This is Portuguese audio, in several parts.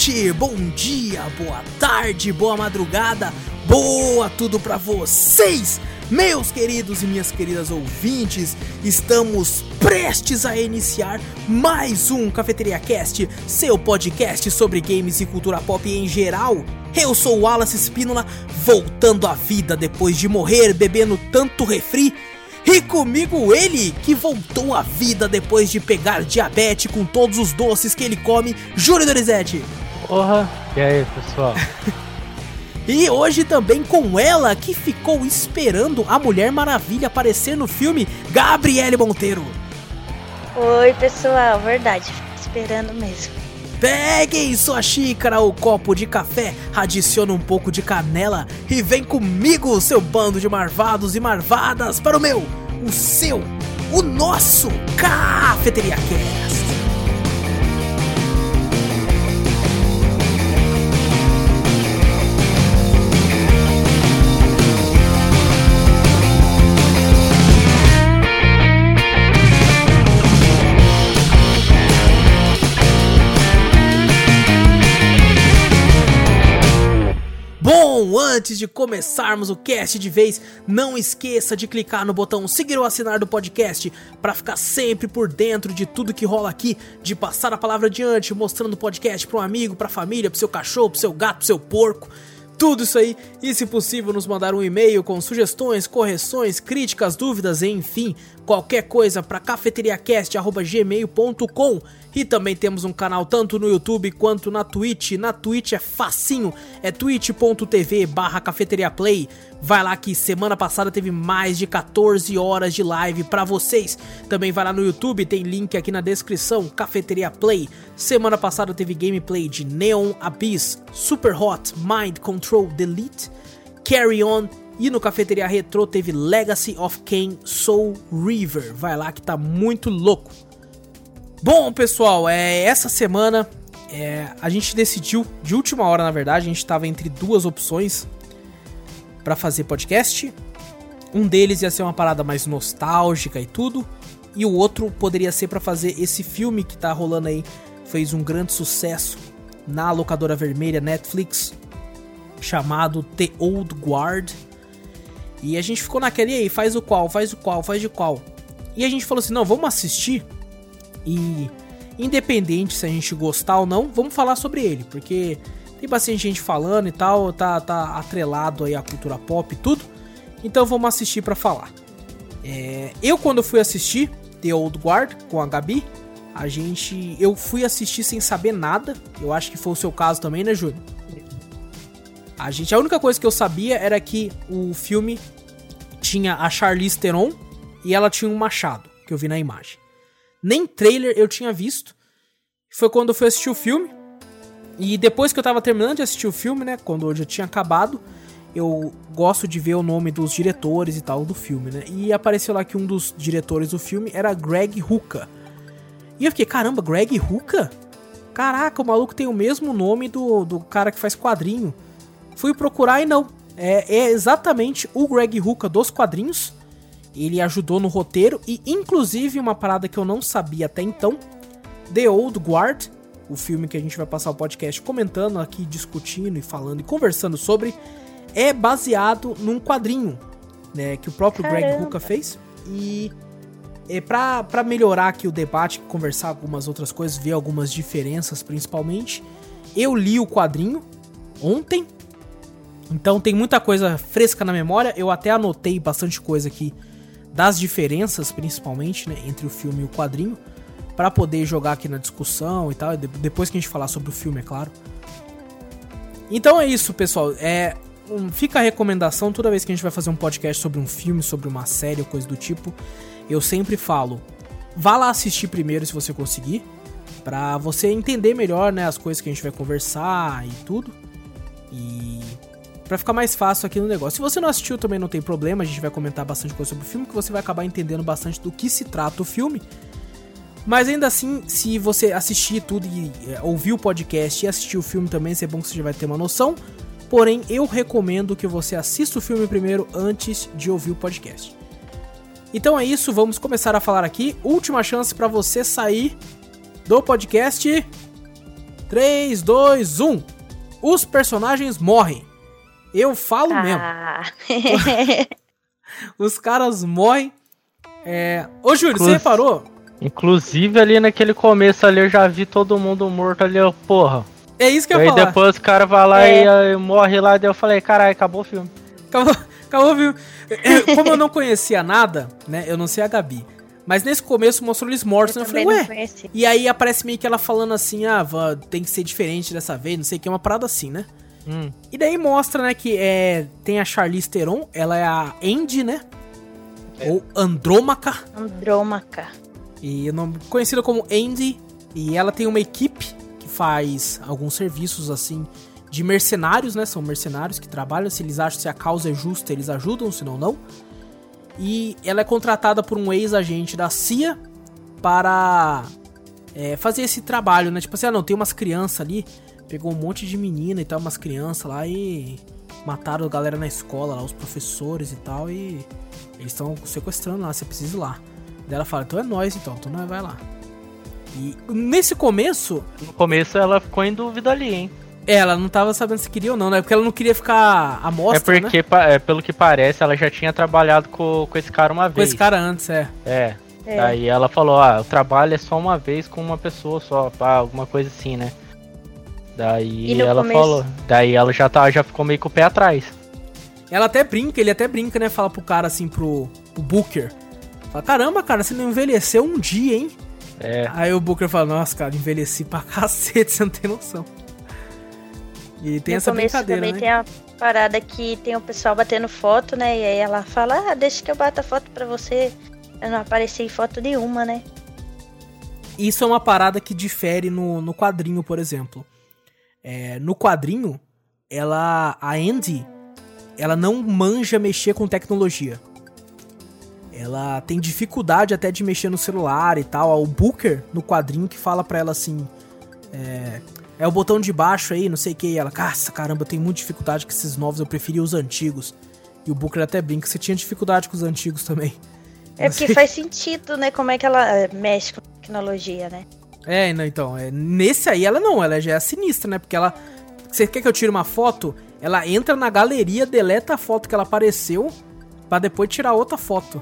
noite, bom dia, boa tarde, boa madrugada, boa tudo para vocês, meus queridos e minhas queridas ouvintes. Estamos prestes a iniciar mais um Cafeteria Cast, seu podcast sobre games e cultura pop em geral. Eu sou o Wallace Spínola, voltando à vida depois de morrer bebendo tanto refri e comigo ele, que voltou à vida depois de pegar diabetes com todos os doces que ele come, Júlio Dorizete. Porra, e aí pessoal? e hoje também com ela, que ficou esperando a Mulher Maravilha aparecer no filme, Gabriele Monteiro. Oi pessoal, verdade, esperando mesmo. Peguem sua xícara ou copo de café, adicione um pouco de canela e vem comigo, seu bando de marvados e marvadas, para o meu, o seu, o nosso Cafeteria Cast. Antes de começarmos o cast de vez, não esqueça de clicar no botão seguir ou assinar do podcast para ficar sempre por dentro de tudo que rola aqui, de passar a palavra adiante, mostrando o podcast para um amigo, para a família, para seu cachorro, para seu gato, para seu porco tudo isso aí e, se possível, nos mandar um e-mail com sugestões, correções, críticas, dúvidas, enfim, qualquer coisa para cafeteriacast.gmail.com. E também temos um canal tanto no YouTube quanto na Twitch. Na Twitch é facinho, é twitch.tv barra cafeteriaplay. Vai lá que semana passada teve mais de 14 horas de live para vocês. Também vai lá no YouTube, tem link aqui na descrição, Cafeteria Play. Semana passada teve gameplay de Neon Abyss, Super Hot, Mind Control Delete, Carry On e no Cafeteria Retro teve Legacy of Kain Soul River. Vai lá que tá muito louco. Bom, pessoal, é, essa semana é, a gente decidiu, de última hora na verdade, a gente estava entre duas opções para fazer podcast. Um deles ia ser uma parada mais nostálgica e tudo, e o outro poderia ser para fazer esse filme que tá rolando aí, fez um grande sucesso na locadora vermelha Netflix, chamado The Old Guard. E a gente ficou naquela, e aí, faz o qual, faz o qual, faz de qual. E a gente falou assim: não, vamos assistir. E independente se a gente gostar ou não, vamos falar sobre ele, porque tem bastante gente falando e tal, tá, tá atrelado aí à cultura pop e tudo. Então vamos assistir para falar. É, eu quando fui assistir The Old Guard com a Gabi, a gente, eu fui assistir sem saber nada. Eu acho que foi o seu caso também, né, Júlio? A gente, a única coisa que eu sabia era que o filme tinha a Charlize Theron e ela tinha um machado, que eu vi na imagem. Nem trailer eu tinha visto. Foi quando eu fui assistir o filme. E depois que eu tava terminando de assistir o filme, né? Quando eu já tinha acabado, eu gosto de ver o nome dos diretores e tal do filme, né? E apareceu lá que um dos diretores do filme era Greg Hooker. E eu fiquei, caramba, Greg Hooker? Caraca, o maluco tem o mesmo nome do, do cara que faz quadrinho. Fui procurar e não. É, é exatamente o Greg Hooker dos quadrinhos. Ele ajudou no roteiro e, inclusive, uma parada que eu não sabia até então: The Old Guard o filme que a gente vai passar o podcast comentando aqui, discutindo e falando e conversando sobre, é baseado num quadrinho, né, que o próprio Caramba. Greg Hooker fez. E é pra melhorar aqui o debate, conversar algumas outras coisas, ver algumas diferenças principalmente. Eu li o quadrinho ontem, então tem muita coisa fresca na memória. Eu até anotei bastante coisa aqui das diferenças, principalmente, né, entre o filme e o quadrinho para poder jogar aqui na discussão e tal, depois que a gente falar sobre o filme, é claro. Então é isso, pessoal. É, um, fica a recomendação toda vez que a gente vai fazer um podcast sobre um filme, sobre uma série ou coisa do tipo, eu sempre falo, vá lá assistir primeiro se você conseguir, para você entender melhor, né, as coisas que a gente vai conversar e tudo. E para ficar mais fácil aqui no negócio. Se você não assistiu também não tem problema, a gente vai comentar bastante coisa sobre o filme que você vai acabar entendendo bastante do que se trata o filme. Mas ainda assim, se você assistir tudo e é, ouvir o podcast e assistir o filme também, é bom que você já vai ter uma noção. Porém, eu recomendo que você assista o filme primeiro antes de ouvir o podcast. Então é isso, vamos começar a falar aqui. Última chance para você sair do podcast. 3, 2, 1. Os personagens morrem. Eu falo mesmo. Ah. Os caras morrem. É... Ô, Júlio, você reparou? Inclusive ali naquele começo ali eu já vi todo mundo morto ali, eu, porra. É isso que E eu ia aí falar. depois o cara vai lá É. e, aí morre lá, daí eu falei, caralho, acabou o filme. Acabou, acabou, viu? É, Como eu não conhecia nada, né? Eu não sei a Gabi. Mas nesse começo mostrou eles mortos, né? Eu Eu falei, ué. conheci. E aí aparece meio que ela falando assim, ah, tem que ser diferente dessa vez, não sei o que, uma parada assim, né? Hum, E daí mostra, né, que é, tem a Charlize Theron, ela é a Andy, né? Ou Andrômaca, Andrômaca. E conhecida como Andy. E ela tem uma equipe que faz alguns serviços, assim, de mercenários, né? São mercenários que trabalham, se eles acham que a causa é justa, eles ajudam, senão não. E ela é contratada por um ex-agente da CIA para é, fazer esse trabalho, né? Tipo assim, ah, não, tem umas crianças ali, pegou um monte de menina e tal, umas crianças lá e mataram a galera na escola lá, os professores e tal, e eles estão sequestrando lá, você precisa ir lá. Daí ela fala, então é nós então, então nós vai lá. E nesse começo, no começo ela ficou em dúvida ali, hein? ela não tava sabendo se queria ou não, né? Porque ela não queria ficar à mostra, é porque, pa- é, pelo que parece, ela já tinha trabalhado com, com esse cara uma né? Com vez. esse cara antes, é. É. É. Daí ela falou, ah, o trabalho é só uma vez com uma pessoa só, pá, alguma coisa assim, né? Daí ela começo? falou. Daí ela já tá, já ficou meio com o pé atrás. Ela até brinca, ele até brinca, né? Fala pro cara assim, pro, pro Booker. Fala, caramba, cara, você não envelheceu um dia, hein? É. Aí o Booker fala, nossa, cara, envelheci pra cacete, você não tem noção. E tem no essa começo brincadeira, também né? tem a parada que tem o pessoal batendo foto, né? E aí ela fala, ah, deixa que eu bata foto pra você. Eu não apareci em foto nenhuma, né? Isso é uma parada que difere no, no quadrinho, por exemplo. É, no quadrinho, ela. A Andy, ela não manja mexer com tecnologia. Ela tem dificuldade até de mexer no celular e tal. O Booker, no quadrinho, que fala pra ela assim. É, é o botão de baixo aí, não sei o que. E ela, caça, caramba, eu tenho muita dificuldade com esses novos, eu preferia os antigos. E o Booker até brinca, você tinha dificuldade com os antigos também. É Não sei. porque faz sentido, né? Como é que ela eh, mexe com tecnologia, né? É, não, então, é, nesse aí ela não, ela já é sinistra, né? Porque ela. Você quer que eu tire uma foto? Ela entra na galeria, deleta a foto que ela apareceu, pra depois tirar outra foto.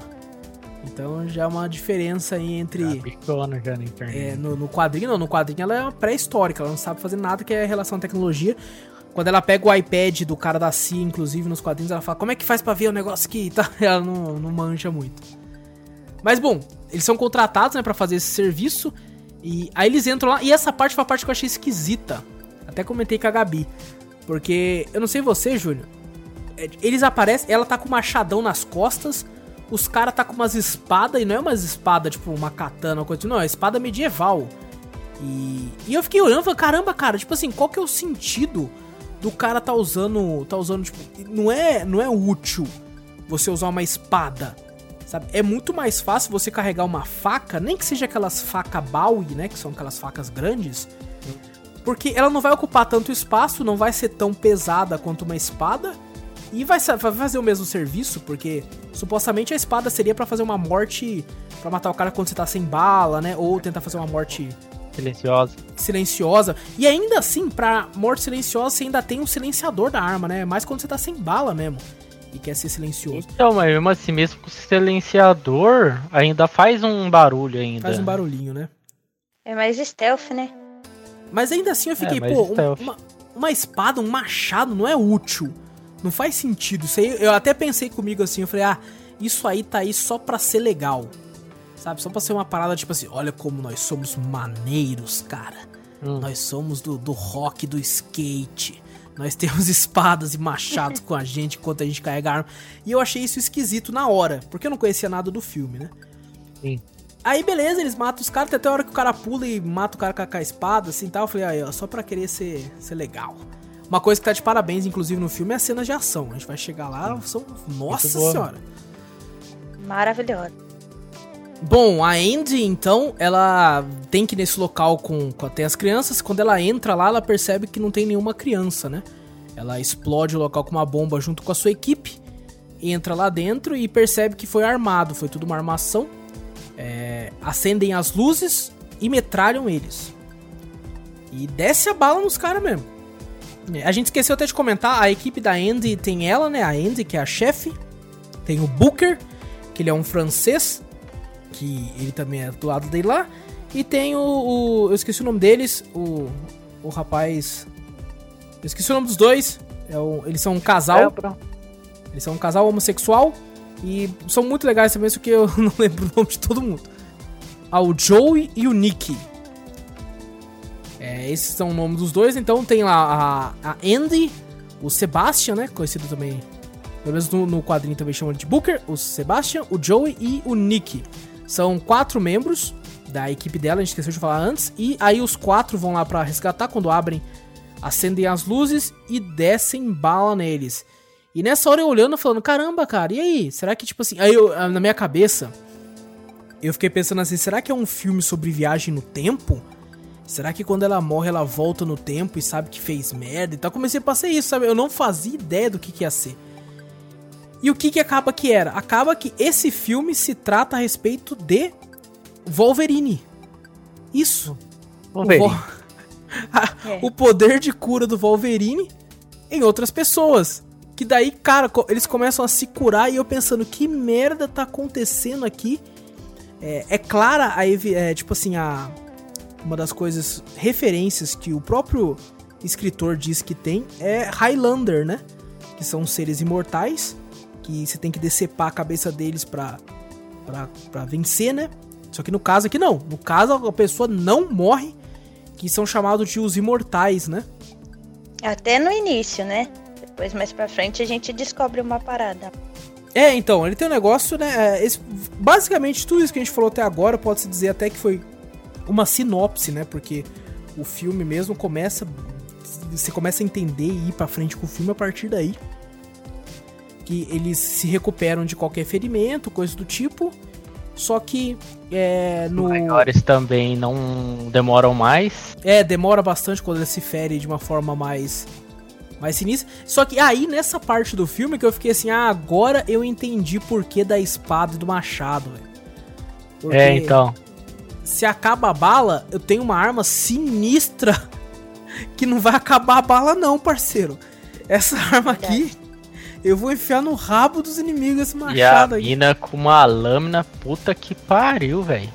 Então já é uma diferença aí entre. Tá bicona já na internet. É, no, no quadrinho, não, no quadrinho ela é uma pré-histórica, ela não sabe fazer nada que é relação à tecnologia. Quando ela pega o iPad do cara da CIA, inclusive nos quadrinhos, ela fala: Como é que faz pra ver o negócio aqui? tal. Ela não, não manja muito. Mas bom, eles são contratados, né, pra fazer esse serviço. E aí eles entram lá. E essa parte foi a parte que eu achei esquisita. Até comentei com a Gabi. Porque, eu não sei você, Júnior. é, Eles aparecem, ela tá com um machadão nas costas. Os caras tá com umas espadas, e não é umas espadas, tipo, uma katana ou coisa. Não, é espada medieval. E, e eu fiquei olhando e falei, caramba, cara, tipo assim, qual que é o sentido do cara tá usando. Tá usando, tipo. Não é, não é útil você usar uma espada. Sabe? É muito mais fácil você carregar uma faca, nem que seja aquelas facas Bowie, né? Que são aquelas facas grandes. Porque ela não vai ocupar tanto espaço, não vai ser tão pesada quanto uma espada. E vai, vai fazer o mesmo serviço, porque supostamente a espada seria pra fazer uma morte. pra matar o cara quando você tá sem bala, né? Ou tentar fazer uma morte Silenciosa. silenciosa. E ainda assim, pra morte silenciosa, você ainda tem um silenciador da arma, né? Mais quando você tá sem bala mesmo. E quer ser silencioso. Então, mas mesmo assim, mesmo com o silenciador, ainda faz um barulho ainda. Faz um barulhinho, né? É mais stealth, né? Mas ainda assim eu fiquei, É, pô, um- uma, uma espada, um machado não é útil. Não faz sentido. Isso aí, eu até pensei comigo assim, eu falei, ah, isso aí tá aí só pra ser legal. Sabe? Só pra ser uma parada tipo assim, olha como nós somos maneiros, cara. Hum. Nós somos do, do rock, do skate. Nós temos espadas e machados com a gente enquanto a gente carrega arma. E eu achei isso esquisito na hora, porque eu não conhecia nada do filme, né? Sim. Aí beleza, eles matam os caras, até a hora que o cara pula e mata o cara com a, com a espada, assim tal. Eu falei, aí, ó, só pra querer ser, ser legal. Uma coisa que tá de parabéns, inclusive, no filme é as cenas de ação. A gente vai chegar lá, são. Nossa boa. senhora. Maravilhosa. Bom, a Andy, então, ela tem que ir nesse local com, com até as crianças. Quando ela entra lá, ela percebe que não tem nenhuma criança, né? Ela explode o local com uma bomba junto com a sua equipe. Entra lá dentro e percebe que foi armado, foi tudo uma armação. É, acendem as luzes e metralham eles. E desce a bala nos caras mesmo. É, A gente esqueceu até de comentar, a equipe da Andy tem ela, né? A Andy, que é a chefe. Tem o Booker, que ele é um francês, que ele também é do lado dele lá. E tem o, o- eu esqueci o nome deles, o, o rapaz... Eu esqueci o nome dos dois. É o- eles são um casal. É. Eles são um casal homossexual e são muito legais também, só que eu não lembro o nome de todo mundo. Ah, o Joey e o Nick. É, esses são o nome dos dois. Então tem lá a, a Andy, o Sebastian, né? Conhecido também. Pelo menos no, no quadrinho também chamam de Booker, o Sebastian, o Joey e o Nick. São quatro membros da equipe dela, a gente esqueceu de falar antes. E aí os quatro vão lá pra resgatar quando abrem, acendem as luzes e descem bala neles. E nessa hora eu olhando, falando, caramba, cara, e aí? Será que, tipo assim. Aí eu, na minha cabeça, eu fiquei pensando assim, será que é um filme sobre viagem no tempo? Será que quando ela morre, ela volta no tempo e sabe que fez merda e tal? Comecei a passar isso, sabe? Eu não fazia ideia do que, que ia ser. E o que, que acaba que era? Acaba que esse filme se trata a respeito de Wolverine. Isso. Vamos ver. O, Vol- É. o poder de cura do Wolverine em outras pessoas. Que daí, cara, eles começam a se curar e eu pensando, que merda tá acontecendo aqui? É, é clara a é, tipo assim, a uma das coisas, referências que o próprio escritor diz que tem é Highlander, né? Que são seres imortais, que você tem que decepar a cabeça deles pra, pra, pra vencer, né? Só que no caso aqui não. No caso, a pessoa não morre, que são chamados de os imortais, né? Até no início, né? Depois, mais pra frente, a gente descobre uma parada. É, então, ele tem um negócio, né? é, esse- basicamente, tudo isso que a gente falou até agora, pode-se dizer até que foi uma sinopse, né? Porque o filme mesmo começa. Você começa a entender e ir pra frente com o filme a partir daí. Que eles se recuperam de qualquer ferimento, coisa do tipo. Só que é, no. Maiores também não demoram mais. É, demora bastante quando ele se fere de uma forma mais mais sinistra. Só que aí nessa parte do filme que eu fiquei assim, ah, agora eu entendi por que da espada e do machado, velho. Porque É, então. Se acaba a bala, eu tenho uma arma sinistra que não vai acabar a bala não, parceiro. Essa arma aqui eu vou enfiar no rabo dos inimigos esse E a machado aí. mina com uma lâmina, puta que pariu, velho.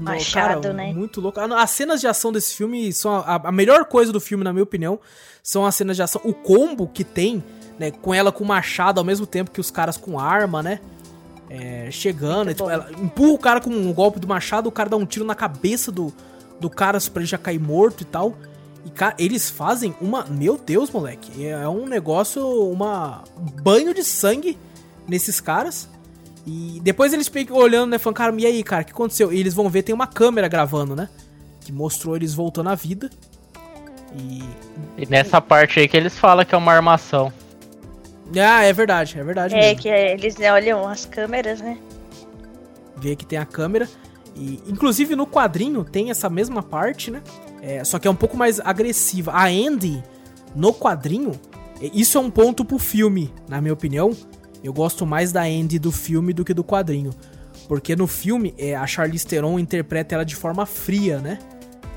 Machado, cara, né? Muito louco. Ah, As cenas de ação desse filme são a, a melhor coisa do filme, na minha opinião. São as cenas de ação. O combo que tem, né? Com ela com machado ao mesmo tempo que os caras com arma, né? É, chegando. Tipo, ela empurra o cara com um golpe do machado, o cara dá um tiro na cabeça do, do cara pra ele já cair morto e tal. E, cara, eles fazem uma. Meu Deus, moleque. É um negócio. Uma. Um banho de sangue nesses caras. E depois eles ficam olhando, né? Falando, cara, e aí, cara, o que aconteceu? E eles vão ver, tem uma câmera gravando, né? Que mostrou eles voltando à vida. E. E nessa parte aí que eles falam que é uma armação. Ah, é verdade, é verdade É, mesmo. que eles olham as câmeras, né? Vê que tem a câmera. E, inclusive, no quadrinho tem essa mesma parte, né? É, só que é um pouco mais agressiva. A Andy, no quadrinho, é, isso é um ponto pro filme, na minha opinião. Eu gosto mais da Andy do filme do que do quadrinho. Porque no filme, é, a Charlize Theron interpreta ela de forma fria, né?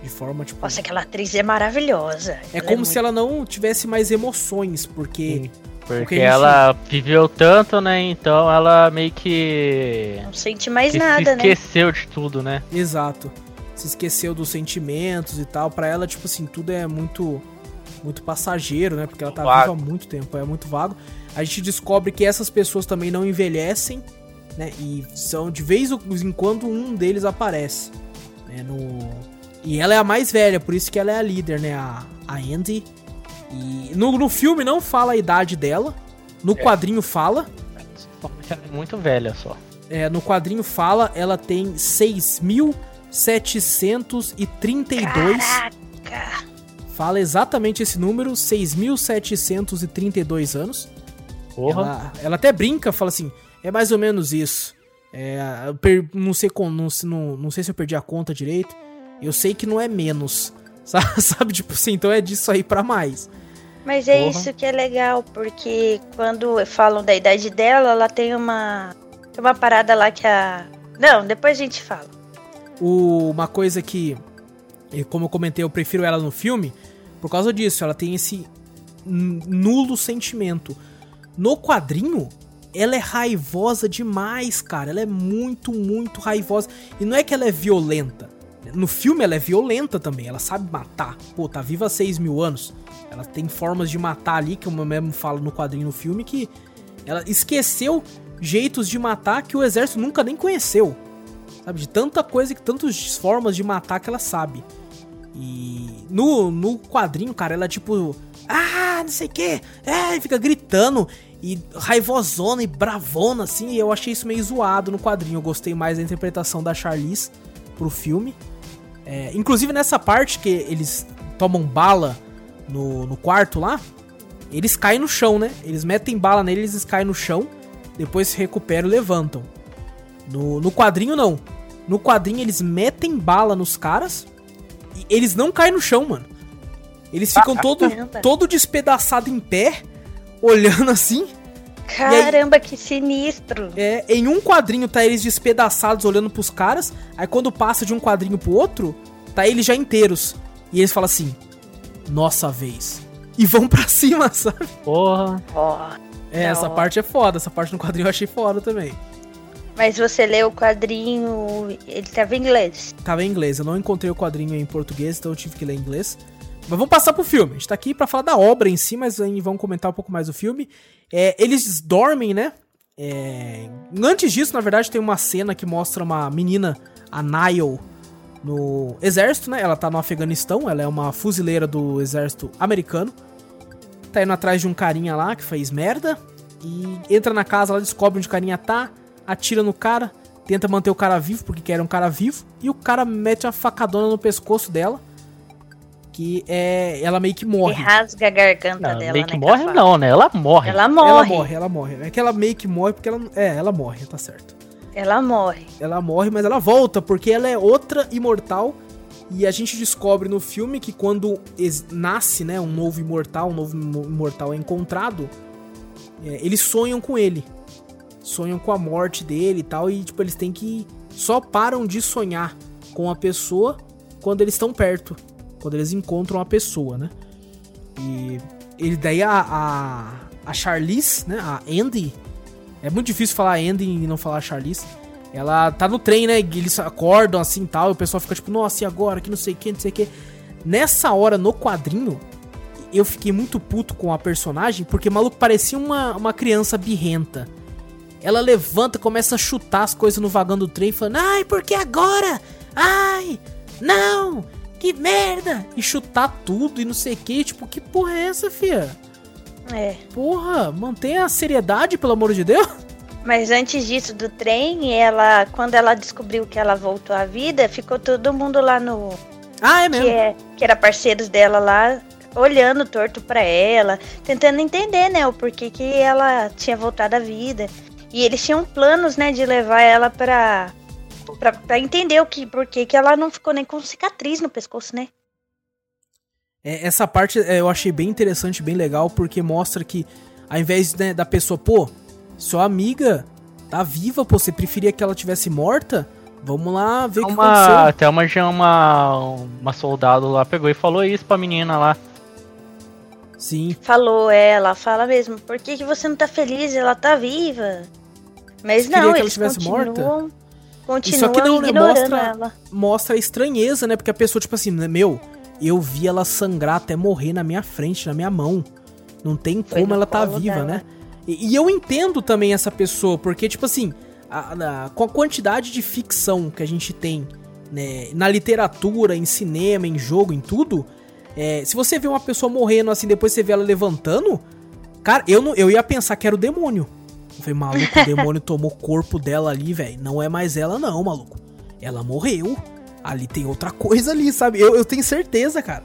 De forma, tipo... Nossa, aquela atriz é maravilhosa. É Ela como muito- se ela não tivesse mais emoções, porque... Porque Porque ela viveu tanto, né? Então ela meio que. Não sente mais que nada, se né? esqueceu de tudo, né? Exato. Se esqueceu dos sentimentos e tal. Pra ela, tipo assim, tudo é muito muito passageiro, né? Porque ela tá Vago. viva há muito tempo, é muito vago. A gente descobre que essas pessoas também não envelhecem, né? E são de vez em quando um deles aparece, né? No... E ela é a mais velha, por isso que ela é a líder, né? A, a Andy. E no, no filme não fala a idade dela. No quadrinho fala. Ela é muito velha só. É, no quadrinho fala, ela tem 6.732. Caraca! Fala exatamente esse número, 6.732 anos. Porra. Ela, ela até brinca, fala assim, é mais ou menos isso. É, per- não, sei com, não, se- não, não sei se eu perdi a conta direito. Eu sei que não é menos. Sabe, sabe tipo assim, então é disso aí pra mais. Mas é Porra. isso que é legal, porque quando falam da idade dela, ela tem uma. Tem uma parada lá que a. Não, depois a gente fala. O- uma coisa que como eu comentei, eu prefiro ela no filme por causa disso. Ela tem esse nulo sentimento. No quadrinho, ela é raivosa demais, cara. Ela é muito, muito raivosa. E não é que ela é violenta. No filme ela é violenta também. Ela sabe matar. Pô, tá viva há 6 mil anos. Ela tem formas de matar ali, que eu mesmo falo no quadrinho no filme, que ela esqueceu jeitos de matar que o exército nunca nem conheceu. Sabe? De tanta coisa, que tantas formas de matar que ela sabe. E no, no quadrinho, cara, ela tipo. Ah, não sei o que. É, fica gritando. E raivosona e bravona, assim. E eu achei isso meio zoado no quadrinho. Eu gostei mais da interpretação da Charlize pro filme. É, inclusive nessa parte que eles tomam bala no, no quarto lá, eles caem no chão, né? Eles metem bala neles, eles caem no chão, depois se recuperam e levantam. No, no quadrinho, não. No quadrinho, eles metem bala nos caras e eles não caem no chão, mano. Eles ficam ah, todo, todo despedaçado em pé, olhando assim. Caramba, aí, que sinistro. É, em um quadrinho tá eles despedaçados olhando pros caras, aí quando passa de um quadrinho pro outro, tá eles já inteiros. E eles falam assim: Nossa vez. E vão pra cima, sabe? Porra. é, essa parte é foda, essa parte no quadrinho eu achei foda também. Mas você leu o quadrinho, ele tava em inglês? Tava em inglês, eu não encontrei o quadrinho em português, então eu tive que ler em inglês. Mas vamos passar pro filme. A gente tá aqui pra falar da obra em si, mas aí vamos comentar um pouco mais do filme. É, eles dormem, né? É... Antes disso, na verdade, tem uma cena que mostra uma menina, a Nile, no exército, né? Ela tá no Afeganistão, ela é uma fuzileira do exército americano. Tá indo atrás de um carinha lá que fez merda. E entra na casa, ela descobre onde o carinha tá, atira no cara, tenta manter o cara vivo, porque quer um cara vivo. E o cara mete a facadona no pescoço dela que é, ela meio que morre. E rasga a garganta não, dela, meio que né, morre não, né? Ela morre. Ela morre. Ela morre, ela morre. É que ela meio que morre porque ela... É, ela morre, tá certo. Ela morre. Ela morre, mas ela volta porque ela é outra imortal e a gente descobre no filme que quando nasce, né, um novo imortal, um novo imortal é encontrado, é, eles sonham com ele. Sonham com a morte dele e tal, e tipo, eles têm que. Só param de sonhar com a pessoa quando eles estão perto quando eles encontram a pessoa, né? E ele daí a, a, a Charlize, né? A Andy. É muito difícil falar Andy e não falar Charlize. Ela tá no trem, né? Eles acordam assim tal. E o pessoal fica tipo, nossa, e agora? Que não sei o que, não sei o que. Nessa hora, no quadrinho, eu fiquei muito puto com a personagem, porque maluco parecia uma, uma criança birrenta. Ela levanta, começa a chutar as coisas no vagão do trem, falando: Ai, por que agora? Ai, não! Que merda! E chutar tudo e não sei o que. Tipo, que porra é essa, fia? É. Porra, mantenha a seriedade, pelo amor de Deus. Mas antes disso, do trem, ela, quando ela descobriu que ela voltou à vida, ficou todo mundo lá no. Ah, é mesmo? Que, é, que era parceiros dela lá, olhando torto pra ela, tentando entender, né, o porquê que ela tinha voltado à vida. E eles tinham planos, né, de levar ela pra Pra, pra entender o que, por que ela não ficou nem com cicatriz no pescoço, né? É, essa parte é, eu achei bem interessante, bem legal, porque mostra que ao invés né, da pessoa, pô, sua amiga tá viva, pô, você preferia que ela tivesse morta? Vamos lá ver o que aconteceu. Até uma, uma, uma soldado lá pegou e falou isso pra menina lá. Sim. Falou ela, fala mesmo, por que, que você não tá feliz? Ela tá viva. Mas você não, eles continuam... morta? Continua Isso aqui não, né, mostra, ela. mostra a estranheza, né? Porque a pessoa, tipo assim, meu, eu vi ela sangrar até morrer na minha frente, na minha mão. Não tem Foi como ela tá viva, dela. né? E, e, eu entendo também essa pessoa, porque, tipo assim, a, a, com a quantidade de ficção que a gente tem, né, na literatura, em cinema, em jogo, em tudo, é, se você vê uma pessoa morrendo assim, depois você vê ela levantando, cara, eu, não, eu ia pensar que era o demônio. Eu falei, maluco, o demônio tomou o corpo dela ali, velho. Não é mais ela, não, maluco. Ela morreu. Ali tem outra coisa ali, sabe? Eu, eu tenho certeza, cara.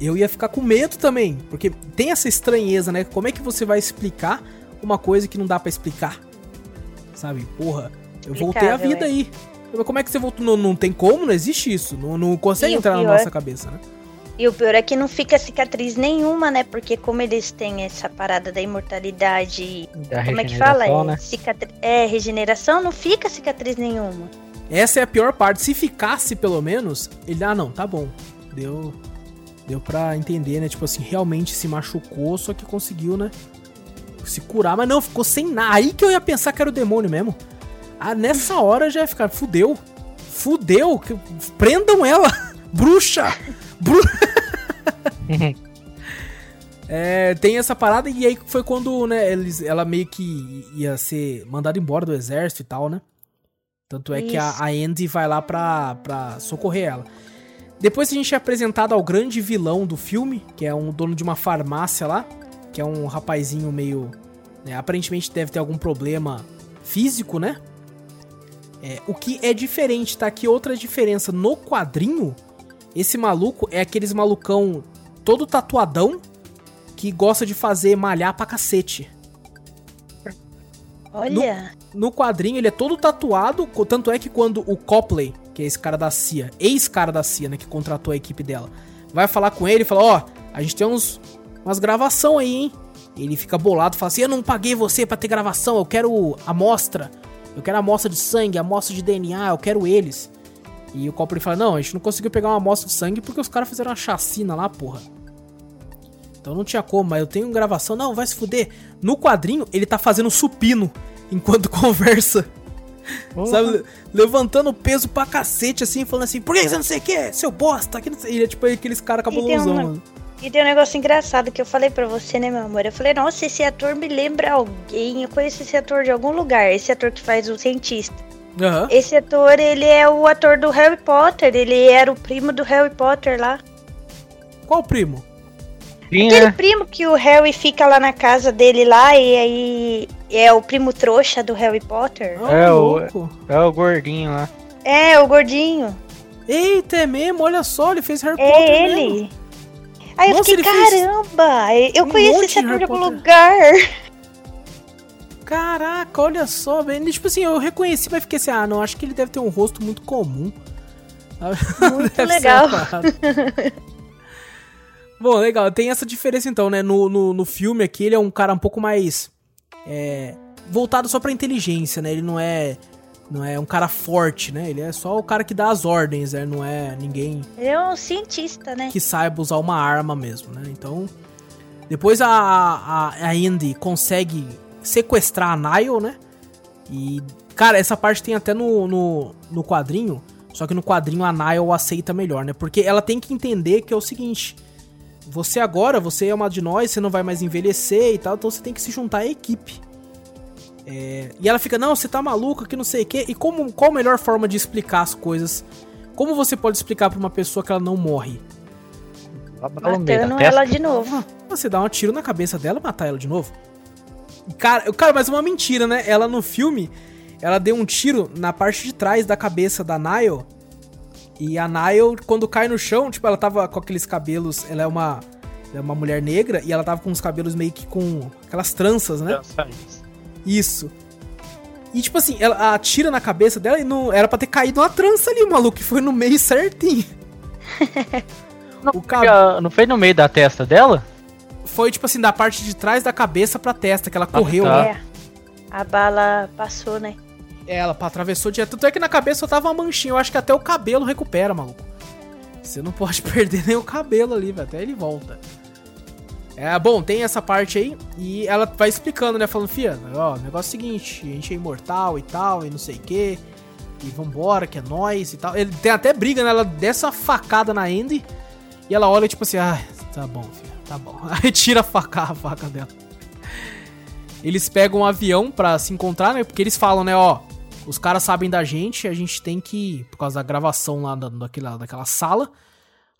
Eu ia ficar com medo também. Porque tem essa estranheza, né? Como é que você vai explicar uma coisa que não dá para explicar? Sabe? Porra, eu voltei à vida é. aí. Como é que você voltou? Não, não tem como, não existe isso. Não, não consegue e entrar na nossa cabeça, né? E o pior é que não fica cicatriz nenhuma, né? Porque como eles têm essa parada da imortalidade. Da como é que fala? É, né? cicatri... é, regeneração, não fica cicatriz nenhuma. Essa é a pior parte. Se ficasse, pelo menos, ele, ah, não, tá bom. Deu. Deu pra entender, né? Tipo assim, realmente se machucou, só que conseguiu, né? Se curar, mas não, ficou sem nada. Aí que eu ia pensar que era o demônio mesmo. Ah, nessa hora já ia ficar, fudeu. Fudeu. Prendam ela. Bruxa. É, tem essa parada e aí foi quando, né, eles, ela meio que ia ser mandada embora do exército e tal, né? Tanto é Isso. que a, a Andy vai lá pra, pra socorrer ela. Depois a gente é apresentado ao grande vilão do filme, que é um dono de uma farmácia lá, que é um rapazinho meio. Né, aparentemente deve ter algum problema físico, né? É, o que é diferente, tá? Aqui outra diferença. No quadrinho, esse maluco é aqueles malucão todo tatuadão, que gosta de fazer malhar pra cacete. Olha. No, no, quadrinho ele é todo tatuado, tanto é que quando o Copley, que é esse cara da CIA, ex-cara da CIA, né, que contratou a equipe dela, vai falar com ele e fala: Ó, oh, a gente tem uns, umas gravação aí, hein? Ele fica bolado, fala assim: Eu não paguei você para ter gravação, eu quero amostra. Eu quero amostra de sangue, amostra de DNA, eu quero eles. E o Copley fala: Não, a gente não conseguiu pegar uma amostra de sangue porque os caras fizeram uma chacina lá, porra. Então não tinha como, mas eu tenho gravação. Não, vai se fuder. No quadrinho, ele tá fazendo supino enquanto conversa. Uhum. Sabe? Levantando peso pra cacete, assim, falando assim, por que você não sei o que? Seu bosta, que não sei. Ele é tipo aqueles caras cabulosão, mano. E tem um negócio engraçado que eu falei pra você, né, meu amor? Eu falei, nossa, esse ator me lembra alguém. Eu conheço esse ator de algum lugar. Esse ator que faz o cientista. Uhum. Esse ator, ele é o ator do Harry Potter. Ele era o primo do Harry Potter lá. Qual primo? Sim, Aquele é. primo que o Harry fica lá na casa dele lá e aí é o primo trouxa do Harry Potter. Oh, é, o, é o gordinho lá. É, o gordinho. Eita, é mesmo? Olha só, ele fez Harry é Potter ele. mesmo. Aí Nossa, eu fiquei, caramba, eu um conheço esse ator de algum lugar. Caraca, olha só, velho. Tipo assim, eu reconheci, mas fiquei assim, ah, não, acho que ele deve ter um rosto muito comum. Muito legal. Bom, legal. Tem essa diferença então, né? No, no, no filme aqui, ele é um cara um pouco mais. É, voltado só pra inteligência, né? Ele não é. Não é um cara forte, né? Ele é só o cara que dá as ordens, né? Não é ninguém. Ele é um cientista, né? Que saiba usar uma arma mesmo, né? Então. Depois a, a, a Andy consegue sequestrar a Nile, né? E. Cara, essa parte tem até no, no, no quadrinho. Só que no quadrinho a Nile aceita melhor, né? Porque ela tem que entender que é o seguinte você agora, você é uma de nós, você não vai mais envelhecer e tal, então você tem que se juntar à equipe. É, e ela fica, não, você tá maluca, que não sei o quê. E como, qual a melhor forma de explicar as coisas? Como você pode explicar pra uma pessoa que ela não morre? Matando ela de novo. Você dá um tiro na cabeça dela e matar ela de novo. Cara, cara, mas uma mentira, né? Ela no filme, ela deu um tiro na parte de trás da cabeça da Nile e a Nile, quando cai no chão, tipo, ela tava com aqueles cabelos. Ela é uma, é uma mulher negra e ela tava com os cabelos meio que com aquelas tranças, né? Isso. E tipo assim, ela atira na cabeça dela e não era para ter caído uma trança ali, maluco, que foi no meio certinho. não, o cab... não foi no meio da testa dela? Foi tipo assim, da parte de trás da cabeça pra testa, que ela ah, correu. Tá. É. A bala passou, né? Ela atravessou direto. Tanto é que na cabeça só tava uma manchinha. Eu acho que até o cabelo recupera, maluco. Você não pode perder nem o cabelo ali, velho. Até ele volta. É, bom, tem essa parte aí. E ela vai explicando, né? Falando, fia, ó, negócio é o seguinte: a gente é imortal e tal, e não sei o quê. E vambora, que é nós e tal. Ele tem até briga, né? Ela dessa facada na Andy. E ela olha, tipo assim, ah, tá bom, filha, tá bom. Aí tira a faca, a faca dela. Eles pegam um avião pra se encontrar, né? Porque eles falam, né, ó os caras sabem da gente, a gente tem que, por causa da gravação lá da, daquela, daquela sala,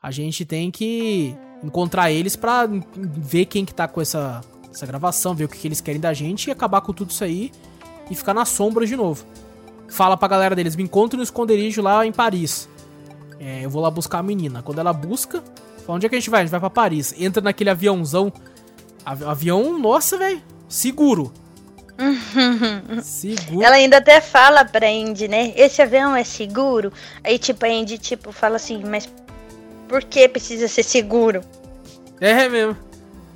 a gente tem que encontrar eles pra ver quem que tá com essa, essa gravação, ver o que, que eles querem da gente e acabar com tudo isso aí e ficar na sombra de novo. Fala pra galera deles, me encontre no esconderijo lá em Paris. É, eu vou lá buscar a menina. Quando ela busca, fala, onde é que a gente vai? A gente vai pra Paris. Entra naquele aviãozão. Avião, nossa, velho. Seguro. seguro. Ela ainda até fala pra Indy, né? Esse avião é seguro? Aí, tipo, a Indy, tipo, fala assim, mas por que precisa ser seguro? É mesmo.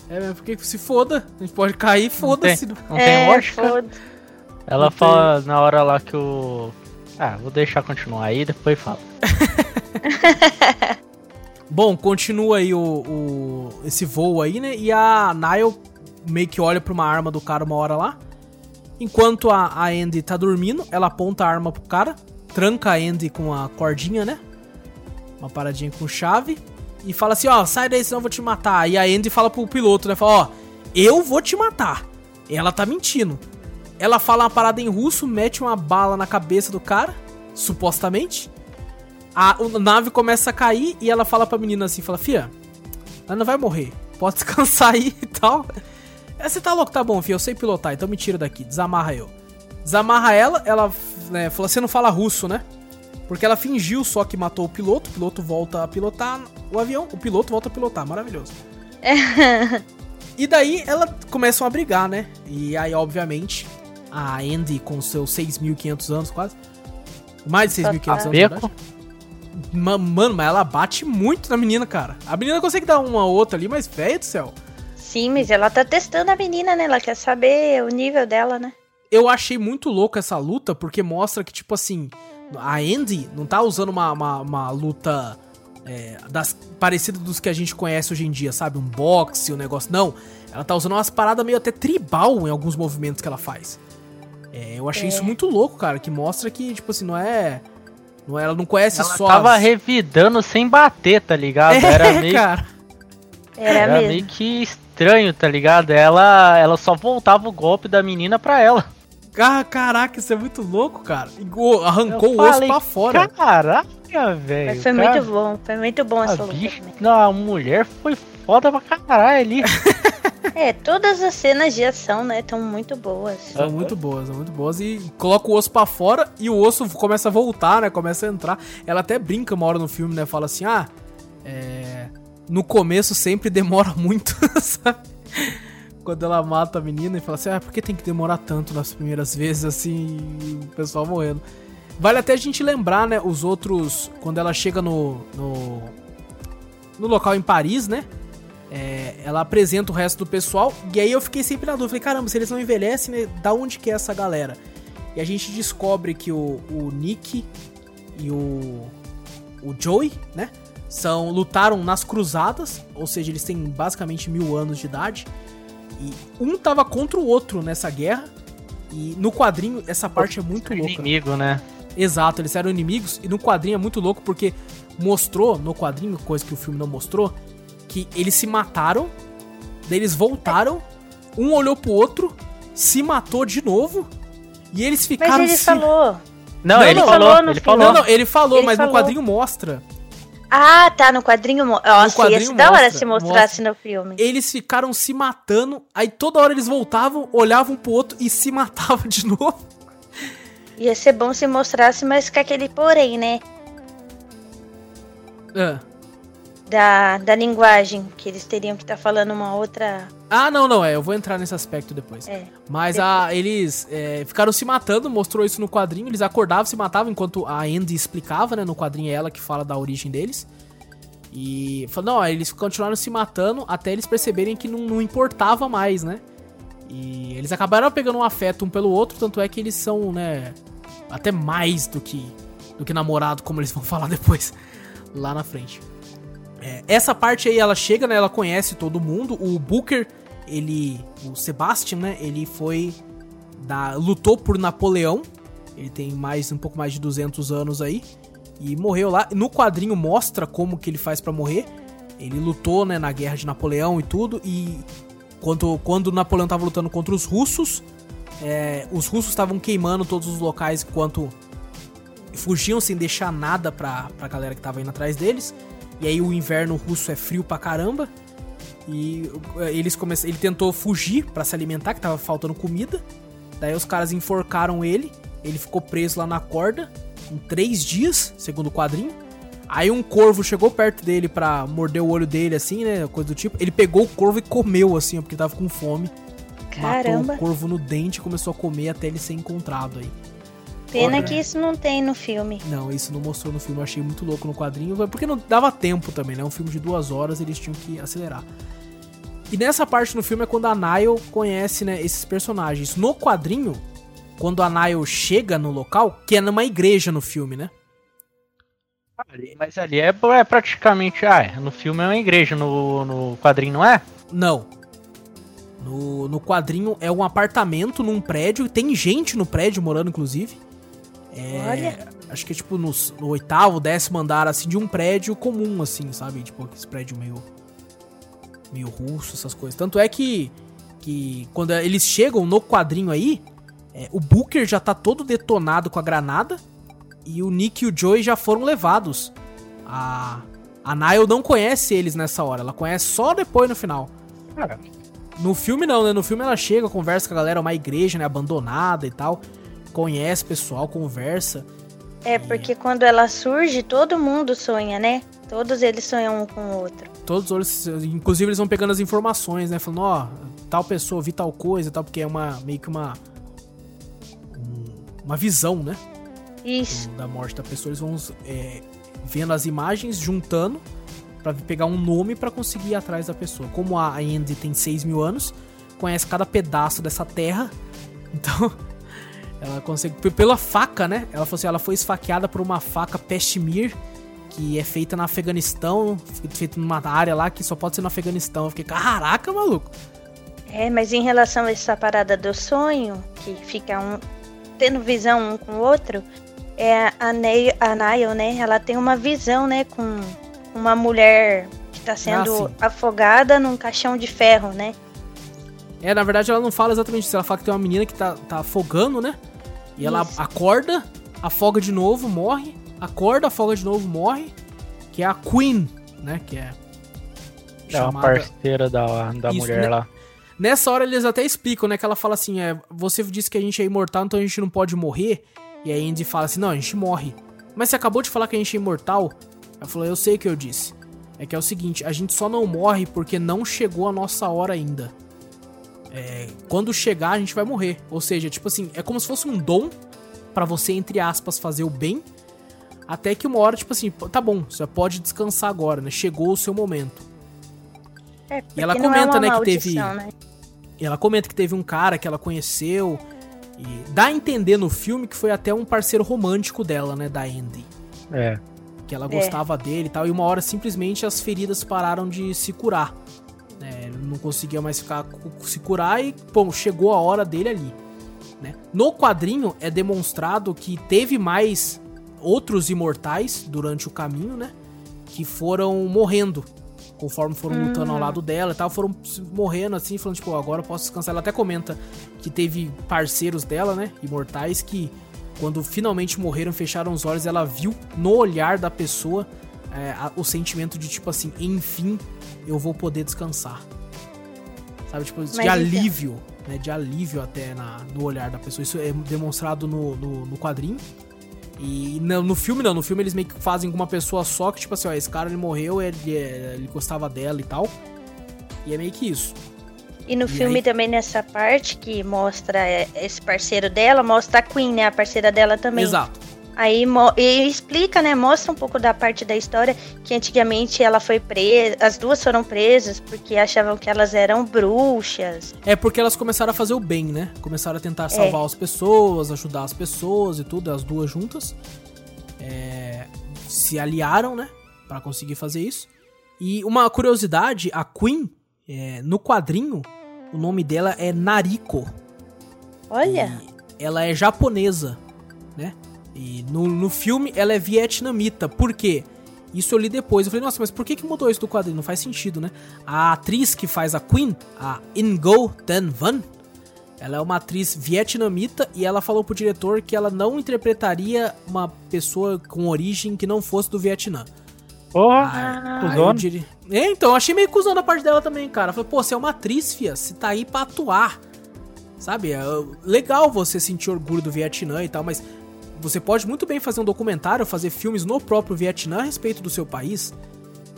É mesmo, porque se foda. A gente pode cair, foda-se. Não, tem, não é, tem lógica. Foda. Ela não fala tem. na hora lá que o. Ah, vou deixar continuar aí, depois falo. Bom, continua aí o, o, esse voo aí, né? E a Nile meio que olha pra uma arma do cara uma hora lá. Enquanto a, a Andy tá dormindo, ela aponta a arma pro cara, tranca a Andy com a cordinha, né? Uma paradinha com chave. E fala assim, ó, sai daí senão eu vou te matar. E a Andy fala pro piloto, né? Fala, ó, eu vou te matar. Ela tá mentindo. Ela fala uma parada em russo, mete uma bala na cabeça do cara, supostamente. A, a nave começa a cair e ela fala pra menina assim, fala, fia, ela não vai morrer. Pode descansar aí e tal. É, você tá louco? Tá bom, fia, eu sei pilotar, então me tira daqui, desamarra eu. Desamarra ela, ela né, fala, você não fala russo, né? Porque ela fingiu só que matou o piloto, o piloto volta a pilotar o avião, o piloto volta a pilotar, maravilhoso. e daí ela começam a brigar, né? E aí, obviamente, a Andy com seus 6.500 anos quase, mais de 6.500 anos. Mano, mas ela bate muito na menina, cara. A menina consegue dar uma outra ali, mas velho do céu. Sim, mas ela tá testando a menina, né? Ela quer saber o nível dela, né? Eu achei muito louco essa luta, porque mostra que, tipo assim, a Andy não tá usando uma, uma, uma luta é, das, parecida dos que a gente conhece hoje em dia, sabe? Um boxe, um negócio. Não. Ela tá usando umas paradas meio até tribal em alguns movimentos que ela faz. É, eu achei é. isso muito louco, cara, que mostra que, tipo assim, não é. Não, ela não conhece ela só. Ela tava as... revidando sem bater, tá ligado? É, Era meio. Cara. Era, Era mesmo. meio que estranho, tá ligado? Ela, ela só voltava o golpe da menina pra ela. Ah, caraca, isso é muito louco, cara. Arrancou o osso pra fora. Caraca, velho. Foi cara. muito bom, foi muito bom essa luta. Bicho, não, a mulher foi foda pra caralho ali. É, todas as cenas de ação, né, estão muito boas. São muito boas, são muito boas. E coloca o osso pra fora e o osso começa a voltar, né? Começa a entrar. Ela até brinca uma hora no filme, né? Fala assim, ah, é no começo sempre demora muito, sabe? Quando ela mata a menina e fala assim, ah, por que tem que demorar tanto nas primeiras vezes, assim, o pessoal morrendo. Vale até a gente lembrar, né, os outros, quando ela chega no, no, no local em Paris, né, é, ela apresenta o resto do pessoal, e aí eu fiquei sempre na dúvida, falei, caramba, se eles não envelhecem, né, da onde que é essa galera? E a gente descobre que o, o Nick e o, o Joey, né, são lutaram nas cruzadas, ou seja, eles têm basicamente mil anos de idade. E um tava contra o outro nessa guerra. E no quadrinho, essa parte é muito louca. Inimigo, né? Exato, eles eram inimigos. E no quadrinho é muito louco porque mostrou no quadrinho, coisa que o filme não mostrou, que eles se mataram, daí eles voltaram, um olhou pro outro, se matou de novo, e eles ficaram. Mas ele se... falou. Não, não, ele, não, falou, ele falou. Não, não, ele falou, ele mas falou. no quadrinho mostra ah, tá, no quadrinho. Nossa, quadrinho ia da hora se mostrasse mostra. no filme. Eles ficaram se matando, aí toda hora eles voltavam, olhavam pro outro e se matavam de novo. Ia ser bom se mostrasse, mas com aquele porém, né? É da, da linguagem, que eles teriam que estar tá falando uma outra. Ah, não, não, é, eu vou entrar nesse aspecto depois. É, Mas depois. A, eles é, ficaram se matando, mostrou isso no quadrinho, eles acordavam, se matavam, enquanto a Andy explicava, né, no quadrinho é ela que fala da origem deles. E falou, não, eles continuaram se matando até eles perceberem que não, não importava mais, né? E eles acabaram pegando um afeto um pelo outro, tanto é que eles são, né, até mais do que do que namorado, como eles vão falar depois lá na frente. É, essa parte aí ela chega, né? Ela conhece todo mundo. O Booker, ele. O Sebastian, né? Ele foi. Da, lutou por Napoleão. Ele tem mais um pouco mais de 200 anos aí. E morreu lá. No quadrinho mostra como que ele faz para morrer. Ele lutou, né, na guerra de Napoleão e tudo. E quando, quando Napoleão tava lutando contra os russos, é, os russos estavam queimando todos os locais enquanto fugiam sem deixar nada pra, pra galera que tava indo atrás deles. E aí o inverno russo é frio pra caramba. E eh, eles começam, ele tentou fugir para se alimentar, que tava faltando comida. Daí os caras enforcaram ele. Ele ficou preso lá na corda em três dias, segundo o quadrinho. Aí um corvo chegou perto dele pra morder o olho dele, assim, né? Coisa do tipo. Ele pegou o corvo e comeu, assim, porque tava com fome. Caramba. Matou o corvo no dente e começou a comer até ele ser encontrado aí. Pena que isso não tem no filme. Não, isso não mostrou no filme. Eu achei muito louco no quadrinho. Porque não dava tempo também, né? Um filme de duas horas, eles tinham que acelerar. E nessa parte no filme é quando a Nile conhece, né, esses personagens. No quadrinho, quando a Nile chega no local, que é numa igreja no filme, né? Mas ali é, é praticamente. Ah, é, no filme é uma igreja, no, no quadrinho não é? Não. No, no quadrinho é um apartamento num prédio, tem gente no prédio morando, inclusive. É, Olha. Acho que é tipo no, no, oitavo, décimo andar, assim, de um prédio comum, assim, sabe? Tipo, esse prédio meio. meio russo, essas coisas. Tanto é que. que quando eles chegam no quadrinho aí, é, o Booker já tá todo detonado com a granada. E o Nick e o Joey já foram levados. A, a Nile não conhece eles nessa hora. Ela conhece só depois no final. No filme não, né? No filme ela chega, conversa com a galera, uma igreja, né? Abandonada e tal. Conhece pessoal, conversa. É, porque quando ela surge, todo mundo sonha, né? Todos eles sonham um com o outro. Todos eles, inclusive eles vão pegando as informações, né? Falando, ó, oh, tal pessoa, vi tal coisa e tal, porque é uma meio que uma uma visão, né? Isso. Da morte da pessoa. Eles vão é, vendo as imagens, juntando para pegar um nome para conseguir ir atrás da pessoa. Como a Andy tem 6 mil anos, conhece cada pedaço dessa terra, então ela consegue. Pela faca, né? Ela falou assim: ela foi esfaqueada por uma faca Peshmir, que é feita no Afeganistão, feita numa área lá que só pode ser no Afeganistão. Eu fiquei, caraca, maluco. É, mas em relação a essa parada do sonho, que fica um, tendo visão um com o outro, é a, Neil, a Niall, né? Ela tem uma visão, né? Com uma mulher que tá sendo ah, afogada num caixão de ferro, né? É, na verdade ela não fala exatamente isso. Ela fala que tem uma menina que tá, tá afogando, né? E isso. ela acorda, afoga de novo, morre. Acorda, afoga de novo, morre. Que é a Queen, né? Que é. É chamada... uma parceira da, da isso, mulher né? lá. Nessa hora eles até explicam, né? Que ela fala assim: é, você disse que a gente é imortal, então a gente não pode morrer. E a Andy fala assim: não, a gente morre. Mas você acabou de falar que a gente é imortal? Ela falou: eu sei o que eu disse. É que é o seguinte: a gente só não morre porque não chegou a nossa hora ainda. É, quando chegar, a gente vai morrer. Ou seja, tipo assim, é como se fosse um dom para você, entre aspas, fazer o bem. Até que uma hora, tipo assim, tá bom, você pode descansar agora, né? Chegou o seu momento. É, e ela é comenta, é né, que teve. Né? E ela comenta que teve um cara que ela conheceu. E dá a entender no filme que foi até um parceiro romântico dela, né? Da Andy. É. Que ela gostava é. dele e tal. E uma hora simplesmente as feridas pararam de se curar. Ele não conseguia mais ficar se curar e, bom, chegou a hora dele ali. Né? No quadrinho é demonstrado que teve mais outros imortais durante o caminho, né? Que foram morrendo conforme foram uhum. lutando ao lado dela e tal, foram morrendo assim, falando, tipo, agora posso descansar. Ela até comenta que teve parceiros dela, né, imortais, que quando finalmente morreram, fecharam os olhos, ela viu no olhar da pessoa é, a, o sentimento de, tipo assim, enfim, eu vou poder descansar. Sabe, tipo, Mas de alívio, né, de alívio até na, no olhar da pessoa. Isso é demonstrado no, no, no quadrinho. E no, no, filme não, no filme eles meio que fazem com uma pessoa só, que tipo assim, ó, esse cara ele morreu, ele, ele gostava dela e tal. E é meio que isso. E no e filme aí... também nessa parte que mostra é, esse parceiro dela, mostra a Queen, né? A parceira dela também. Exato. Aí e explica, né? Mostra um pouco da parte da história que antigamente ela foi presa, as duas foram presas porque achavam que elas eram bruxas. É porque elas começaram a fazer o bem, né? Começaram a tentar salvar é. as pessoas, ajudar as pessoas e tudo, as duas juntas. É, se aliaram, né? Para conseguir fazer isso. E uma curiosidade, a Queen, é, no quadrinho, o nome dela é Nariko. Olha! ela é japonesa, né? E no, no filme ela é vietnamita. Por quê? Isso eu li depois. Eu falei, nossa, mas por que, que mudou isso do quadrinho? Não faz sentido, né? A atriz que faz a Queen, a Ingo Tan Van, ela é uma atriz vietnamita e ela falou pro diretor que ela não interpretaria uma pessoa com origem que não fosse do Vietnã. Porra, ah, dire... é, então, achei meio cuzão da parte dela também, cara. Falei, pô, você é uma atriz, fia, você tá aí pra atuar. Sabe? É legal você sentir orgulho do Vietnã e tal, mas você pode muito bem fazer um documentário, fazer filmes no próprio Vietnã a respeito do seu país.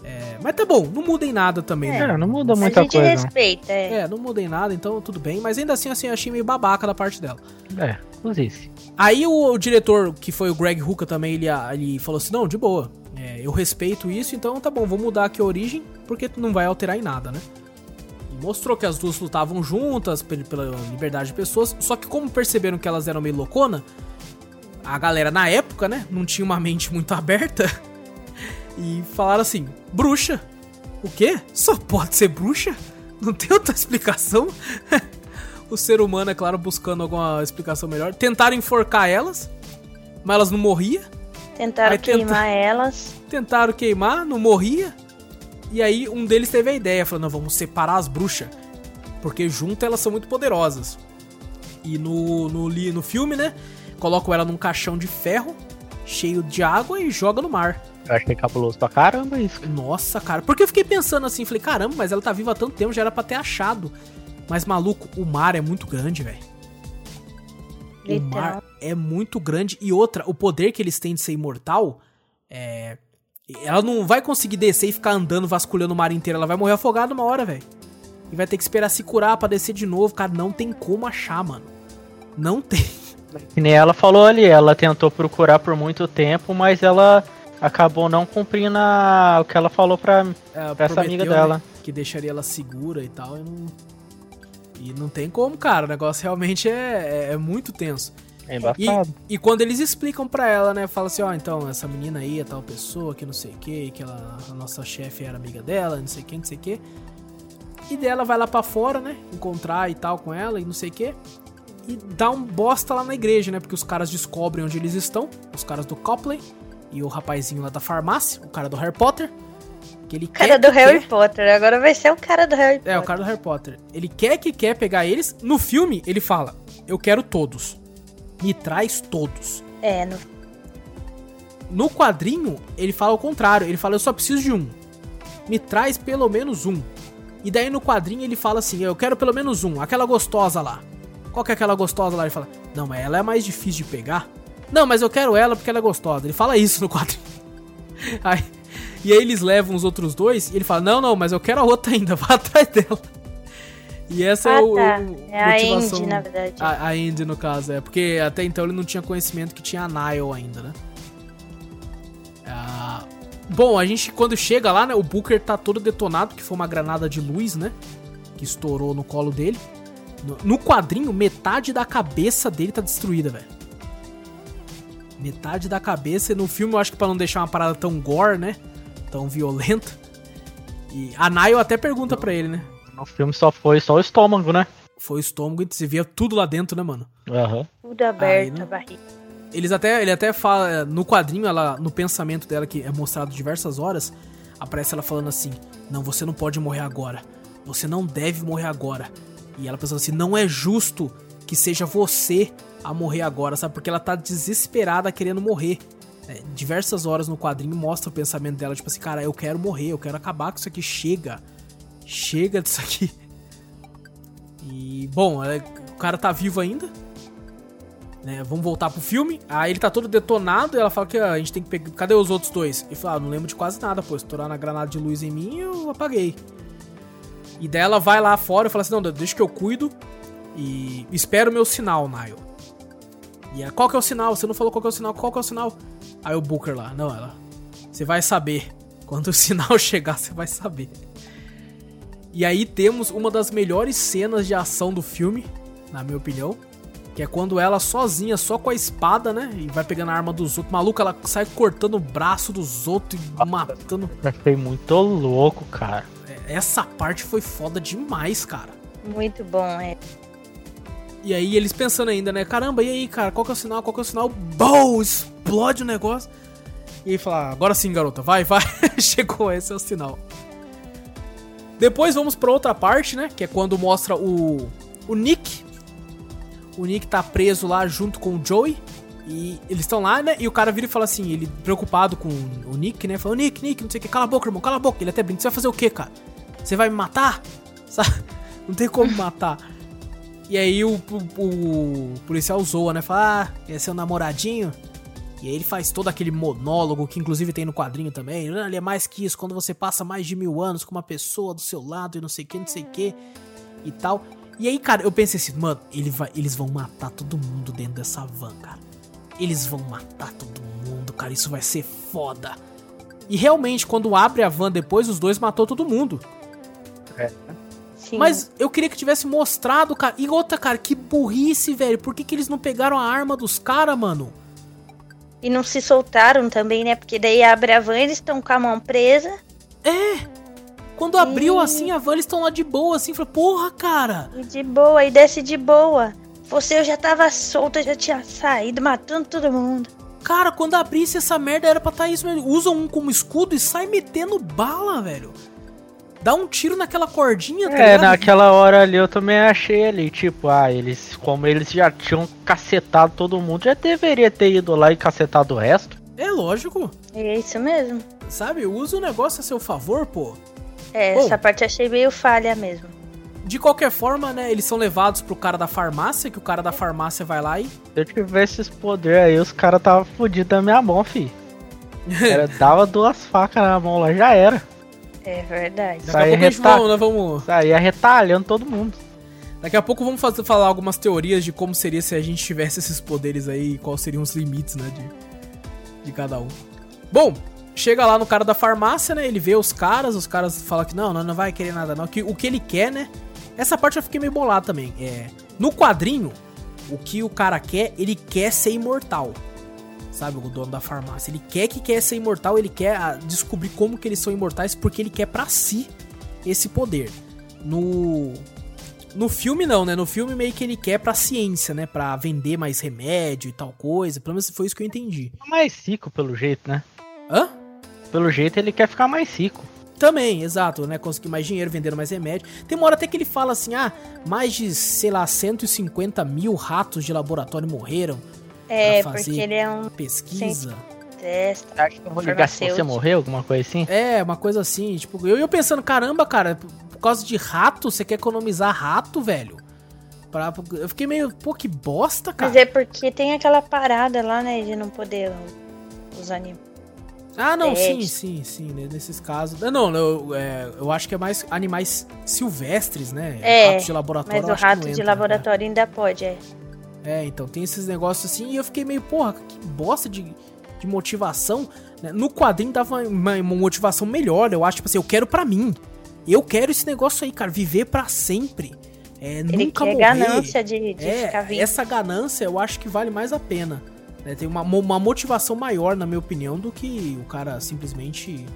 É, mas tá bom, não muda em nada também, é, né? não muda muita a gente coisa. respeita, é. é. não muda em nada, então tudo bem. Mas ainda assim, assim, eu achei meio babaca da parte dela. É, inclusive. Aí o, o, diretor, que foi o Greg Hooker também, ele, ele falou assim, não, de boa, é, eu respeito isso, então tá bom, vou mudar aqui a origem, porque não vai alterar em nada, né? mostrou que as duas lutavam juntas pela liberdade de pessoas, só que como perceberam que elas eram meio loucona, a galera na época, né, não tinha uma mente muito aberta e falaram assim: bruxa. O quê? Só pode ser bruxa? Não tem outra explicação? o ser humano, é claro, buscando alguma explicação melhor. Tentaram enforcar elas, mas elas não morriam. Tentaram aí queimar tenta... elas. Tentaram queimar, não morria. E aí um deles teve a ideia, falando, não, vamos separar as bruxas. Porque juntas elas são muito poderosas. E no, no, no filme, né? Colocam ela num caixão de ferro, cheio de água e joga no mar. Eu achei cabuloso pra caramba isso. Nossa, cara. Porque eu fiquei pensando assim, falei, caramba, mas ela tá viva há tanto tempo, já era pra ter achado. Mas, maluco, o mar é muito grande, velho. O mar é muito grande. E outra, o poder que eles têm de ser imortal é. Ela não vai conseguir descer e ficar andando, vasculhando o mar inteiro. Ela vai morrer afogada uma hora, velho. E vai ter que esperar se curar pra descer de novo. Cara, não tem como achar, mano. Não tem. Que nem ela falou ali, ela tentou procurar por muito tempo, mas ela acabou não cumprindo a, o que ela falou pra, é, pra essa amiga dela. Né, que deixaria ela segura e tal. E não, e não tem como, cara. O negócio realmente é, é, é muito tenso. É embaçado. E, e, quando eles explicam pra ela, né? Fala assim, ó, oh, então, essa menina aí é tal pessoa que não sei o que, que ela, a nossa chefe era amiga dela, não sei quem, não sei o que. E dela vai lá para fora, né? Encontrar e tal com ela e não sei o que. E dá um bosta lá na igreja, né? Porque os caras descobrem onde eles estão, os caras do Copley e o rapazinho lá da farmácia, o cara do Harry Potter. Que ele cara do Harry quer... Potter, agora vai ser o cara do Harry Potter. É, o cara do Harry Potter. Ele quer que quer pegar eles. No filme, ele fala: Eu quero todos. Me traz todos. É, no. No quadrinho, ele fala o contrário. Ele fala: Eu só preciso de um. Me traz pelo menos um. E daí no quadrinho ele fala assim: Eu quero pelo menos um. Aquela gostosa lá. Qual que é aquela gostosa lá? Ele fala: Não, mas ela é mais difícil de pegar. Não, mas eu quero ela porque ela é gostosa. Ele fala isso no quadrinho. Aí, e aí eles levam os outros dois e ele fala: Não, não, mas eu quero a outra ainda, vá atrás dela. E essa é ah, é o. Tá. O, é a Indy, na verdade. A, a Indy, no caso, é. Porque até então ele não tinha conhecimento que tinha a Nile ainda, né? Ah, bom, a gente, quando chega lá, né? O Booker tá todo detonado, que foi uma granada de luz, né? Que estourou no colo dele. No, quadrinho, metade da cabeça dele tá destruída, velho metade da cabeça. E no filme eu acho que pra não deixar uma parada tão gore, né? Tão violenta. E a Nayo até pergunta pra ele, né? No filme só foi só o estômago, né? Foi o estômago e você via tudo lá dentro, né, mano? Aham. Uhum. Tudo aberto, Aí, né? a barriga. Eles até, ele até fala, no quadrinho, ela, no pensamento dela, que é mostrado diversas horas, aparece ela falando assim: Não, você não pode morrer agora. Você não deve morrer agora. E ela pensando assim: Não é justo que seja você a morrer agora, sabe? Porque ela tá desesperada querendo morrer. É, diversas horas no quadrinho mostra o pensamento dela, tipo assim, cara, eu quero morrer, eu quero acabar com isso aqui, chega. Chega disso aqui. E, bom, é, o cara tá vivo ainda. Né, vamos voltar pro filme. Aí ele tá todo detonado e ela fala que ah, a gente tem que pegar. Cadê os outros dois? Ele fala, ah, não lembro de quase nada, pô. Estourar na granada de luz em mim eu apaguei. E daí ela vai lá fora e fala assim: não, deixa que eu cuido. E espero o meu sinal, Nile. E ela, qual que é o sinal? Você não falou qual que é o sinal? Qual que é o sinal? Aí o Booker lá, não, ela. Você vai saber. Quando o sinal chegar, você vai saber. E aí temos uma das melhores cenas de ação do filme, na minha opinião. Que é quando ela sozinha, só com a espada, né? E vai pegando a arma dos outros. Maluca, ela sai cortando o braço dos outros e matando. Foi muito louco, cara. Essa parte foi foda demais, cara. Muito bom, é. E aí eles pensando ainda, né? Caramba, e aí, cara, qual que é o sinal? Qual que é o sinal? Boom! Explode o negócio. E aí fala, ah, agora sim, garota, vai, vai. Chegou, esse é o sinal. Depois vamos pra outra parte, né? Que é quando mostra o, o Nick. O Nick tá preso lá junto com o Joey. E eles estão lá, né? E o cara vira e fala assim, ele preocupado com o Nick, né? Falou, Nick, Nick, não sei o que, cala a boca, irmão, cala a boca. Ele até brinca, você vai fazer o que, cara? Você vai me matar? Sabe? Não tem como matar. E aí o, o, o policial zoa, né? Fala, ah, é o namoradinho. E aí ele faz todo aquele monólogo que inclusive tem no quadrinho também. Ah, ele é mais que isso, quando você passa mais de mil anos com uma pessoa do seu lado e não sei o que, não sei o que e tal. E aí, cara, eu pensei assim, mano, ele vai, eles vão matar todo mundo dentro dessa van, cara. Eles vão matar todo mundo, cara, isso vai ser foda. E realmente, quando abre a van depois, os dois matou todo mundo. É. Sim. Mas eu queria que tivesse mostrado, cara. E outra, cara, que burrice, velho. Por que, que eles não pegaram a arma dos caras, mano? E não se soltaram também, né? Porque daí abre a van, eles estão com a mão presa. É! Quando abriu assim a van, eles estão lá de boa, assim. Falei, porra, cara! E de boa, e desce de boa. Você eu já tava solta, já tinha saído, matando todo mundo. Cara, quando abrisse essa merda era pra estar tá isso mesmo. Usa um como escudo e sai metendo bala, velho. Dá um tiro naquela cordinha, tá É, ligado? naquela hora ali eu também achei ali, tipo, ah, eles, como eles já tinham cacetado todo mundo, já deveria ter ido lá e cacetado o resto. É lógico. É isso mesmo. Sabe, usa o negócio a seu favor, pô. É, Bom, essa parte achei meio falha mesmo. De qualquer forma, né, eles são levados pro cara da farmácia, que o cara da farmácia vai lá e. Se eu tivesse esse poder aí, os caras tava fodidos da minha mão, fi. Era, dava duas facas na mão lá, já era. É verdade. Daqui a pouco gente né, vamos... Retalhando todo mundo. Daqui a pouco vamos fazer, falar algumas teorias de como seria se a gente tivesse esses poderes aí e quais seriam os limites, né, de, de cada um. Bom, chega lá no cara da farmácia, né, ele vê os caras, os caras falam que não, não, não vai querer nada não, que o que ele quer, né, essa parte eu fiquei meio bolado também, é, no quadrinho, o que o cara quer, ele quer ser imortal sabe? O dono da farmácia. Ele quer que quer ser imortal, ele quer ah, descobrir como que eles são imortais porque ele quer para si esse poder. No no filme não, né? No filme meio que ele quer pra ciência, né? Pra vender mais remédio e tal coisa. Pelo menos foi isso que eu entendi. Mais rico, pelo jeito, né? Hã? Pelo jeito ele quer ficar mais rico. Também, exato, né? Conseguir mais dinheiro, vendendo mais remédio. Tem uma hora até que ele fala assim: ah, mais de, sei lá, 150 mil ratos de laboratório morreram. É, porque ele é um. Pesquisa. Testa, Acho que eu vou ligar se você morreu, alguma coisa assim? É, uma coisa assim. Tipo, eu ia pensando, caramba, cara, por causa de rato, você quer economizar rato, velho? Pra, eu fiquei meio, pô, que bosta, cara. Mas é porque tem aquela parada lá, né, de não poder os animais. Ah, não, sim, sim, sim, né, nesses casos. Não, eu, é, eu acho que é mais animais silvestres, né? É, ratos de laboratório. Mas o rato entra, de laboratório né? ainda pode, é. É, então tem esses negócios assim e eu fiquei meio, porra, que bosta de, de motivação. Né? No quadrinho dava uma, uma, motivação melhor, eu acho, tipo assim, eu quero para mim. Eu quero esse negócio aí, cara, viver para sempre. É, Ele nunca quer morrer. ganância de, de é, ficar vivo. Essa ganância eu acho que vale mais a pena. Né? Tem uma, uma motivação maior, na minha opinião, do que o cara simplesmente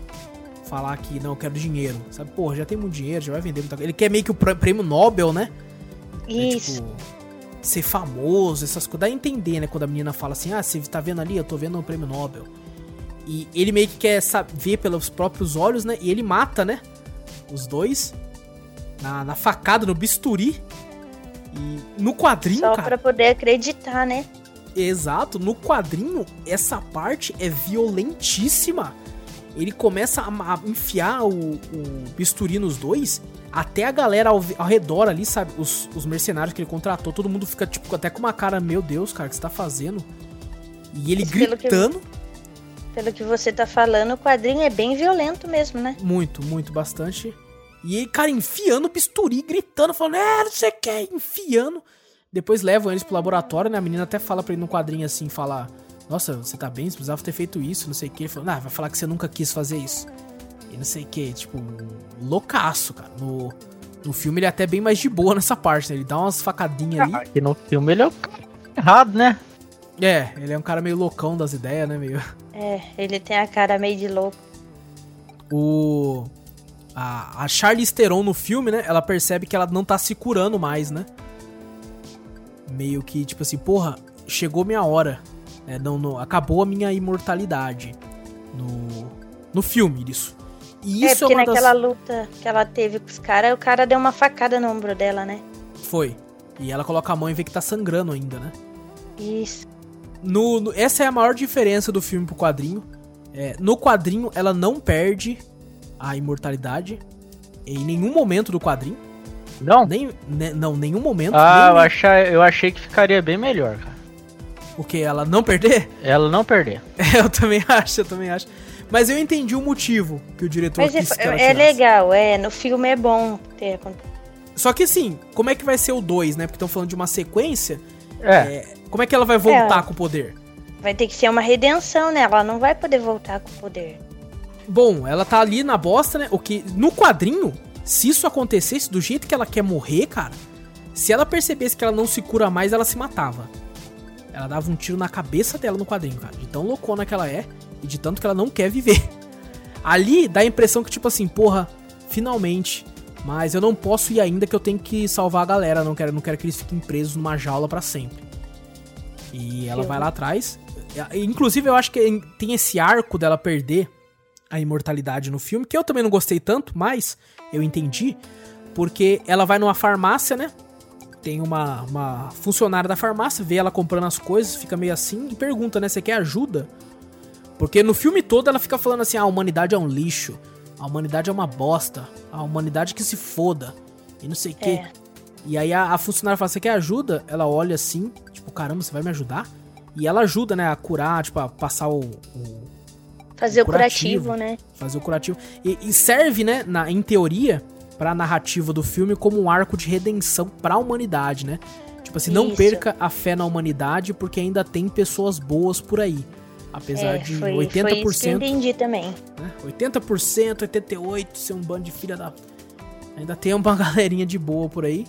falar que não, eu quero dinheiro. Sabe, porra, já tem muito dinheiro, já vai vender muita coisa. Ele quer meio que o prêmio Nobel, né? Isso. É, tipo, ser famoso, essas coisas. Dá a entender, né? Quando a menina fala assim, ah, você tá vendo ali? Eu tô vendo um prêmio Nobel. E ele meio que quer ver pelos próprios olhos, né? E ele mata, né? Os dois. Na, na facada, no bisturi. E no quadrinho, Só cara. pra poder acreditar, né? Exato. No quadrinho, essa parte é violentíssima. Ele começa a, a enfiar o, o bisturi nos dois até a galera ao, ao redor ali, sabe? Os, os, mercenários que ele contratou, todo mundo fica, tipo, até com uma cara, meu Deus, cara, o que você tá fazendo? E ele Mas gritando. Pelo que, pelo que você tá falando, o quadrinho é bem violento mesmo, né? Muito, muito, bastante. E ele, cara, enfiando o bisturi, gritando, falando, é, não sei o que, enfiando. Depois levam eles pro laboratório, né? A menina até fala pra ele no quadrinho assim, falar, nossa, você tá bem? Você precisava ter feito isso, não sei o que. Ele falou, ah, vai falar que você nunca quis fazer isso e não sei o que, tipo, loucaço, cara. No, no filme ele é até bem mais de boa nessa parte, né? Ele dá umas facadinhas ali. Aqui no filme ele é o cara errado, né? É, ele é um cara meio loucão das ideias, né, meio... É, ele tem a cara meio de louco. O... A, a Charlize Theron no filme, né, ela percebe que ela não tá se curando mais, né? Meio que, tipo assim, porra, chegou minha hora. Né? Não, não, acabou a minha imortalidade. No, no filme, isso. E é, isso é, porque é naquela das... luta que ela teve com os caras, o cara deu uma facada no ombro dela, né? Foi. E ela coloca a mão e vê que tá sangrando ainda, né? Isso. No, no essa é a maior diferença do filme pro quadrinho. É, no quadrinho, ela não perde a imortalidade em nenhum momento do quadrinho. Não? Nem, ne, não, nenhum momento. Ah, eu, achei, eu achei que ficaria bem melhor, cara. O que? Ela não perder? Ela não perder. É, eu também acho, eu também acho. Mas eu entendi o motivo que o diretor Mas quis é, que ela é legal, é. No filme é bom ter Só que assim, como é que vai ser o 2, né? Porque estão falando de uma sequência. É. é. Como é que ela vai voltar é, com o poder? Vai ter que ser uma redenção, né? Ela não vai poder voltar com o poder. Bom, ela tá ali na bosta, né? O que no quadrinho, Se isso acontecesse do jeito que ela quer morrer, cara, se ela percebesse que ela não se cura mais, ela se matava. Ela dava um tiro na cabeça dela no quadrinho, cara. De tão loucona que ela é e de tanto que ela não quer viver. Ali dá a impressão que, tipo assim, porra, finalmente. Mas eu não posso ir ainda que eu tenho que salvar a galera. Não quero, não quero que eles fiquem presos numa jaula para sempre. E ela vai lá atrás. Inclusive, eu acho que tem esse arco dela perder a imortalidade no filme, que eu também não gostei tanto, mas eu entendi. Porque ela vai numa farmácia, né? tem uma, uma funcionária da farmácia, vê ela comprando as coisas, fica meio assim e pergunta, né? Você quer ajuda? Porque no filme todo ela fica falando assim: ah, a humanidade é um lixo, a humanidade é uma bosta, a humanidade que se foda, e não sei o é. quê. E aí a, a, funcionária fala: Você quer ajuda? Ela olha assim, tipo, caramba, você vai me ajudar? E ela ajuda, né, a curar, tipo, a passar o. o Fazer o curativo, curativo, né? Fazer o curativo. E, e serve, né, na, em teoria, para a narrativa do filme como um arco de redenção para a humanidade, né? Tipo assim, Isso. não perca a fé na humanidade porque ainda tem pessoas boas por aí. Apesar é, de foi, 80%. Foi isso que eu entendi também. Né? 80%, 88% ser um bando de filha da. Ainda tem uma galerinha de boa por aí.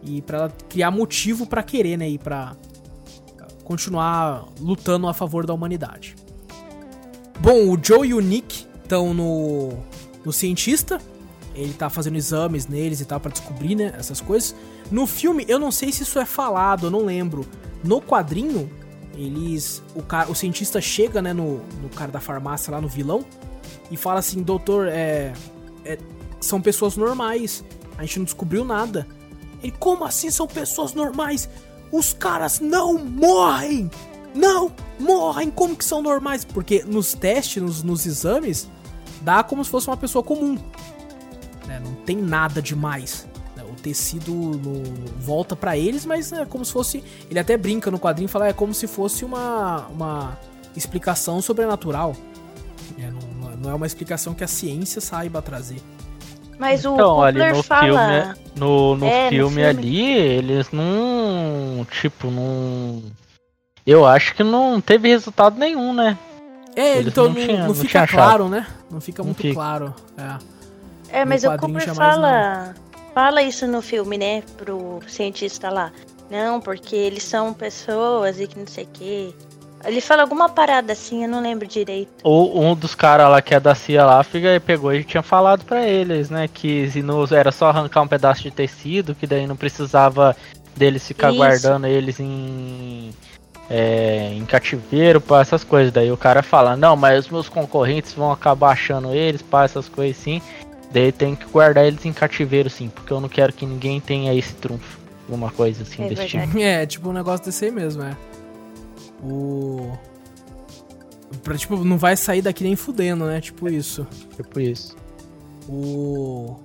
E para criar motivo para querer, né? E pra continuar lutando a favor da humanidade. Bom, o Joe e o Nick estão no, no cientista, ele tá fazendo exames neles e tal para descobrir, né, essas coisas. No filme, eu não sei se isso é falado, eu não lembro. No quadrinho, eles o cara, o cientista chega, né, no, no cara da farmácia lá no vilão e fala assim: "Doutor, é, é são pessoas normais. A gente não descobriu nada." Ele: "Como assim são pessoas normais? Os caras não morrem!" Não, morrem, como que são normais? Porque nos testes, nos, nos exames, dá como se fosse uma pessoa comum né? Não tem nada demais. Né? O tecido no... volta para eles, mas é como se fosse. Ele até brinca no quadrinho e fala: é como se fosse uma, uma explicação sobrenatural. É, não, não, é uma explicação que a ciência saiba trazer. Mas o então, ali no fala... filme, no, no, é, filme no filme ali, eles não. Tipo, não. Eu acho que não teve resultado nenhum, né? É, eles então não, tinha, não fica claro, né? Não fica muito fica. claro. É. É, mas o Cooper fala, fala isso no filme, né? Pro cientista lá. Não, porque eles são pessoas e que não sei o quê. Ele fala alguma parada assim, eu não lembro direito. Ou um dos caras lá que é da CIA lá fica, pegou e tinha falado para eles, né? Que se não era só arrancar um pedaço de tecido, que daí não precisava deles ficar Isso. guardando eles em. É, em cativeiro para essas coisas. Daí o cara fala, não, mas os meus concorrentes vão acabar achando eles para essas coisas assim. Daí tem que guardar eles em cativeiro, sim, porque eu não quero que ninguém tenha esse trunfo. Alguma coisa assim é desse tipo. É, tipo um negócio desse aí mesmo, é. O. Pra, tipo, não vai sair daqui nem fudendo, né? Tipo isso. Tipo isso. O.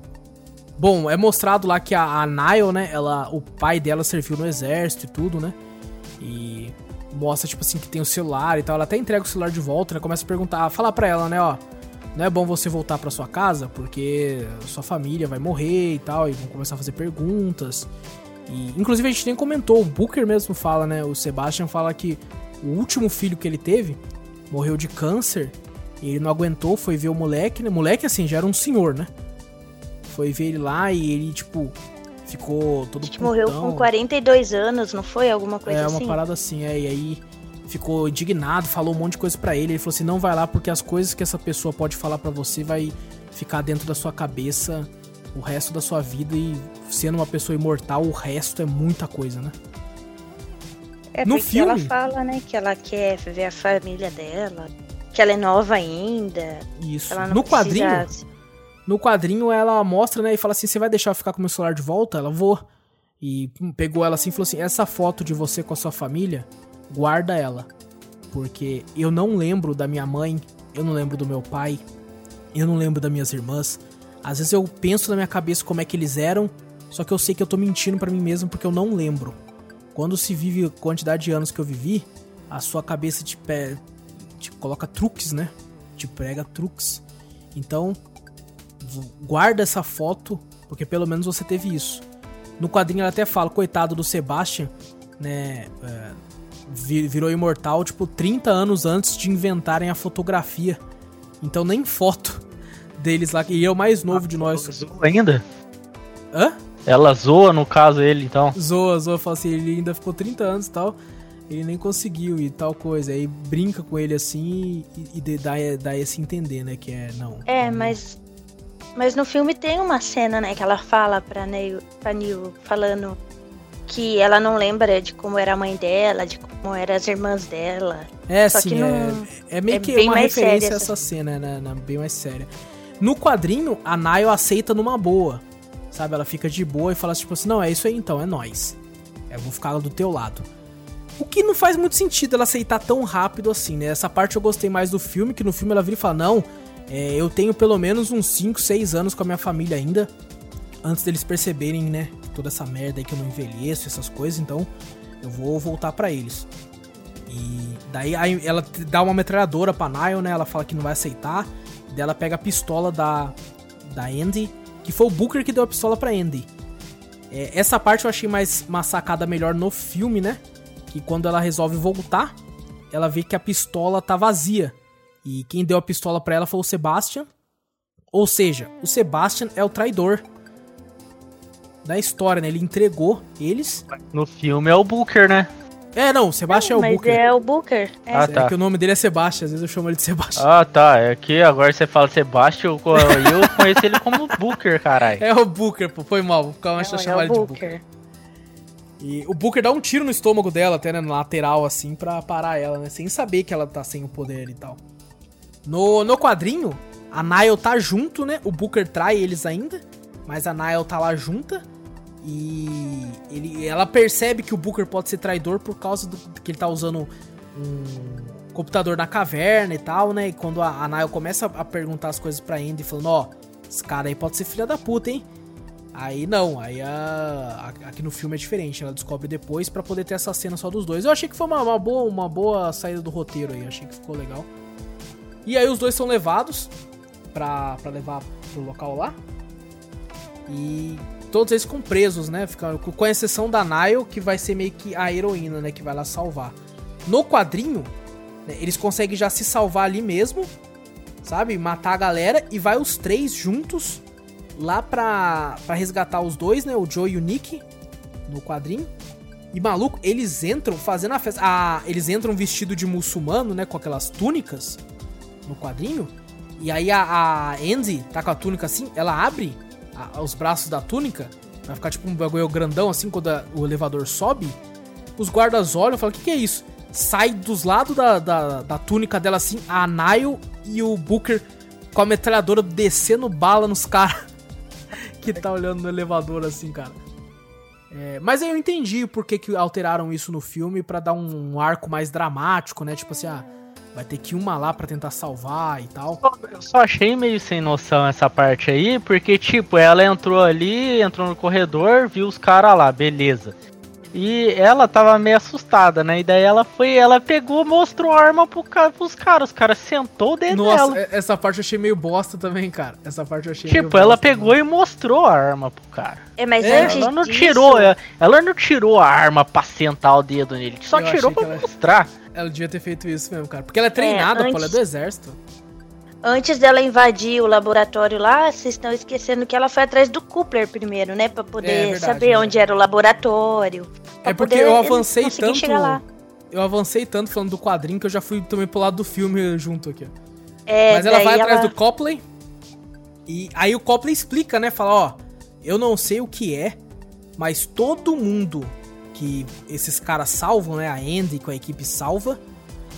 Bom, é mostrado lá que a, a Nile, né? Ela, o pai dela serviu no exército e tudo, né? E mostra, tipo assim, que tem o celular e tal. Ela até entrega o celular de volta, né? Começa a perguntar, falar pra ela, né, ó não é bom você voltar para sua casa porque sua família vai morrer e tal, e vão começar a fazer perguntas. E, inclusive a gente nem comentou, o Booker mesmo fala, né? O Sebastian fala que o último filho que ele teve morreu de câncer. E ele não aguentou, foi ver o moleque, né? Moleque assim, já era um senhor, né? Foi ver ele lá e ele, tipo, ficou todo Acho morreu com 42 anos, não foi? Alguma coisa assim? É, uma assim? parada assim, é. E aí ficou indignado, falou um monte de coisa para ele. Ele falou assim: não vai lá porque as coisas que essa pessoa pode falar para você vai ficar dentro da sua cabeça o resto da sua vida e sendo uma pessoa imortal, o resto é muita coisa, né? É no porque filme, ela fala, né, que ela quer ver a família dela, que ela é nova ainda. Isso. no quadrinho, no quadrinho ela mostra, né, e fala assim: "Você vai deixar eu ficar com meu celular de volta?" Ela vou. E pegou ela assim e falou assim: "Essa foto de você com a sua família guarda ela. Porque eu não lembro da minha mãe, eu não lembro do meu pai, eu não lembro das minhas irmãs. Às vezes eu penso na minha cabeça como é que eles eram, só que eu sei que eu tô mentindo para mim mesmo porque eu não lembro. Quando se vive a quantidade de anos que eu vivi, a sua cabeça te, pe... te coloca truques, né? Te prega truques. Então, guarda essa foto, porque pelo menos você teve isso. No quadrinho ela até fala, coitado do Sebastian, né? É, virou imortal, tipo, 30 anos antes de inventarem a fotografia. Então nem foto deles lá, e é o mais novo de nós. Zoa ainda? Hã? Ela zoa, no caso, ele, então. Zoa, zoa, fala assim, ele ainda ficou 30 anos e tal, ele nem conseguiu e tal coisa. Aí brinca com ele assim e, e dá, dá esse entender, né, que é, não. É, não, mas... Mas no filme tem uma cena, né, que ela fala pra Neil, pra Neil falando que ela não lembra de como era a mãe dela, de como eram as irmãs dela. É, Só sim, que é, não- é meio é que bem uma mais referência séria a essa cena, né, né, bem mais séria. No quadrinho, a Nayo aceita numa boa, sabe? Ela fica de boa e fala tipo assim, não, é isso aí então, é nós. Eu vou ficar do teu lado. O que não faz muito sentido ela aceitar tão rápido assim, né? Essa parte eu gostei mais do filme, que no filme ela vira e fala, não, é, eu tenho pelo menos uns 5, 6 anos com a minha família ainda, antes deles perceberem, né, toda essa merda aí que eu não envelheço, essas coisas, então eu vou voltar pra eles. E daí aí ela dá uma metralhadora pra Nile, né? Ela fala que não vai aceitar. Daí ela pega a pistola da, da Andy, que foi o Booker que deu a pistola pra Andy. É, essa parte eu achei mais uma sacada melhor no filme, né? Que quando ela resolve voltar, ela vê que a pistola tá vazia. E quem deu a pistola pra ela foi o Sebastian. Ou seja, o Sebastian é o traidor da história, né? Ele entregou eles. No filme é o Booker, né? É, não, o Sebastian é o mas Booker. é o Booker. É. Ah, É tá. que o nome dele é Sebastian, às vezes eu chamo ele de Sebastian. Ah, tá. É que agora você fala Sebastian, eu, eu conheço ele como Booker, caralho. É o Booker, pô, foi mal, vou ficar mais Não, chamar é ele o de Booker. Booker. E o Booker dá um tiro no estômago dela, até né, na lateral, assim, pra parar ela, né? Sem saber que ela tá sem o poder e tal. No, no quadrinho, a Nile tá junto, né? O Booker trai eles ainda, mas a Nile tá lá junta. E ele, ela percebe que o Booker pode ser traidor por causa do que ele tá usando um computador na caverna e tal, né? E quando a, a Nile começa a perguntar as coisas pra Andy, falando, ó, esse cara aí pode ser filha da puta, hein? Aí não, aí a, a- aqui no filme é diferente, ela descobre depois pra poder ter essa cena só dos dois. Eu achei que foi uma, uma boa, uma boa saída do roteiro aí, achei que ficou legal. E aí os dois são levados pra, pra levar pro local lá. E todos eles ficam presos, né? Ficam, com exceção da Nile, que vai ser meio que a heroína, né? Que vai lá salvar. No quadrinho, né, eles conseguem já se salvar ali mesmo, sabe? Matar a galera e vai os três juntos lá pra, pra resgatar os dois, né? O Joe e o Nick no quadrinho. E maluco, eles entram fazendo a festa. Ah, eles entram vestido de muçulmano, né? Com aquelas túnicas no quadrinho. E aí a, a Andy tá com a túnica assim, ela abre a- os braços da túnica, vai ficar tipo um bagulho grandão assim quando a- o elevador sobe. Os guardas olham e falam: O que, que é isso? Sai dos lados da, da, da túnica dela assim, a Nile e o Booker com a metralhadora descendo bala nos caras que tá olhando no elevador assim, cara. É, mas aí eu entendi por que, que alteraram isso no filme pra dar um, um arco mais dramático, né? Tipo assim, ah, vai ter que ir uma lá pra tentar salvar e tal. Eu só achei meio sem noção essa parte aí, porque, tipo, ela entrou ali, entrou no corredor, viu os caras lá, beleza. E ela tava meio assustada, né? E daí ela foi, ela pegou, mostrou a arma pro cara, pros caras. Os caras sentou dentro Nossa, dela. e- essa parte eu achei meio bosta também, cara. Essa parte eu achei meio Tipo, ela bosta, pegou mano. e mostrou a arma pro cara. É, mas É, antes Ela não disso, tirou, ela, ela não tirou a arma pra sentar o dedo nele, só Eu tirou pra ela- mostrar. Ela devia ter feito isso mesmo, cara. Porque ela é treinada, pô, ela é antes- do exército. Antes dela invadir o laboratório lá, vocês estão esquecendo que ela foi atrás do Coupler primeiro, né? Pra poder É verdade, saber verdade. onde era o laboratório. É porque eu avancei tanto. Eu avancei tanto falando do quadrinho que eu já fui também pro lado do filme junto aqui. ó. É, Mas ela vai atrás do Copley. E aí o Copley explica, né? Fala, ó, eu não sei o que é, mas todo mundo que esses caras salvam, né? A Andy com a equipe salva,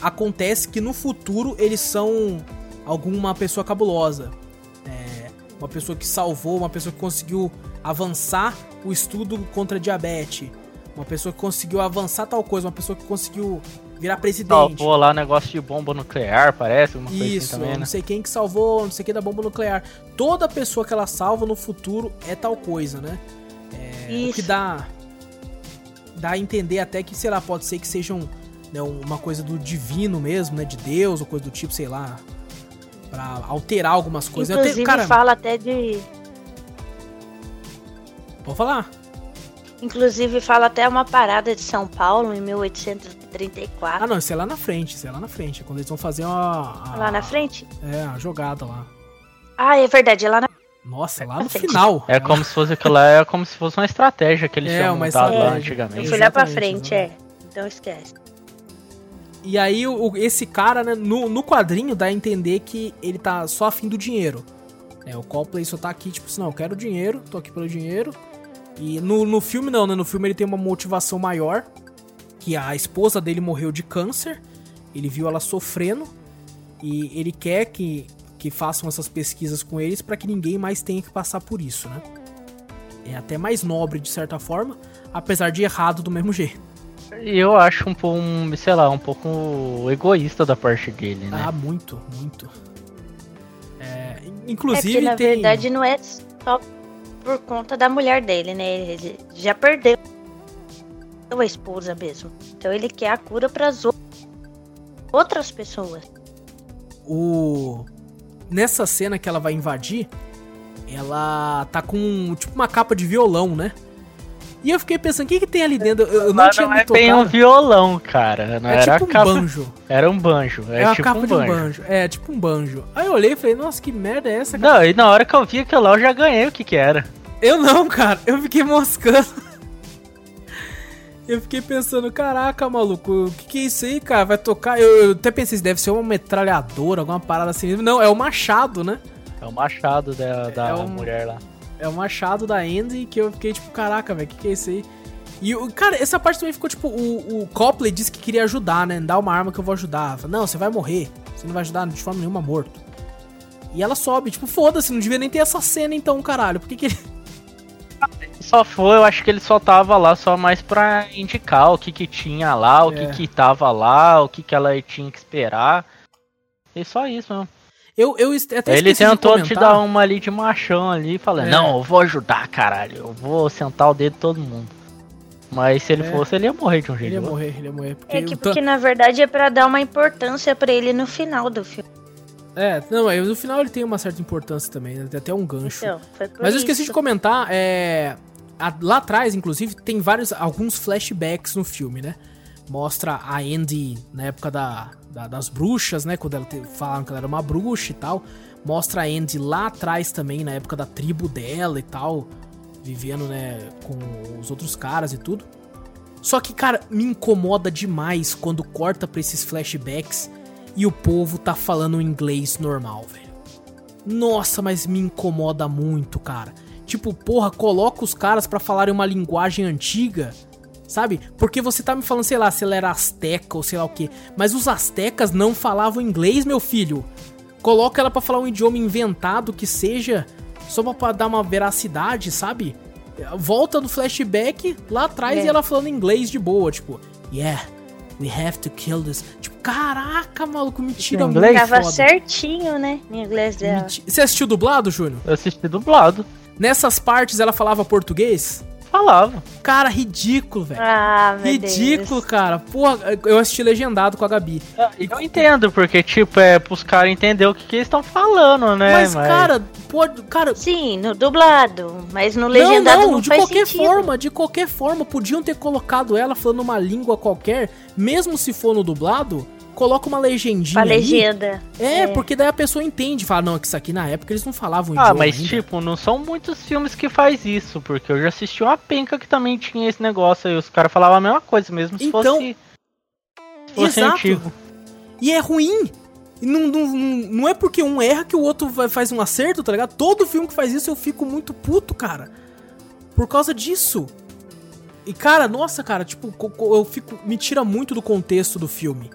acontece que no futuro eles são alguma pessoa cabulosa. É, uma pessoa que salvou, uma pessoa que conseguiu avançar o estudo contra a diabetes. Uma pessoa que conseguiu avançar tal coisa, uma pessoa que conseguiu virar presidente. Salvou lá negócio de bomba nuclear, parece, uma coisa Isso, assim também, não né? sei quem que salvou, não sei quem da bomba nuclear. Toda pessoa que ela salva no futuro é tal coisa, né? É, o que Isso. dá dá a entender até que, sei lá, pode ser que sejam né, uma coisa do divino mesmo, né? De Deus ou coisa do tipo, sei lá. Pra alterar algumas coisas. Inclusive tenho- cara, fala até de. pode falar. Inclusive fala até uma parada de São Paulo em 1834. Ah, não, isso é lá na frente, isso é lá na frente. É quando eles vão fazer uma. a- lá na frente. É, a jogada lá. Ah, é verdade, é lá na. Nossa, lá no final. É como se fosse aquilo lá, é como se fosse uma estratégia que eles É, tinham uma montado lá antigamente. fui lá pra Exatamente, frente, é. Então esquece. E aí, o, esse cara, né, no, no quadrinho dá a entender que ele tá só afim do dinheiro. É, o Copley só tá aqui, tipo assim, não, eu quero dinheiro, tô aqui pelo dinheiro. E no, no filme não, né? No filme ele tem uma motivação maior. Que a esposa dele morreu de câncer. Ele viu ela sofrendo. E ele quer que, que façam essas pesquisas com eles pra que ninguém mais tenha que passar por isso, né? É até mais nobre de certa forma, apesar de errado do mesmo jeito. E eu acho um pouco, um, sei lá, um pouco egoísta da parte dele, né? Ah, muito, muito. É, É inclusive porque na tem... verdade não é só por conta da mulher dele, né? Ele já perdeu a esposa mesmo. Então ele quer a cura para as outras pessoas. o nessa cena que ela vai invadir, ela tá com tipo uma capa de violão, né? E eu fiquei pensando, o que que tem ali dentro? Eu, eu não Lá tinha não me é bem um tocado. violão, cara. Não É era tipo um capa- banjo. Era um banjo. É, É, tipo capa um de um banjo. banjo. É, tipo um banjo. Aí eu olhei e falei, nossa, que merda é essa, cara? Não, e na hora que eu vi aquilo lá, eu já ganhei o que que era. Eu não, cara. Eu fiquei moscando. Eu fiquei pensando, caraca, maluco, o que, que é isso aí, cara? Vai tocar? Eu, eu até pensei, deve ser uma metralhadora, alguma parada assim. Não, é o machado, né? É o machado da, da É um- mulher lá. É o machado da Andy que eu fiquei tipo, caraca, velho, o que, que é isso aí? E, cara, essa parte também ficou tipo, o, o Copley disse que queria ajudar, né? Dá uma arma que eu vou ajudar. Fala, não, você vai morrer. Você não vai ajudar de forma nenhuma morto. E ela sobe, tipo, foda-se, não devia nem ter essa cena então, caralho. Por que que ele... Só foi, eu acho que ele só tava lá só mais pra indicar o que que tinha lá, o É. que que tava lá, o que que ela tinha que esperar. E só isso mesmo. Eu, eu até ele tentou te dar uma ali de machão ali, falando, É. não, eu vou ajudar, caralho, eu vou sentar o dedo de todo mundo. Mas se ele É. fosse, ele ia morrer de um Ele jeito. ia ou outro. morrer, ele ia morrer. Porque, É que porque na verdade é pra dar uma importância pra ele no final do filme. É, não, mas no final ele tem uma certa importância também, né? tem até um gancho. Então, Mas eu esqueci de isso. comentar, é. a- lá atrás, inclusive, tem vários. alguns flashbacks no filme, né? Mostra a Andy na época da, da- das bruxas, né? Quando ela te, falaram que ela era uma bruxa e tal. Mostra a Andy lá atrás também, na época da tribo dela e tal. Vivendo, né, com os outros caras e tudo. Só que, cara, me incomoda demais quando corta pra esses flashbacks e o povo tá falando inglês normal, velho. Nossa, mas me incomoda muito, cara. Tipo, porra, coloca os caras pra falarem uma linguagem antiga, sabe? Porque você tá me falando, sei lá, se ela era asteca ou sei lá o que. Mas os astecas não falavam inglês, meu filho. Coloca ela pra falar um idioma inventado que seja, só pra- pra dar uma veracidade, sabe? Volta no flashback lá atrás É. e ela falando inglês de boa, tipo, yeah, we have to kill this. Tipo, caraca, maluco, me tira muito inglês? Tava foda. certinho, né? Em inglês dela. Você assistiu dublado, Júnior? Eu assisti dublado. Nessas partes ela falava português? Falava. Cara, ridículo, velho. Ah, meu Ridículo, Deus. cara. Porra, eu assisti legendado com a Gabi. Eu entendo, porque, tipo, é pros caras entender o que, que eles estão falando, né? Mas, cara, pode. Cara. Sim, no dublado, mas no legendado não, não, de faz qualquer sentido. forma, de qualquer forma, podiam ter colocado ela falando uma língua qualquer, mesmo se for no dublado, coloca uma legendinha. Ali. legenda. É, É. porque daí a pessoa entende, fala, não, é que isso aqui na época eles não falavam Ah, idioma mas ainda. tipo, não são muitos filmes que faz isso, porque eu já assisti uma penca que também tinha esse negócio aí, os caras falavam a mesma coisa, mesmo se Então, fosse, se fosse exato. antigo. E é ruim. E Não, não, não, é porque um erra que o outro vai- faz um acerto, tá ligado? Todo filme que faz isso eu fico muito puto, cara. Por causa disso. E, cara, nossa, cara, tipo, eu fico. Me tira muito do contexto do filme.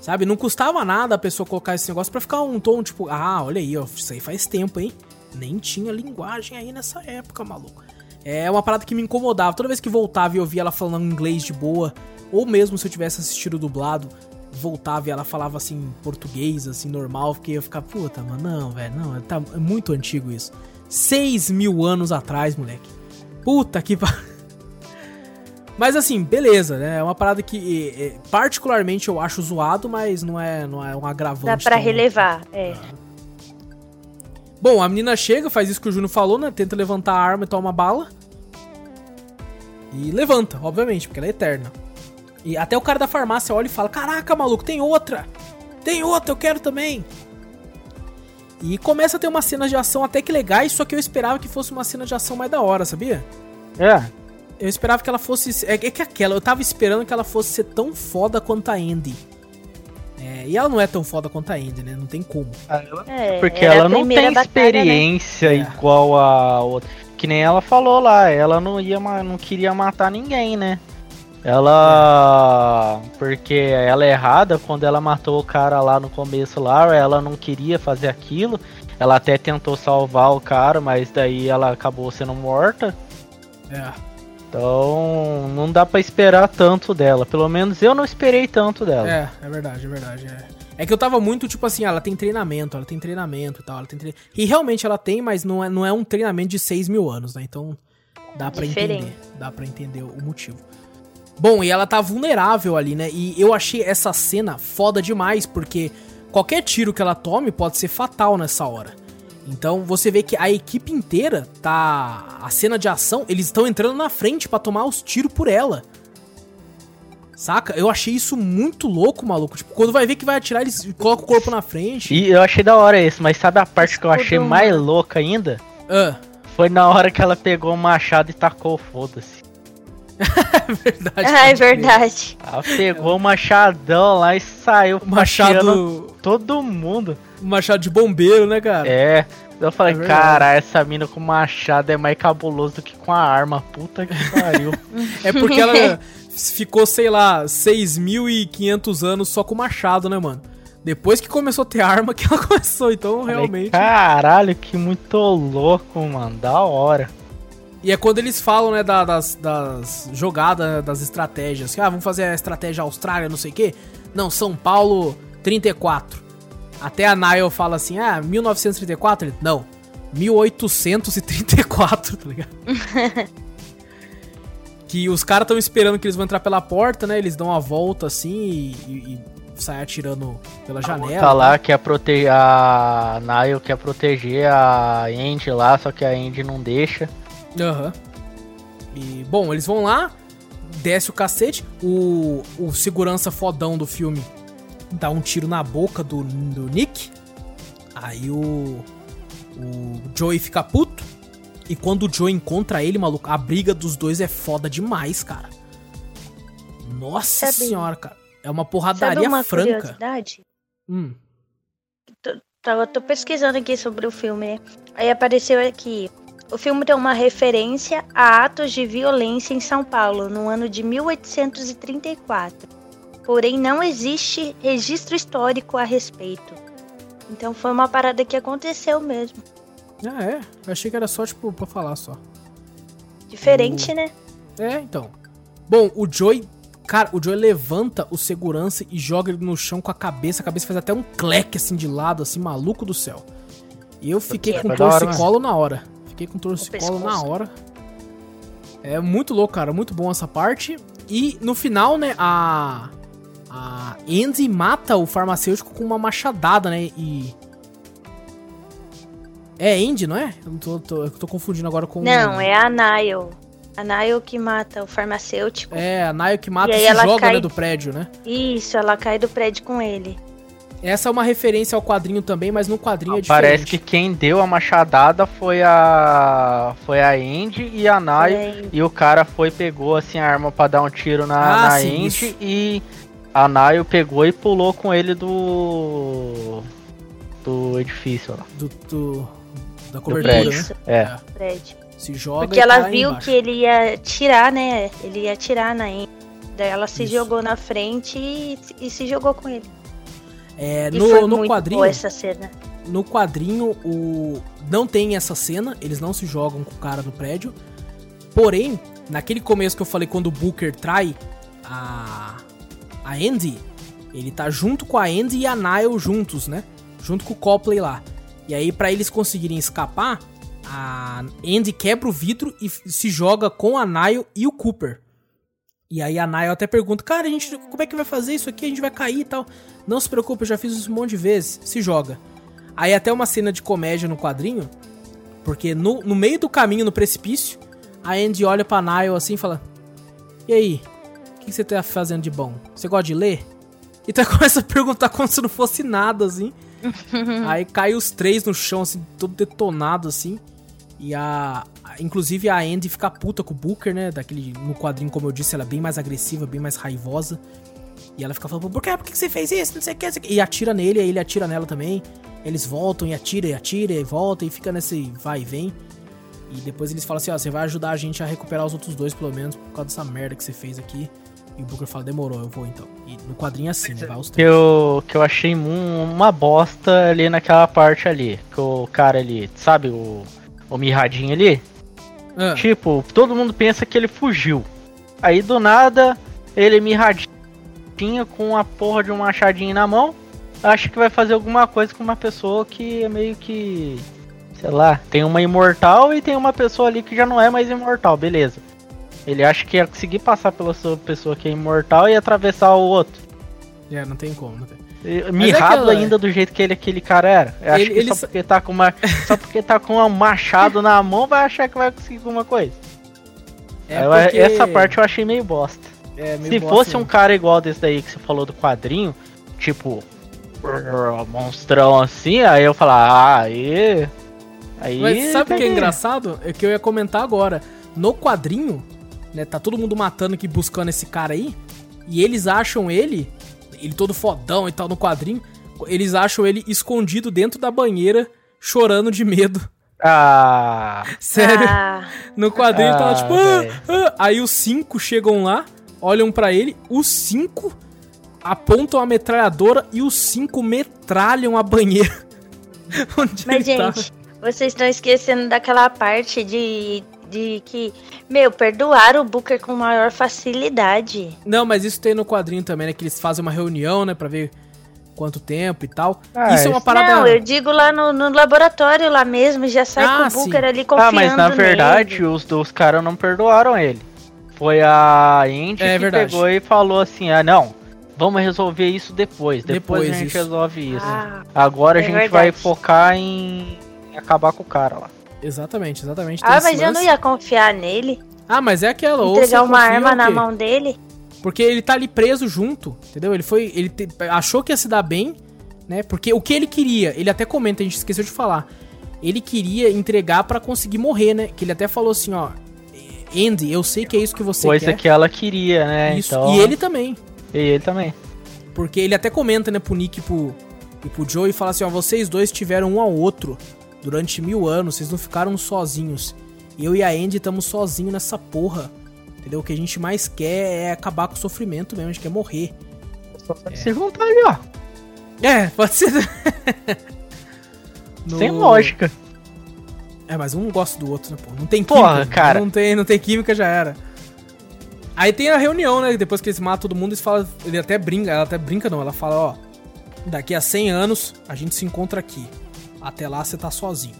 Sabe? Não custava nada a pessoa colocar esse negócio pra ficar um tom, tipo, ah, olha aí, ó, isso aí faz tempo, hein? Nem tinha linguagem aí nessa época, maluco. É uma parada que me incomodava. Toda vez que voltava e eu via ela falando inglês de boa, ou mesmo se eu tivesse assistido dublado, voltava e ela falava assim, português, assim, normal, porque eu ia ficar, puta, mano, não, velho, não, tá, é muito antigo isso. Seis mil anos atrás, moleque. Puta que pariu. Mas assim, beleza, né? É uma parada que é, particularmente eu acho zoado, mas não é, não é um agravante. Dá pra tão- relevar, é. Bom, a menina chega, faz isso que o Júnior falou, né? Tenta levantar a arma e toma bala. E levanta, obviamente, porque ela é eterna. E até o cara da farmácia olha e fala: Caraca, maluco, tem outra! Tem outra, eu quero também! E começa a ter umas cenas de ação até que legais, só que eu esperava que fosse uma cena de ação mais da hora, sabia? É. Eu esperava que ela fosse. É, é que aquela, eu tava esperando que ela fosse ser tão foda quanto a Andy. É, e ela não é tão foda quanto a Andy, né? Não tem como. É, Porque era a ela não primeira tem batalha, né? experiência É. igual a outra. Que nem ela falou lá, ela não ia não queria matar ninguém, né? Ela. Porque ela é errada, quando ela matou o cara lá no começo lá, ela não queria fazer aquilo. Ela até tentou salvar o cara, mas daí ela acabou sendo morta. É. Então não dá pra esperar tanto dela. Pelo menos eu não esperei tanto dela. É, é verdade, é verdade. É. É que eu tava muito, tipo assim, ela tem treinamento, ela tem treinamento e tal, ela tem tre... E realmente ela tem, mas não é, não é um treinamento de 6 mil anos, né? Então dá pra Diferente. entender. Dá pra entender o motivo. Bom, e ela tá vulnerável ali, né? E eu achei essa cena foda demais, porque qualquer tiro que ela tome pode ser fatal nessa hora. Então você vê que a equipe inteira tá. A cena de ação, eles estão entrando na frente pra tomar os tiros por ela. Saca? Eu achei isso muito louco, maluco. Tipo, quando vai ver que vai atirar, eles colocam o corpo na frente. E eu achei da hora isso, mas sabe a parte que eu achei mais humano. louca ainda? Ah, Foi na hora que ela pegou o machado e tacou, foda-se. é verdade. Ah, é verdade. Ela pegou o machadão lá e saiu Machado. todo mundo. Machado de bombeiro, né, cara? É. Eu falei, É cara, essa mina com machado é mais cabuloso do que com a arma. Puta que pariu. É porque ela ficou, sei lá, 6.500 anos só com machado, né, mano? Depois que começou a ter arma que ela começou, então Falei, realmente. Caralho, que muito louco, mano. Da hora. E é quando eles falam, né, da- das, das jogadas, das estratégias. Que, ah, vamos fazer a estratégia Austrália, não sei o quê. Não, São Paulo 34. Até a Nile fala assim, ah, 1934? Ele, não, 1834, tá ligado? que os caras estão esperando que eles vão entrar pela porta, né? Eles dão uma volta assim e, e, e saem atirando pela janela. Tá lá, quer proteger. A Nile quer proteger a Andy lá, só que a Andy não deixa. Aham. E, bom, eles vão lá, desce o cacete, o, o segurança fodão do filme dá um tiro na boca do, do Nick. Aí o, o Joey fica puto. E quando o Joey encontra ele, maluco, a briga dos dois é foda demais, cara. Nossa Sabe- senhora, cara. É uma Sabe porradaria uma franca. curiosidade? Hum. Tava, tô pesquisando aqui sobre o filme, né? Aí apareceu aqui. O filme tem uma referência a atos de violência em São Paulo, no ano de 1834. Porém, não existe registro histórico a respeito. Então foi uma parada que aconteceu mesmo. Ah, é? Eu achei que era só, tipo, pra falar só. Diferente, né? É, então. Bom, o Joey. Cara, o Joey levanta o segurança e joga ele no chão com a cabeça. A cabeça faz até um cleque assim de lado, assim, maluco do céu. E eu fiquei Porque com é hora, torcicolo na hora. Fiquei com torcicolo na hora. É muito louco, cara. Muito bom essa parte. E no final, né, a. A Andy mata o farmacêutico com uma machadada, né? E. É Andy, não é? Eu tô, tô- eu tô confundindo agora com. Não, é a Nile. A Nile que mata o farmacêutico. É, a Nayo que mata E e, se ela joga cai- né, do prédio, né? Isso, ela cai do prédio com ele. Essa é uma referência ao quadrinho também, mas no quadrinho é Parece diferente. que quem deu a machadada foi a. Foi a Andy e a Nile. É, E o cara foi, pegou assim a arma pra dar um tiro na, Ah, na sim, Andy isso. e a Nile pegou e pulou com ele do. do edifício lá. do, do- da Do cobertura, prédio. né? Isso. É. prédio. Se joga Porque e ela lá viu embaixo. que ele ia tirar, né? Ele ia atirar na Andy. Daí ela se Isso. jogou na frente e, e se jogou com ele. É, E foi no, no muito quadrinho, boa essa cena. no quadrinho o não tem essa cena, eles não se jogam com o cara do prédio. Porém, naquele começo que eu falei quando o Booker trai a a Andy, ele tá junto com a Andy e a Nile juntos, né? Junto com o Copley lá. E aí pra eles conseguirem escapar, a Andy quebra o vidro e se joga com a Nile e o Cooper. E aí a Nile até pergunta, cara, a gente, como é que vai fazer isso aqui? A gente vai cair e tal. Não se preocupe, eu já fiz isso um monte de vezes. Se joga. Aí até uma cena de comédia no quadrinho, porque no, no meio do caminho, no precipício, a Andy olha pra Nile assim e fala: E aí, que você tá fazendo de bom? Você gosta de ler? Então ela começa a perguntar como se não fosse nada, assim. Aí cai os três no chão, assim, todo detonado, assim. E a. Inclusive a Andy fica puta com o Booker, né? Daquele. No quadrinho, como eu disse, ela é bem mais agressiva, bem mais raivosa. E ela fica falando, por quê? Por que você fez isso? Não sei o que. E atira nele, aí ele atira nela também. Eles voltam e atira e atira e volta e fica nesse vai e vem. E depois eles falam assim, ó, você vai ajudar a gente a recuperar os outros dois, pelo menos, por causa dessa merda que você fez aqui. E o Booker fala, demorou, eu vou então. E no quadrinho é assim, né? Vai os Que eu, que eu achei um- uma bosta ali naquela parte ali. Que o cara ali, sabe, o, o mirradinho ali? Ah, Tipo, todo mundo pensa que ele fugiu. Aí do nada, ele mirradinho com a porra de um machadinho na mão. Acha que vai fazer alguma coisa com uma pessoa que é meio que. Sei lá, tem uma imortal e tem uma pessoa ali que já não é mais imortal, beleza. Ele acha que ia conseguir passar pela sua pessoa que é imortal e atravessar o outro. é, não tem como, não tem. E- Mirrado aquela- ainda do jeito que ele, aquele cara era. Eu acho Ele- que ele só porque tá com uma. Só porque tá com um machado na mão vai achar que vai conseguir alguma coisa. É Eu- porque- Essa parte eu achei meio bosta. é meio Se bosta fosse um cara igual desse daí que você falou do quadrinho, tipo. Monstrão assim, aí eu falar, ah, aí. Aí. Mas sabe o que é engraçado? É que eu ia comentar agora. No quadrinho, né, tá todo mundo matando aqui, buscando esse cara aí. E eles acham ele, ele todo fodão e tal no quadrinho. Eles acham ele escondido dentro da banheira, chorando de medo. Ah. Sério. Ah, No quadrinho ele tava Ah, tipo. "Ah, ah". Aí os cinco chegam lá, olham pra ele, os cinco apontam a metralhadora e os cinco metralham a banheira. Onde mas, ele tá. gente, vocês estão esquecendo daquela parte de, de que, meu, perdoaram o Booker com maior facilidade. Não, mas isso tem no quadrinho também, né? Que eles fazem uma reunião, né? Pra ver quanto tempo e tal. Ah, isso é uma parada. Não, eu digo lá no, no laboratório lá mesmo, já sai Ah, com o Booker sim. ali confiando Ah, mas na verdade, nele. os dos caras não perdoaram ele. Foi a Indy É que verdade. pegou e falou assim: ah, não, vamos resolver isso depois. Depois, Depois a gente isso. resolve isso. Ah, Agora a é gente verdade. vai focar em acabar com o cara lá. Exatamente, exatamente. ah mas eu não lance. ia confiar nele. Ah, mas é aquela. ou você Entregar uma arma na mão dele. Porque ele tá ali preso junto, entendeu? Ele foi. Ele te- achou que ia se dar bem, né? Porque o que ele queria, ele até comenta, a gente esqueceu de falar. Ele queria entregar pra conseguir morrer, né? Que ele até falou assim, ó. Andy, eu sei que é isso que você Coisa quer. que ela queria, né? Isso. Então... E ele também. E ele também. Porque ele até comenta, né, pro Nick e pro, e pro Joe e fala assim, ó, vocês dois tiveram um ao outro durante mil anos, vocês não ficaram sozinhos. Eu e a Andy estamos sozinhos nessa porra. Entendeu? O que a gente mais quer é acabar com o sofrimento mesmo, a gente quer morrer. Se juntar ali, ó. É, pode ser. No- Sem lógica. É, mas um gosta do outro, né, pô? Não tem Porra, química. cara. Não tem, não tem química, já era. Aí tem a reunião, né? Depois que eles matam todo mundo, eles falam. Ele até brinca, ela até brinca, não. Ela fala, ó. Daqui a 100 anos a gente se encontra aqui. Até lá você tá sozinho.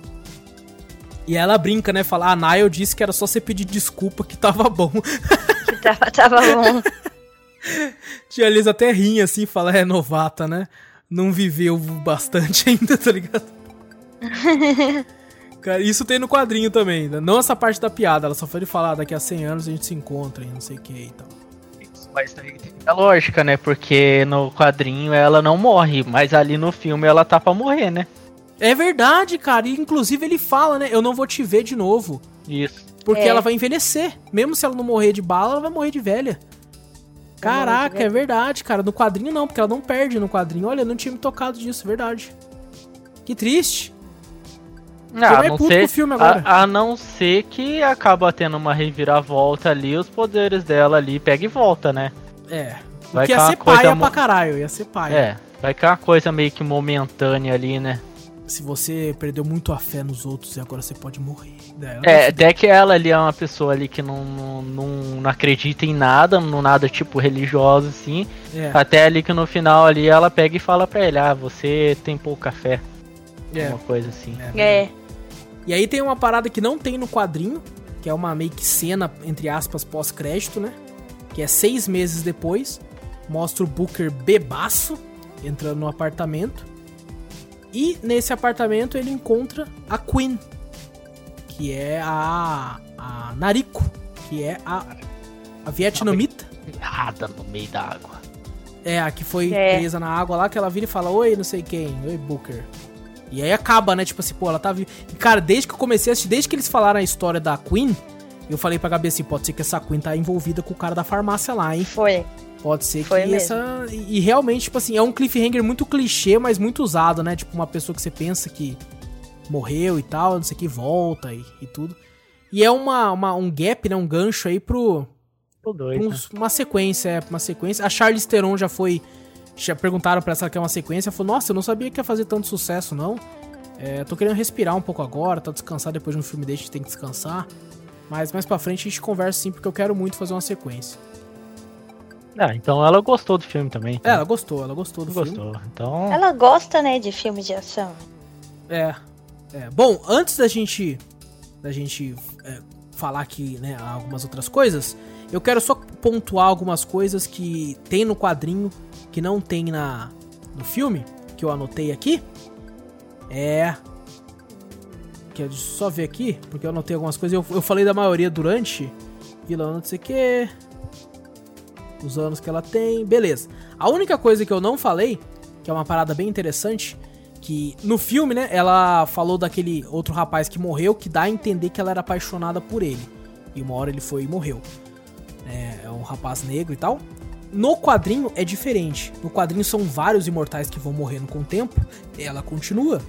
E ela brinca, né? Fala, a Nile disse que era só você pedir desculpa que tava bom. Que tava, tava bom. Tia Liz até rinha assim, fala, é novata, né? Não viveu bastante ainda, tá ligado? Cara, isso tem no quadrinho também, né? não essa parte da piada, ela só foi de falar, daqui a 100 anos a gente se encontra e não sei o que e tal. Mas aí tem a lógica, né? Porque no quadrinho ela não morre, mas ali no filme ela tá pra morrer, né? É verdade, cara, e inclusive ele fala, né, eu não vou te ver de novo, Isso. porque É. ela vai envelhecer, mesmo se ela não morrer de bala, ela vai morrer de velha. Caraca, é verdade, cara, no quadrinho não, porque ela não perde no quadrinho, olha, eu não tinha me tocado disso, verdade. Que triste. Ah, a não, puto ser, a, a não ser que acaba tendo uma reviravolta ali, os poderes dela ali pega e volta, né? É, Vai que ia ficar uma ser paia mo- pra caralho, ia ser paia. É, vai ficar uma coisa meio que momentânea ali, né? Se você perdeu muito a fé nos outros e agora você pode morrer. Ela É, até que ela ali é uma pessoa ali que não, não, não, não acredita em nada, não nada tipo religioso assim. fuder. Até ali que no final ali ela pega e fala pra ele, ah, você tem pouca fé. É, Uma coisa assim. é. É. E aí tem uma parada que não tem no quadrinho, que é uma meio que cena, entre aspas, pós-crédito, né? Que é seis meses depois. Mostra o Booker bebaço entrando no apartamento. E nesse apartamento ele encontra a Queen, que é a, a Nariko, que é a, a vietnamita. Errada no meio da água. É, a que foi É. presa na água lá, que ela vira e fala, oi, não sei quem, oi, Booker. E aí acaba, né? Tipo assim, pô, ela tá viva. E, cara, desde que eu comecei a assistir, desde que eles falaram a história da Queen, eu falei pra Gabi assim, pode ser que essa Queen tá envolvida com o cara da farmácia lá, hein? Foi. Pode ser Foi que mesmo. essa. E e realmente, tipo assim, é um cliffhanger muito clichê, mas muito usado, né? Tipo, uma pessoa que você pensa que morreu e tal, não sei o que, volta e, e tudo. E é uma, uma- um gap, né? Um gancho aí pro, Tô doido. né? uma sequência, é, uma sequência. A Charlize Theron já foi. Já perguntaram pra ela se ela quer uma sequência. Ela falou, nossa, eu não sabia que ia fazer tanto sucesso, não. É, tô querendo respirar um pouco agora, tá descansar depois de um filme desse, a gente tem que descansar. Mas mais pra frente a gente conversa sim, porque eu quero muito fazer uma sequência. Ah, então ela gostou do filme também. É, ela gostou, ela gostou do filme. gostou. Então, Ela gosta, né, de filmes de ação. É, é. Bom, antes da gente da gente é, falar aqui, né, algumas outras coisas, eu quero só pontuar algumas coisas que tem no quadrinho que não tem na no filme, que eu anotei aqui. É que eu só ver aqui, porque eu anotei algumas coisas, eu, eu falei da maioria durante vilão, não sei o que, os anos que ela tem, beleza. A única coisa que eu não falei, que é uma parada bem interessante, que no filme, né, ela falou daquele outro rapaz que morreu, que dá a entender que ela era apaixonada por ele. E uma hora ele foi e morreu. É, é um rapaz negro e tal. No quadrinho é diferente. No quadrinho são vários imortais que vão morrendo com o tempo. Ela continua.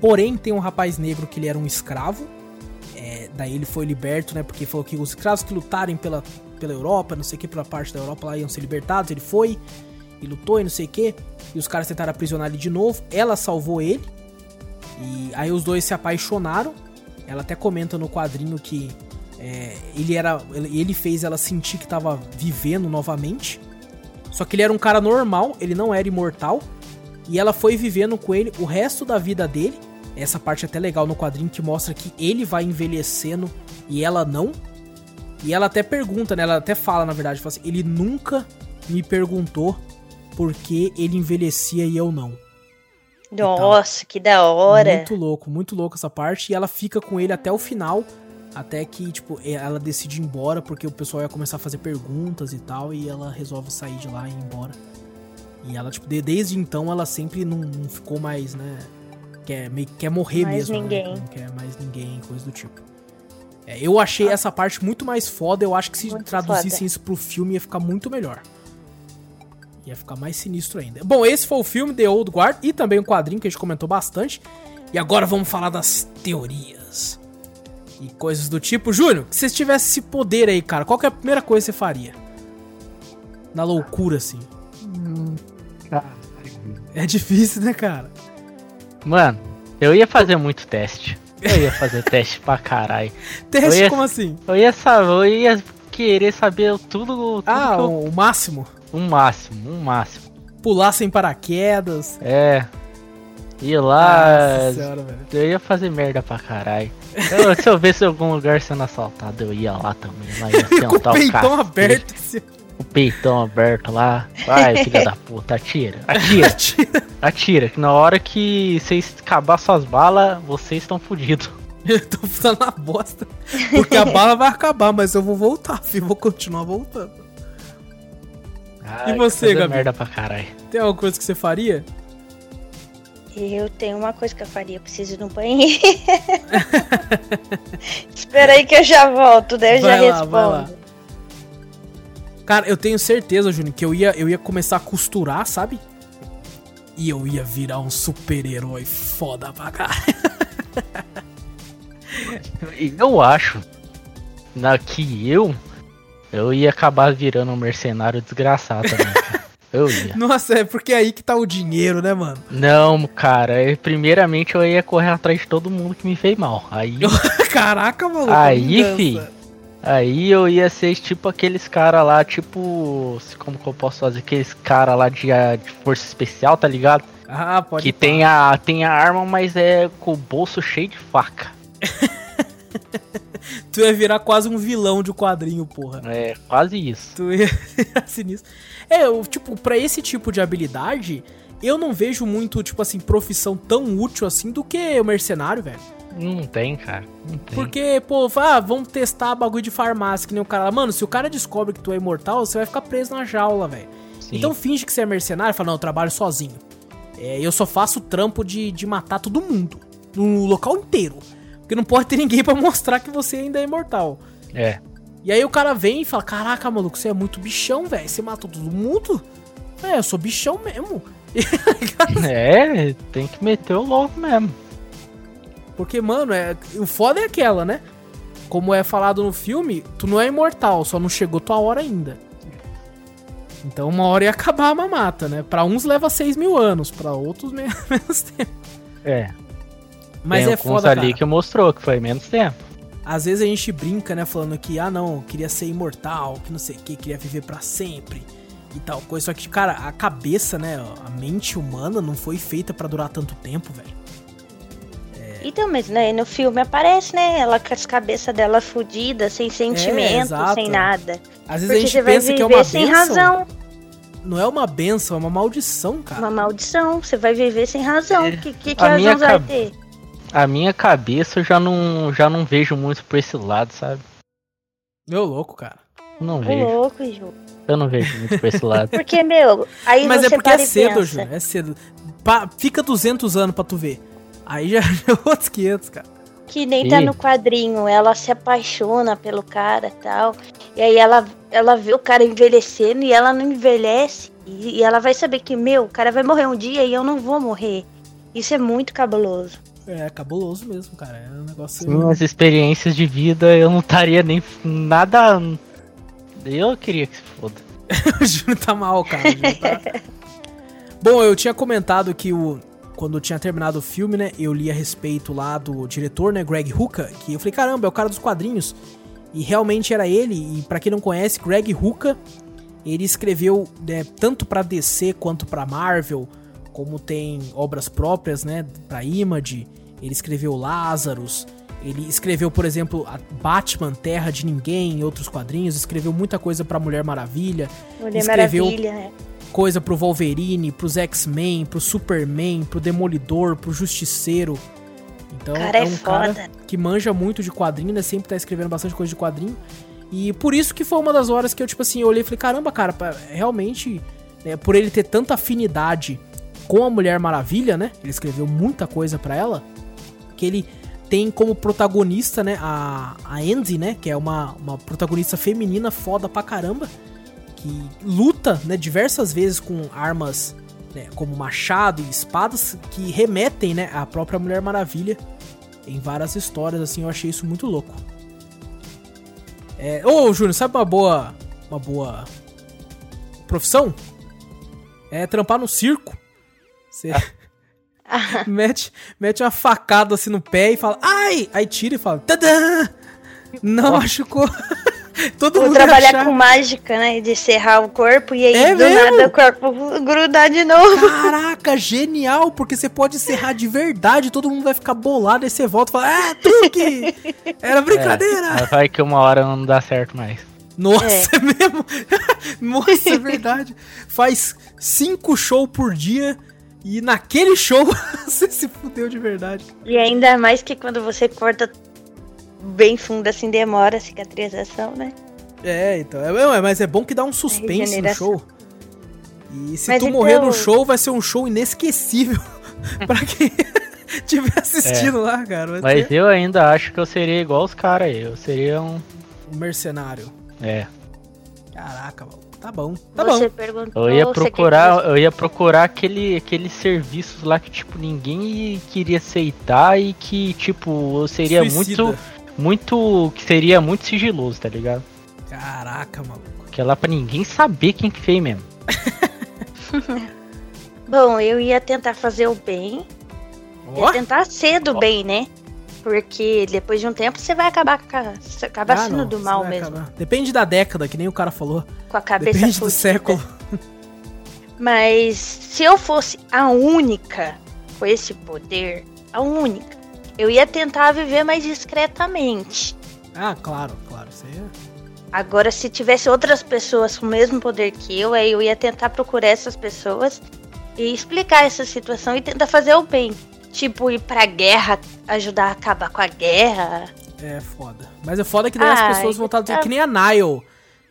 Porém, tem um rapaz negro que ele era um escravo. É, daí ele foi liberto, né? Porque falou que os escravos que lutarem pela, pela Europa, não sei o que, pela parte da Europa lá iam ser libertados. Ele foi e lutou e não sei o que. E os caras tentaram aprisionar ele de novo. Ela salvou ele. E aí os dois se apaixonaram. Ela até comenta no quadrinho que é, ele era. Ele fez ela sentir que tava vivendo novamente. Só que ele era um cara normal, ele não era imortal. E ela foi vivendo com ele o resto da vida dele. Essa parte é até legal no quadrinho que mostra que ele vai envelhecendo e ela não. E ela até pergunta, né? Ela até fala, na verdade, fala assim, ele nunca me perguntou por que ele envelhecia e eu não. Nossa, que da hora. Muito louco, muito louco essa parte. E ela fica com ele até o final. Até que, tipo, ela decide ir embora porque o pessoal ia começar a fazer perguntas e tal. E ela resolve sair de lá e ir embora. E ela, tipo, de- desde então ela sempre não, não ficou mais, né? Quer, meio, que quer morrer Mais mesmo. ninguém. Né? Não quer mais ninguém, coisa do tipo. É, eu achei essa parte muito mais foda. Eu acho que se Muito traduzissem foda. isso pro filme ia ficar muito melhor. Ia ficar mais sinistro ainda. Bom, esse foi o filme The Old Guard e também um quadrinho que a gente comentou bastante. E agora vamos falar das teorias e coisas do tipo. Júnior, se você tivesse esse poder aí, cara, qual que é a primeira coisa que você faria? Na loucura, assim. É difícil, né, cara? mano, eu ia fazer muito teste. Eu ia fazer teste pra caralho. Teste ia- como assim? Eu ia saber, eu ia querer saber tudo, tudo Ah, eu- o, máximo. um máximo, um máximo. Pular sem paraquedas. É. Ir lá. Nossa senhora, velho. Eu ia fazer merda pra caralho. Eu- se eu visse algum lugar sendo assaltado, eu ia lá também. Lá ia sentar o peitão aberto. assim. O peitão aberto lá. Vai, filha da puta, atira. Atira, Tira. atira. Que na hora que vocês acabar suas balas, vocês estão fodidos. Eu tô ficando na bosta. Porque a bala vai acabar, mas eu vou voltar, filho. Vou continuar voltando. Ai, você, fazer Gabi? merda pra caralho. Tem alguma coisa que você faria? Eu tenho uma coisa que eu faria, eu preciso ir no banheiro. Espera aí que eu já volto, daí eu Vai já lá, vai lá. respondo. Cara, eu tenho certeza, Júnior, que eu ia, eu ia começar a costurar, sabe? E eu ia virar um super-herói foda pra caralho. E Eu acho na que eu eu ia acabar virando um mercenário desgraçado também. cara. Eu ia. Nossa, é porque é aí que tá o dinheiro, né, mano? Não, cara, eu- primeiramente eu ia correr atrás de todo mundo que me fez mal. Aí, Caraca, maluco. Aí, fi. Aí eu ia ser tipo aqueles cara lá, tipo, como que eu posso fazer? Aqueles cara lá de, ah, de força especial, tá ligado? Ah, pode que tem a, tem a arma, mas é com o bolso cheio de faca. Tu ia virar quase um vilão de quadrinho, porra. É quase isso. Tu ia virar sinistro. É, eu, tipo, pra esse tipo de habilidade, eu não vejo muito, tipo assim, profissão tão útil assim do que o mercenário, velho. Não tem, cara. Não tem. Porque, pô, ah, vamos testar bagulho de farmácia, que nem o cara lá. Mano, se o cara descobre que tu é imortal, você vai ficar preso na jaula, velho. Então finge que você é mercenário e fala, não, eu trabalho sozinho. É, eu só faço o trampo de, de matar todo mundo. No local inteiro. Porque não pode ter ninguém pra mostrar que você ainda é imortal. É. E aí o cara vem e fala, caraca, maluco, você é muito bichão, velho. Você matou todo mundo? É, eu sou bichão mesmo. É, tem que meter o louco mesmo. Porque, mano, é, o foda é aquela, né? Como é falado no filme, tu não é imortal, só não chegou tua hora ainda. Então uma hora ia acabar a mamata, né? Pra uns leva 6 mil anos, pra outros me- menos tempo. É. Mas tem é foda, ali cara. que mostrou que foi menos tempo. Às vezes a gente brinca, né? Falando que, ah não, queria ser imortal, que não sei o que, queria viver pra sempre e tal coisa. Só que, cara, a cabeça, né? A mente humana não foi feita pra durar tanto tempo, velho. Então, mas né, no filme aparece, né? Ela com as cabeças dela fodidas, sem sentimento, exato. sem nada. Às vezes Porque a gente você vai pensa que é viver uma sem benção. razão. Não é uma benção, é uma maldição, cara. Uma maldição. Você vai viver sem razão. É, O que, que, que a razão minha vai ter? A minha cabeça eu já não, já não vejo muito por esse lado, sabe? Meu louco, cara. Não vejo. louco, Ju. Eu não vejo muito por esse lado. Porque, meu, aí Mas você é porque para é cedo, pensa. Júnior. É cedo. Pa- fica 200 anos pra tu ver. Aí já é outros 500, cara. Que nem tá Ih. no quadrinho, ela se apaixona pelo cara e tal. E aí ela, ela vê o cara envelhecendo e ela não envelhece. E, e ela vai saber que, meu, o cara vai morrer um dia e eu não vou morrer. Isso é muito cabuloso. É cabuloso mesmo, cara. É um negócio. Minhas experiências de vida eu não estaria nem nada. Eu queria que se foda. o Júnior tá mal, cara. O Júnior tá- Bom, eu tinha comentado que o. Quando tinha terminado o filme, né? Eu li a respeito lá do diretor, né? Greg Hooker. Que eu falei, caramba, é o cara dos quadrinhos. E realmente era ele. E pra quem não conhece, Greg Hooker, ele escreveu né, tanto pra DC quanto pra Marvel. Como tem obras próprias, né? Pra Image. Ele escreveu Lazarus. Ele escreveu, por exemplo, a Batman Terra de Ninguém outros quadrinhos. Escreveu muita coisa pra Mulher Maravilha Mulher Escreveu- Maravilha, né? Coisa pro Wolverine, pros X-Men, pro Superman, pro Demolidor, pro Justiceiro. Então Cara, é é um cara foda. que manja muito de quadrinho, né? Sempre tá escrevendo bastante coisa de quadrinho. E por isso que foi uma das horas que eu, tipo assim, eu olhei e falei, caramba, cara, realmente, né, por ele ter tanta afinidade com a Mulher Maravilha, né? Ele escreveu muita coisa pra ela, que ele tem como protagonista, né, a, a Andy, né? Que é uma, uma protagonista feminina foda pra caramba que luta né, diversas vezes com armas né, como machado e espadas que remetem né, à própria Mulher Maravilha em várias histórias, assim, eu achei isso muito louco. É, ô, Júnior, sabe uma boa uma boa profissão? É trampar no circo. Você mete, mete uma facada assim no pé e fala, ai! Aí tira e fala, tadã! Não machucou. Todo Vou mundo trabalhar achar- com mágica, né? De serrar o corpo e aí É do mesmo? nada o corpo grudar de novo. Caraca, genial, porque você pode encerrar de verdade, todo mundo vai ficar bolado, aí você volta e fala, ah, truque! Era brincadeira! É, vai que uma hora não dá certo mais. Nossa, É. é mesmo? Nossa, é verdade. Faz cinco shows por dia e naquele show você se fudeu de verdade. E ainda mais que quando você corta bem fundo assim, demora a cicatrização, né? É, então, é, é, mas é bom que dá um suspense no show. E se Mas tu morrer então- no show, vai ser um show inesquecível pra quem estiver assistindo lá, cara. Vai Mas ser eu ainda acho que eu seria igual os caras aí. Eu seria um. um mercenário. É. Caraca, mano. Tá bom. Tá você bom. perguntou. Eu ia você procurar, quer eu ia procurar aquele, aqueles serviços lá que, tipo, ninguém queria aceitar e que, tipo, eu seria Suicida. muito, muito, que seria muito sigiloso, tá ligado? Caraca, maluco. Que é lá pra ninguém saber quem que fez mesmo. Bom, eu ia tentar fazer o bem. Ia Ó, tentar ser do bem, né? Porque depois de um tempo você vai acabar, ca- você acaba ah, sendo não, do mal mesmo. acabar. Depende da década, que nem o cara falou. Com a cabeça Depende do fodida. século. Mas se eu fosse a única com esse poder, a única, eu ia tentar viver mais discretamente. Ah, claro, claro. Isso aí é... Agora, se tivesse outras pessoas com o mesmo poder que eu, aí eu ia tentar procurar essas pessoas e explicar essa situação e tentar fazer o bem. Tipo, ir pra guerra, ajudar a acabar com a guerra. É foda. Mas é foda que daí Ah, as pessoas vão estar tá. que nem a Nile.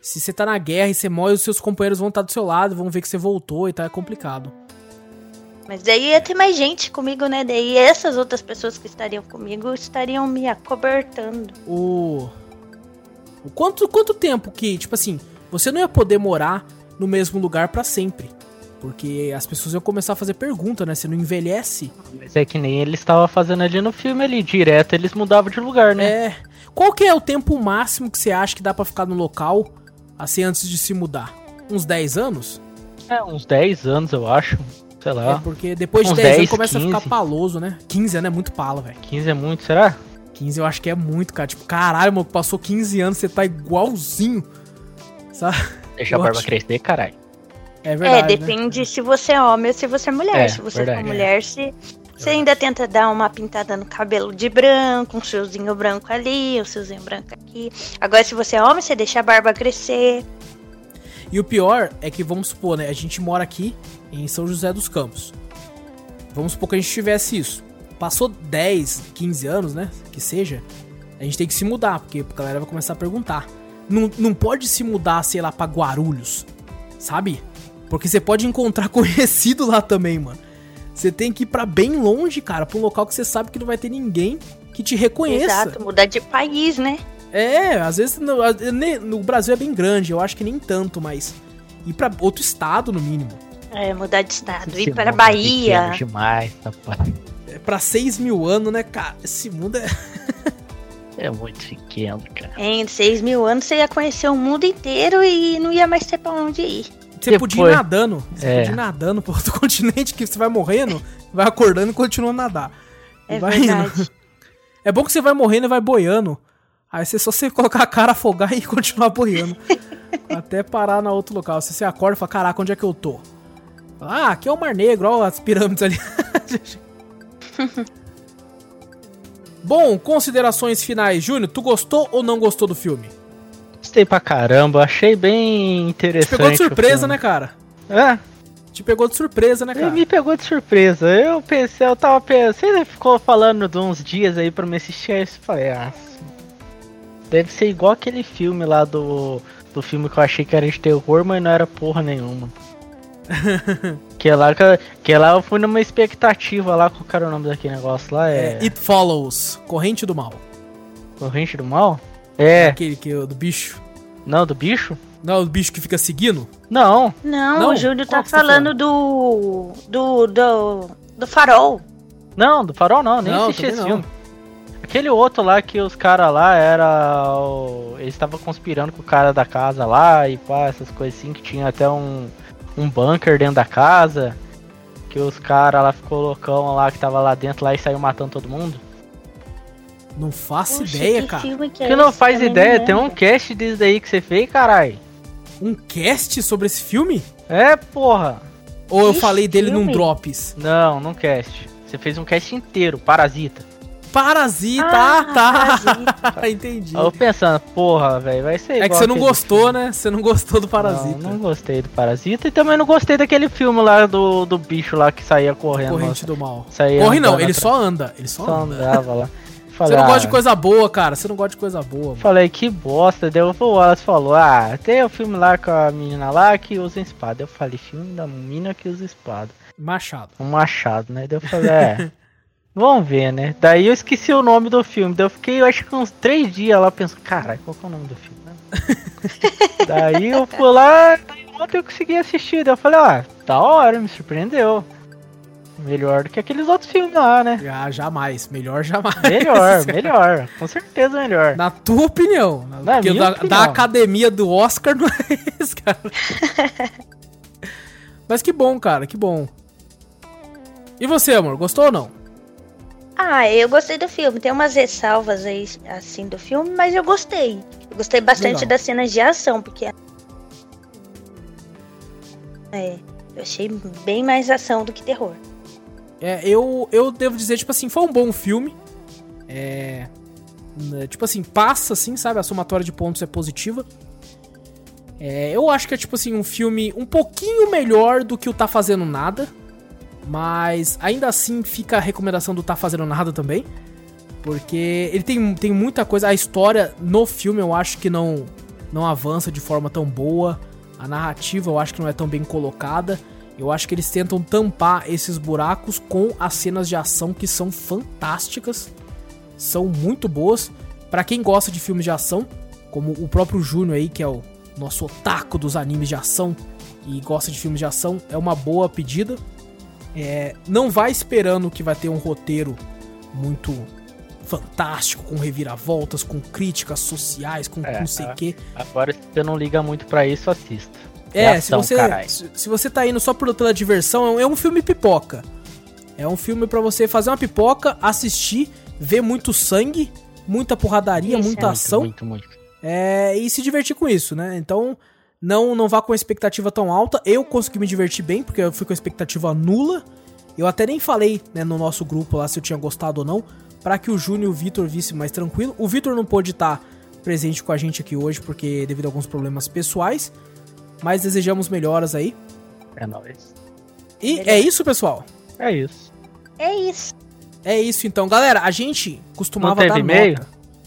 Se você tá na guerra e você morre, os seus companheiros vão estar do seu lado, vão ver que você voltou e tal, é complicado. Mas daí ia ter mais gente comigo, né? Daí essas outras pessoas que estariam comigo estariam me acobertando. O. o quanto, quanto tempo que, tipo assim, você não ia poder morar no mesmo lugar para sempre? Porque as pessoas iam começar a fazer pergunta, né? Você não envelhece. Mas é que nem eles estavam fazendo ali no filme ali, direto eles mudavam de lugar, né? É. Qual que é o tempo máximo que você acha que dá para ficar no local, assim, antes de se mudar? Uns 10 anos? É, uns 10 anos, eu acho. Sei lá. É, porque depois de Uns 10, 10, anos começa 15. a ficar paloso, né? 15 anos é muito pala, velho. 15 é muito, será? 15 eu acho que é muito, cara. Tipo, caralho, mano, passou 15 anos, você tá igualzinho. Sabe? Deixa a Eu barba acho- crescer, caralho. É verdade. é, né? depende se você é homem ou se você é mulher. É, se você verdade, for é. mulher, se você ainda tenta dar uma pintada no cabelo de branco, um fiozinho branco ali, um fiozinho branco aqui. Agora, se você é homem, você deixa a barba crescer. E o pior é que, vamos supor, né? A gente mora aqui em São José dos Campos. Vamos supor que a gente tivesse isso. Passou 10, 15 anos, né? Que seja. A gente tem que se mudar, porque a galera vai começar a perguntar. Não, não pode se mudar, sei lá, pra Guarulhos. Sabe? Porque você pode encontrar conhecido lá também, mano. Você tem que ir pra bem longe, cara, pra um local que você sabe que não vai ter ninguém que te reconheça. Exato, mudar de país, né? É, às vezes no, no Brasil é bem grande, eu acho que nem tanto, mas ir pra outro estado no mínimo. É, mudar de estado, Esse ir para a é Bahia. pequeno demais, rapaz. É pra 6 mil anos, né, cara? Esse mundo é. É muito pequeno, cara. Em seis mil anos você ia conhecer o mundo inteiro e não ia mais ter pra onde ir. Você podia ir Depois- nadando. Você É. podia ir nadando pro outro continente que você vai morrendo, vai acordando e continua a nadar. É vai verdade. indo. É bom que você vai morrendo e vai boiando. Aí você só você colocar a cara, afogar e continuar boiando. até parar na outro local. Se você acorda e fala, caraca, onde é que eu tô? Ah, aqui é o Mar Negro, ó as pirâmides ali. Bom, considerações finais. Júnior, tu gostou ou não gostou do filme? Gostei pra caramba, achei bem Te interessante. pegou de surpresa, né, cara? É, Te pegou de surpresa, né, ele cara? me pegou de surpresa. Eu pensei, eu tava pensando. Você ficou falando de uns dias aí pra me assistir, aí eu falei, ah. Deve ser igual aquele filme lá do. Do filme que eu achei que era de terror, mas não era porra nenhuma. Que lá, que, que lá eu fui numa expectativa lá, qual era o nome daquele negócio lá? É, É. It Follows, Corrente do Mal. Corrente do Mal? É. Aquele que é do bicho. Não, do bicho? Não, é o bicho que fica seguindo? Não. Não, Não? o Júlio tá tá falando do, do. do. do farol. Não, do farol não, nem Não, assisti esse filme. Aquele outro lá que os caras lá era. o- Eles estavam conspirando com o cara da casa lá e pá, essas coisas assim, que tinha até um, um bunker dentro da casa. Que os caras lá ficou loucão lá que tava lá dentro lá e saiu matando todo mundo. Não faço Poxa, ideia, que cara. filme que é Que não faz Também ideia, não tem um cast desse daí que você fez, carai. Um cast sobre esse filme? É, porra. Ou eu Ixi, falei dele num filme? Drops? Não, não cast. Você fez um cast inteiro, Parasita. Parasita, Ah, ah, tá. Parasita. Entendi. Eu pensando, porra, velho, vai ser É que você não gostou, né? Você não gostou do Parasita. Não, não gostei do Parasita e também não gostei daquele filme lá do, do bicho lá que saía correndo. Corrente do Mal. Saía Corre não, ele atrás. só anda. Ele só, Só anda. andava lá. Você Falei, não ah, gosta de coisa boa, cara. Você não gosta de coisa boa. mano. Falei, que bosta. Daí o Wallace falou, ah, tem o filme lá com a menina lá que usa espada. Eu falei, filme da menina que usa espada. Machado. Um machado, né? Daí eu falei, é. Vamos ver, né? Daí eu esqueci o nome do filme. Daí eu fiquei, eu acho que uns três dias lá pensando, caralho, qual que é o nome do filme? daí eu fui lá, daí ontem eu consegui assistir. Daí eu falei, ah, da hora, me surpreendeu. Melhor do que aqueles outros filmes lá, né? Ah, jamais. Melhor jamais. Melhor, melhor. Com certeza melhor. Na tua opinião. Na, minha da, opinião. da academia do Oscar não é esse, cara. Mas que bom, cara, que bom. E você, amor, gostou ou não? Ah, eu gostei do filme. Tem umas ressalvas aí, assim, do filme, mas eu gostei. Eu gostei bastante Legal. das cenas de ação, porque. É, eu achei bem mais ação do que terror. É, eu, eu devo dizer, tipo assim, foi um bom filme. É. né, Tipo assim, passa, assim, sabe? A somatória de pontos é positiva. É, eu acho que é, tipo assim, um filme um pouquinho melhor do que o Tá Fazendo Nada. Mas ainda assim fica a recomendação do Tá Fazendo Nada também. Porque ele tem, tem muita coisa. A história no filme eu acho que não. não avança de forma tão boa. A narrativa eu acho que não é tão bem colocada. Eu acho que eles tentam tampar esses buracos com as cenas de ação que são fantásticas, são muito boas. Para quem gosta de filmes de ação, como o próprio Júnior aí, que é o nosso otaku dos animes de ação e gosta de filmes de ação, é uma boa pedida. É, não vai esperando que vai ter um roteiro muito fantástico, com reviravoltas, com críticas sociais, com É, não sei o é. quê. Agora, se você não liga muito pra isso, assista. É, ação, se, você, se, se você tá indo só por- pela diversão, é um, é um filme pipoca. É um filme pra você fazer uma pipoca, assistir, ver muito sangue, muita porradaria, Isso, muita é. ação. Muito, muito. É, e se divertir com isso, né? Então, não não vá com a expectativa tão alta. Eu consegui me divertir bem, porque eu fui com a expectativa nula. Eu até nem falei né, no nosso grupo lá se eu tinha gostado ou não, pra que o Júnior e o Vitor vissem mais tranquilo. O Vitor não pôde estar presente com a gente aqui hoje, porque devido a alguns problemas pessoais. Mas desejamos melhoras aí. É nóis. E é isso, pessoal. É isso. É isso. É isso então, galera. A gente costumava Não teve dar e-mail?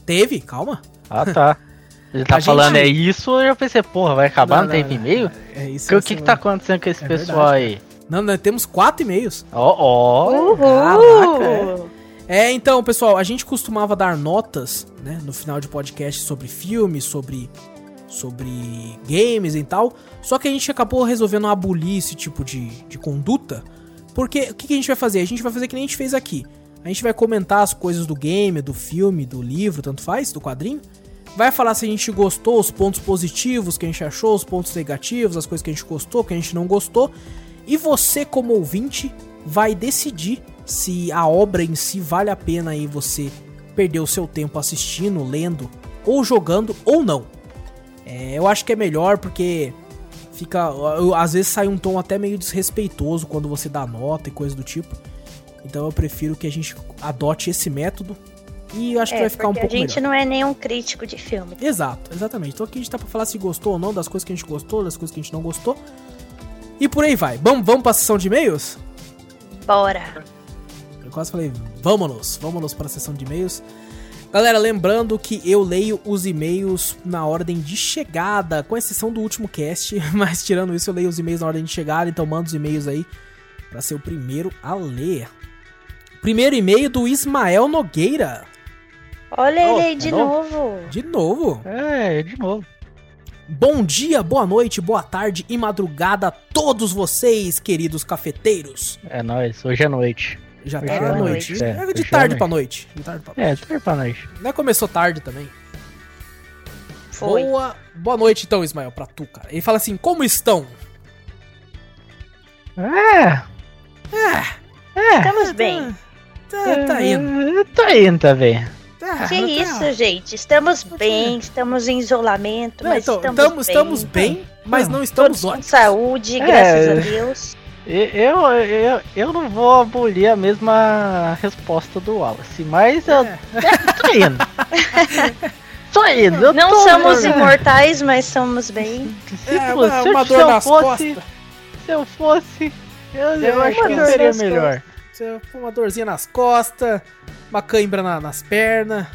Teve, calma. Ah, tá. Ele tá A falando gente- é isso, eu já pensei, porra, vai acabar, não, teve e-mail? É isso. Que- O que que tá acontecendo com esse É pessoal verdade, aí? Não, nós temos quatro e-mails. Ó, ó. Caraca, É, então, pessoal, a gente costumava dar notas, né, no final de podcast sobre filmes, sobre sobre games e tal. Só que a gente acabou resolvendo abolir esse tipo de, de conduta. Porque o que, que a gente vai fazer? A gente vai fazer que nem a gente fez aqui. A gente vai comentar as coisas do game, do filme, do livro, tanto faz, do quadrinho. Vai falar se a gente gostou, os pontos positivos que a gente achou, os pontos negativos, as coisas que a gente gostou, que a gente não gostou. E você, como ouvinte, vai decidir se a obra em si vale a pena aí você perder o seu tempo assistindo, lendo, ou jogando, ou não. É, eu acho que é melhor porque fica. Às vezes sai um tom até meio desrespeitoso quando você dá nota e coisa do tipo. Então eu prefiro que a gente adote esse método. E eu acho que É, vai ficar um porque pouco a gente melhor. não é nenhum crítico de filme. Exato, exatamente. Então aqui a gente tá pra falar se gostou ou não, das coisas que a gente gostou, das coisas que a gente não gostou. E por aí vai. Vamos, vamos pra sessão de e-mails? Bora. Eu quase falei, vamos, vamos para a sessão de e-mails. Galera, lembrando que eu leio os e-mails na ordem de chegada, com exceção do último cast, mas tirando isso, eu leio os e-mails na ordem de chegada, então manda os e-mails aí pra ser o primeiro a ler. Primeiro e-mail do Ismael Nogueira. Olha Oh, ele aí é de novo? novo. De novo. É, de novo. Bom dia, boa noite, boa tarde e madrugada a todos vocês, queridos cafeteiros. É nóis, hoje é noite. Já Hoje tá é noite. noite. É, É, de é tarde noite. pra noite. De tarde pra noite. É, tudo pra noite. Não é começou tarde também. Foi. Boa, boa noite então, Ismael, pra tu, cara. Ele fala assim, como estão? É. É. Estamos bem. Tá, tá indo. É, Tá indo também. Tá, Que tá- isso, gente? Estamos bem, estamos em isolamento, Não, mas então, estamos, estamos, bem. estamos bem, mas não Todos estamos com ótimos. saúde, É. graças a Deus. Eu, eu, eu não vou abolir a mesma resposta do Wallace, mas eu É. tô indo. tô indo. eu Não tô somos indo. imortais, mas somos bem. Se, É, uma, se uma eu- dor se eu nas fosse, costas. Se eu fosse, eu, eu É, acho que seria melhor. Você- Uma dorzinha nas costas, uma cãibra na- nas pernas,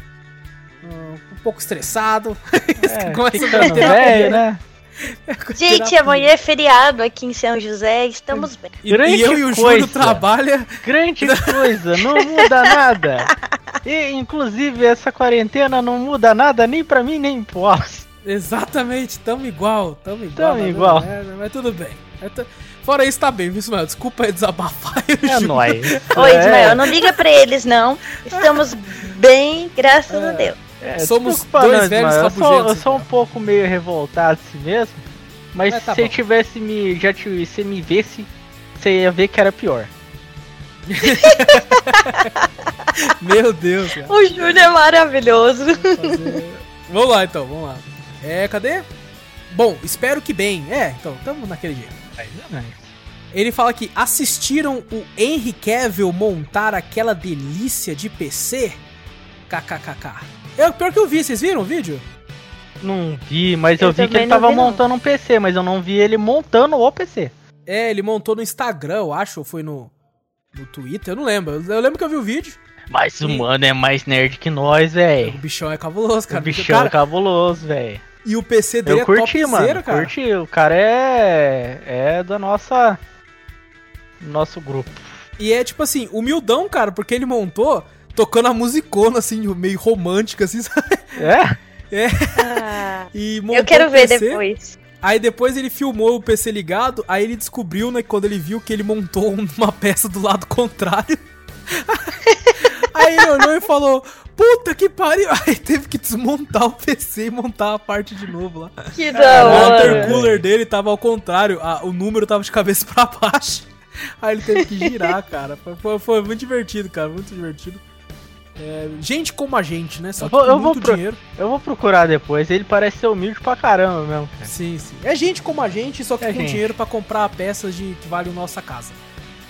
um, pouco estressado. É, Começa ficando ter- velho, né? Gente, amanhã é feriado aqui em São José, estamos bem. E, Grande e eu e o coisa. Júlio trabalha. Grande coisa, não muda nada. E, inclusive, essa quarentena não muda nada nem pra mim, nem pro. Exatamente, tamo igual, tamo igual. Tamo tá igual. É, mas tudo bem. É Fora isso, tá bem, viu, Ismael? Desculpa aí desabafar. eu É nóis. Oi, É, Ismael, não liga pra eles, não. Estamos bem, graças a Deus. é, Somos dois nós, velhos. Eu sou, eu sou um então. pouco meio revoltado assim mesmo. Mas Mas tá se bom. você tivesse me. Já te, você me visse, você ia ver que era pior. Meu Deus, cara. O Júlio é maravilhoso. fazer- Vamos lá então, vamos lá. É, cadê? Bom, espero que bem. É, então, tamo naquele dia. Ele fala que assistiram o Henry Cavill montar aquela delícia de PC? KKKK. É, pior que eu vi, vocês viram o vídeo? Não vi, mas eu, Eu vi que ele tava vi, montando um PC, mas eu não vi ele montando o PC. É, ele montou no Instagram, eu acho, ou foi no, no Twitter, eu não lembro. Eu, lembro que eu vi o vídeo. Mas o E- mano é mais nerd que nós, O velho. bichão é cabuloso, O cara. bichão Cara, é cabuloso, velho. E o PC dele Eu é curti, mano. topzera, cara. Curti. O cara é. É da nossa. Nosso grupo. E é tipo assim, humildão, cara, porque ele montou tocando a musicona, assim, meio romântica, assim, sabe? É? Ah, E montou eu quero o ver PC. depois. Aí depois ele filmou o PC ligado, aí ele descobriu, né, quando ele viu que ele montou uma peça do lado contrário. aí ele olhou e falou, puta que pariu! Aí teve que desmontar o PC e montar a parte de novo lá. Que O da hora. watercooler dele tava ao contrário, a- o número tava de cabeça pra baixo. Aí ele teve que girar, cara. Foi, foi- muito divertido, cara, muito divertido. É, gente como a gente, né? Só Eu que vou- com eu vou muito pro- dinheiro. Eu vou procurar depois. Ele parece ser humilde pra caramba mesmo, cara. Sim, sim. É gente como a gente, só que É com gente. dinheiro pra comprar peças de que valem nossa casa.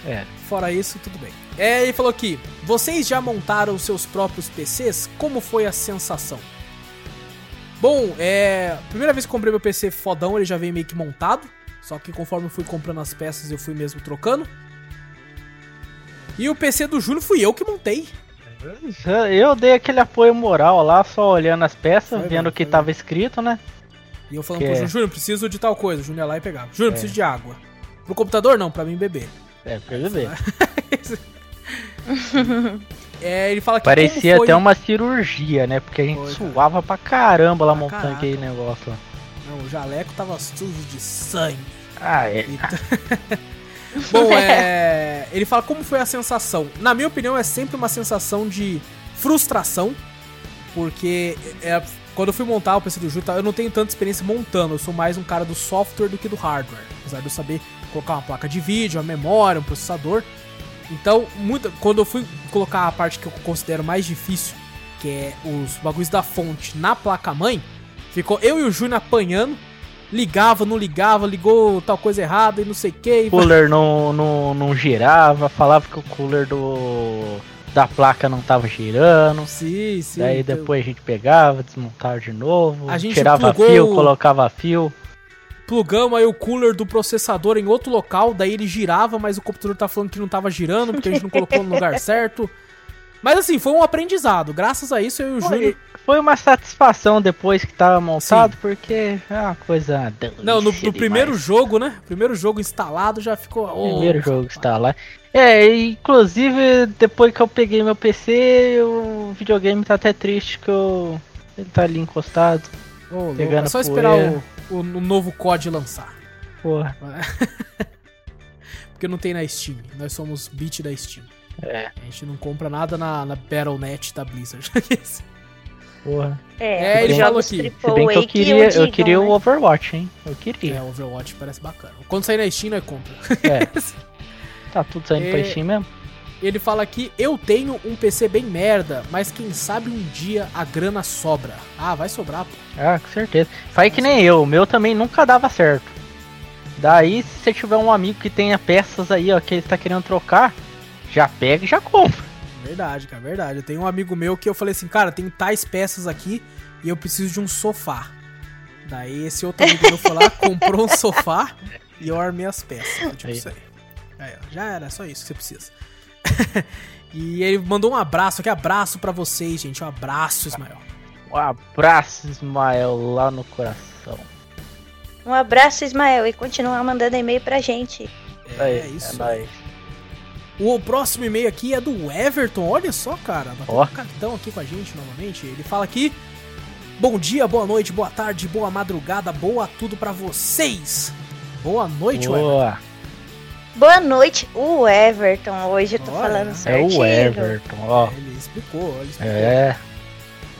É. Fora isso, tudo bem. É, ele falou aqui: vocês já montaram seus próprios PCs? Como foi a sensação? Bom, é. Primeira vez que comprei meu PC fodão, ele já veio meio que montado. Só que conforme eu fui comprando as peças, eu fui mesmo trocando. E o PC do Júnior fui eu que montei. Eu dei aquele apoio moral lá, só olhando as peças, Foi vendo o que foi tava escrito, né? E eu falando Que pro é? Júnior, Júnior, preciso de tal coisa. O Júnior ia lá e pegava. Júnior, É. preciso de água. Pro computador, não, pra mim beber. É, pra ele ver. É, ele fala que Parecia foi- até uma cirurgia, né? Porque a gente Foi, cara. suava pra caramba lá Pra montando aquele negócio lá. Não, o jaleco tava sujo de sangue. Ah, é. Então- Bom, é... ele fala como foi a sensação. Na minha opinião, é sempre uma sensação de frustração, porque é, quando eu fui montar o PC do Ju, tá, eu não tenho tanta experiência montando, eu sou mais um cara do software do que do hardware. Apesar de eu saber colocar uma placa de vídeo, uma memória, um processador. Então, muita, quando eu fui colocar a parte que eu considero mais difícil, que é os bagulhos da fonte na placa-mãe, ficou eu e o Júnior apanhando, ligava, não ligava, ligou tal coisa errada e não sei o que. O cooler não, não, não girava, falava que o cooler do da placa não tava girando. Sim, sim. Daí então- depois a gente pegava, desmontava de novo, A gente tirava fio, colocava fio. plugamos aí o cooler do processador em outro local, daí ele girava, mas o computador tá falando que não tava girando, porque a gente não colocou no lugar certo. Mas assim, foi um aprendizado. Graças a isso, eu e o Júnior. Foi, foi uma satisfação depois que tava montado, porque é uma coisa. Não, no, no primeiro jogo, né? Primeiro jogo instalado já ficou. oh, Primeiro jogo lá. É, inclusive depois que eu peguei meu PC, o videogame tá até triste que eu. Ele tá ali encostado. louco, pegando É só esperar o, o, o novo COD lançar. Porra. Porque não tem na Steam. Nós somos beat da Steam. É, A gente não compra nada na, na Battle.net da Blizzard. porra. É, ele os falou aqui. Se bem que eu queria, eu digam, queria o né? Overwatch, hein? Eu queria. é, Overwatch parece bacana. Quando sair na Steam, nós compra. É. Tá tudo saindo pra É. Steam mesmo? Ele fala aqui, eu tenho um PC bem merda, mas quem sabe um dia a grana sobra. Ah, vai sobrar, pô. Ah, com certeza. Faz que nem eu, o meu também nunca dava certo. Daí, se você tiver um amigo que tenha peças aí, ó, que ele tá querendo trocar, já pega e já compra. Verdade, cara, verdade. Eu tenho um amigo meu que eu falei assim, cara, tem tais peças aqui e eu preciso de um sofá. Daí esse outro amigo meu foi lá, comprou um sofá e eu armei as peças. Tipo Aí. isso aí. Aí, ó, já era, é só isso que você precisa. e ele mandou um abraço aqui, abraço pra vocês, gente. Um abraço, Ismael. Um abraço, Ismael, lá no coração. Um abraço, Ismael, e continua mandando e-mail pra gente. É, Aí, isso. É nóis. O próximo e-mail aqui é do Everton. Olha só, cara. Bateu Ó. um cartão aqui com a gente novamente. Ele fala aqui: Bom dia, boa noite, boa tarde, boa madrugada, boa tudo pra vocês. Boa noite, Everton. Boa. Boa noite, o Everton. Hoje eu tô Olha, falando É certinho. o Everton, ó. Ele explicou, ele explicou. É.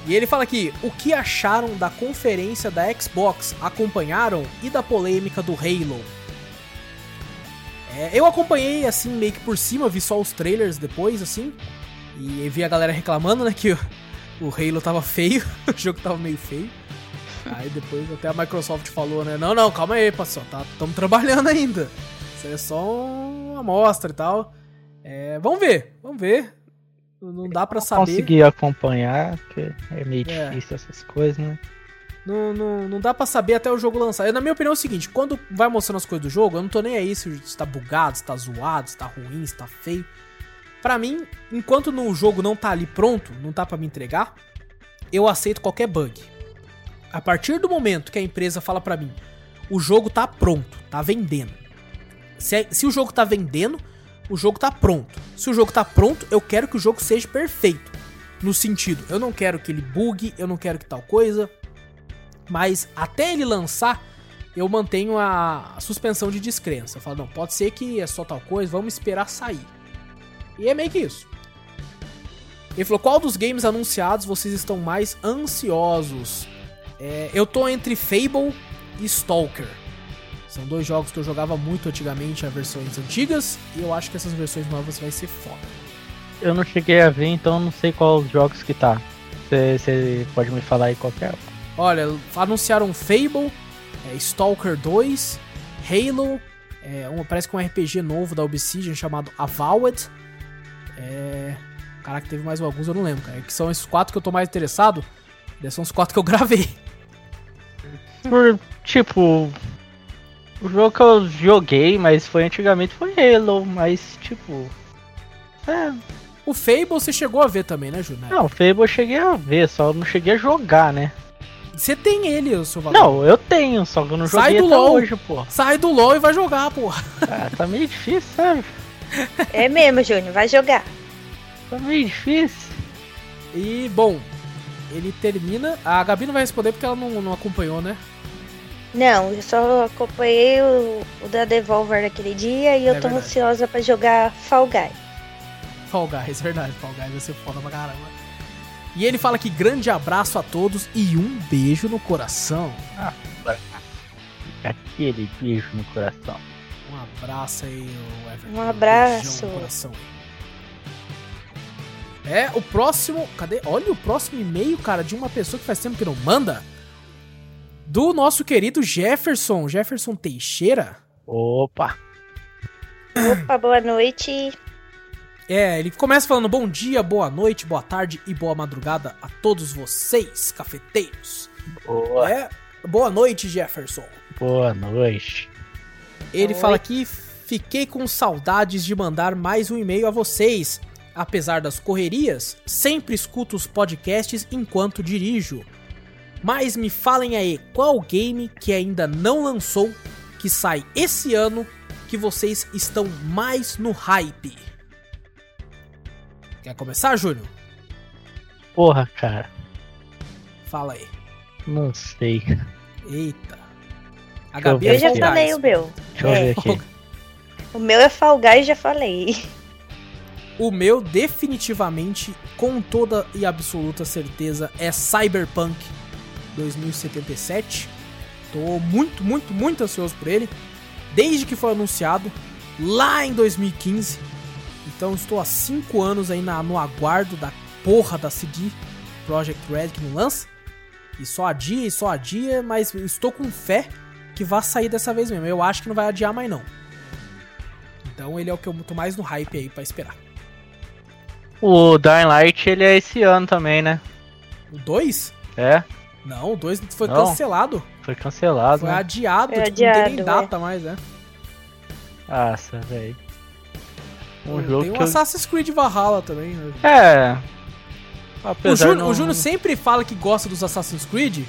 E ele fala aqui: O que acharam da conferência da Xbox? Acompanharam? E da polêmica do Halo? É, eu acompanhei assim, meio que por cima, vi só os trailers depois, assim. E vi a galera reclamando, né, que o, o Halo tava feio, o jogo tava meio feio. Aí depois até a Microsoft falou, né? Não, não, calma aí, pessoal, tá, estamos trabalhando ainda. Isso é só uma amostra e tal. É, vamos ver, vamos ver. Não dá pra saber. Consegui acompanhar, porque é meio É. difícil essas coisas, né? Não, não, não dá pra saber até o jogo lançar. Eu, Na minha opinião é o seguinte, quando vai mostrando as coisas do jogo, eu não tô nem aí se está bugado, se tá zoado, se tá ruim, se tá feio. Pra mim, enquanto no jogo não tá ali pronto, não tá pra me entregar, eu aceito qualquer bug. A partir do momento que a empresa fala pra mim, o jogo tá pronto, tá vendendo. Se, é- se o jogo tá vendendo, o jogo tá pronto. Se o jogo tá pronto, eu quero que o jogo seja perfeito. No sentido, eu não quero que ele bugue, eu não quero que tal coisa. Mas até ele lançar, eu mantenho a suspensão de descrença. Eu falo, não, pode ser que é só tal coisa, vamos esperar sair. E é meio que isso. Ele falou: qual dos games anunciados vocês estão mais ansiosos? É, eu tô entre Fable e Stalker. São dois jogos que eu jogava muito antigamente, as versões antigas, e eu acho que essas versões novas vai ser foda. Eu não cheguei a ver, então não sei qual os jogos que tá. Você pode me falar aí qual que é? Olha, anunciaram Fable, é, Stalker 2, Halo, é, um- parece que um RPG novo da Obsidian chamado Avowed. É, caraca, teve mais alguns, eu não lembro, cara. É Que são esses quatro que eu tô mais interessado. Esses são os quatro que eu gravei. Por, tipo, o jogo que eu joguei, mas foi antigamente, foi Halo, mas tipo. É, O Fable você chegou a ver também, né, Júnior? não, Fable eu cheguei a ver, só não cheguei a jogar, né? Você tem ele, o seu valor. Não, eu tenho, só que eu não Sai joguei do até LoL. hoje, pô. Sai do LoL e vai jogar, porra. Ah, tá meio difícil, sabe? É mesmo, Júnior, vai jogar. Tá meio difícil. E, bom, ele termina. A Gabi não vai responder porque ela não, não acompanhou, né? Não, eu só acompanhei o, o da Devolver naquele dia e eu É tô verdade. ansiosa pra jogar Fall Guy. Fall Guys, verdade. Fall Guys vai ser foda pra caramba. E ele fala que grande abraço a todos e um beijo no coração. Aquele beijo no coração. Um abraço aí, o Everton. Um abraço. beijão no coração. É, o próximo. Cadê? Olha o próximo e-mail, cara, de uma pessoa que faz tempo que não manda. Do nosso querido Jefferson, Jefferson Teixeira. Opa! Opa, boa noite. É, ele começa falando bom dia, boa noite, boa tarde e boa madrugada a todos vocês, cafeteiros. Boa, É, boa noite, Jefferson. boa noite. Ele Oi. fala aqui: fiquei com saudades de mandar mais um e-mail a vocês. Apesar das correrias, sempre escuto os podcasts enquanto dirijo. Mas me falem aí, qual game que ainda não lançou, que sai esse ano, que vocês estão mais no hype? Quer começar, Júnior? Porra, cara. Fala aí. Não sei. Eita. A Deixa eu Gabi ver Eu já Fall aqui. falei Guys. o meu. Deixa eu É. ver aqui. O meu é Fall Guy, já falei. O meu, definitivamente, com toda e absoluta certeza, é Cyberpunk 2077. Tô muito, muito, muito ansioso por ele. Desde que foi anunciado, lá em 2015. Então estou há 5 anos aí na- no aguardo da porra da CD Project Red que não lança. E só adia e só adia, mas estou com fé que vai sair dessa vez mesmo. Eu acho que não vai adiar mais não. Então ele é o que eu tô mais no hype aí pra esperar. O Dying Light, ele é esse ano também, né? O 2? É, Não, o 2 foi Não. cancelado. foi cancelado, Foi né? adiado, Foi tipo, não tem nem adiado, data mais, né? Nossa, velho. Um jogo tem o eu... Assassin's Creed Valhalla também. né? É. O Apesar Júnior, não- o Júnior sempre fala que gosta dos Assassin's Creed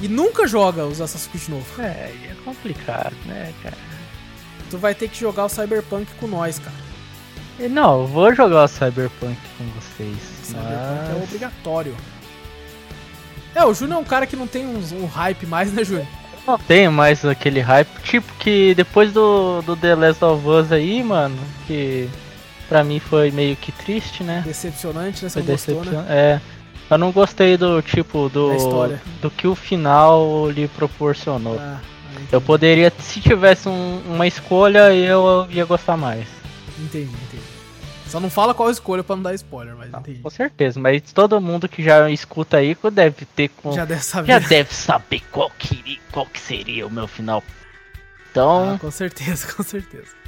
e nunca joga os Assassin's Creed novos. É, é complicado, né, cara? Tu vai ter que jogar o Cyberpunk com nós, cara. Não, eu vou jogar o Cyberpunk com vocês. Cyberpunk é mas- obrigatório. É, o Júnior é um cara que não tem uns- um, hype mais, né, Júnior? Não tenho mais aquele hype. Tipo que depois do, do The Last of Us aí, mano, que pra mim foi meio que triste, né? Decepcionante, né? Você Foi não gostou, né? É. Eu não gostei do tipo do. Do que o final lhe proporcionou. Ah, Eu poderia, se tivesse um- uma escolha, eu ia gostar mais. entendi, entendi. Só não fala qual escolha pra não dar spoiler, mas entendi. Com certeza, mas todo mundo que já escuta aí deve ter com. Já deve saber. já deve saber qual que, qual que seria o meu final. Então, Ah, com certeza, com certeza.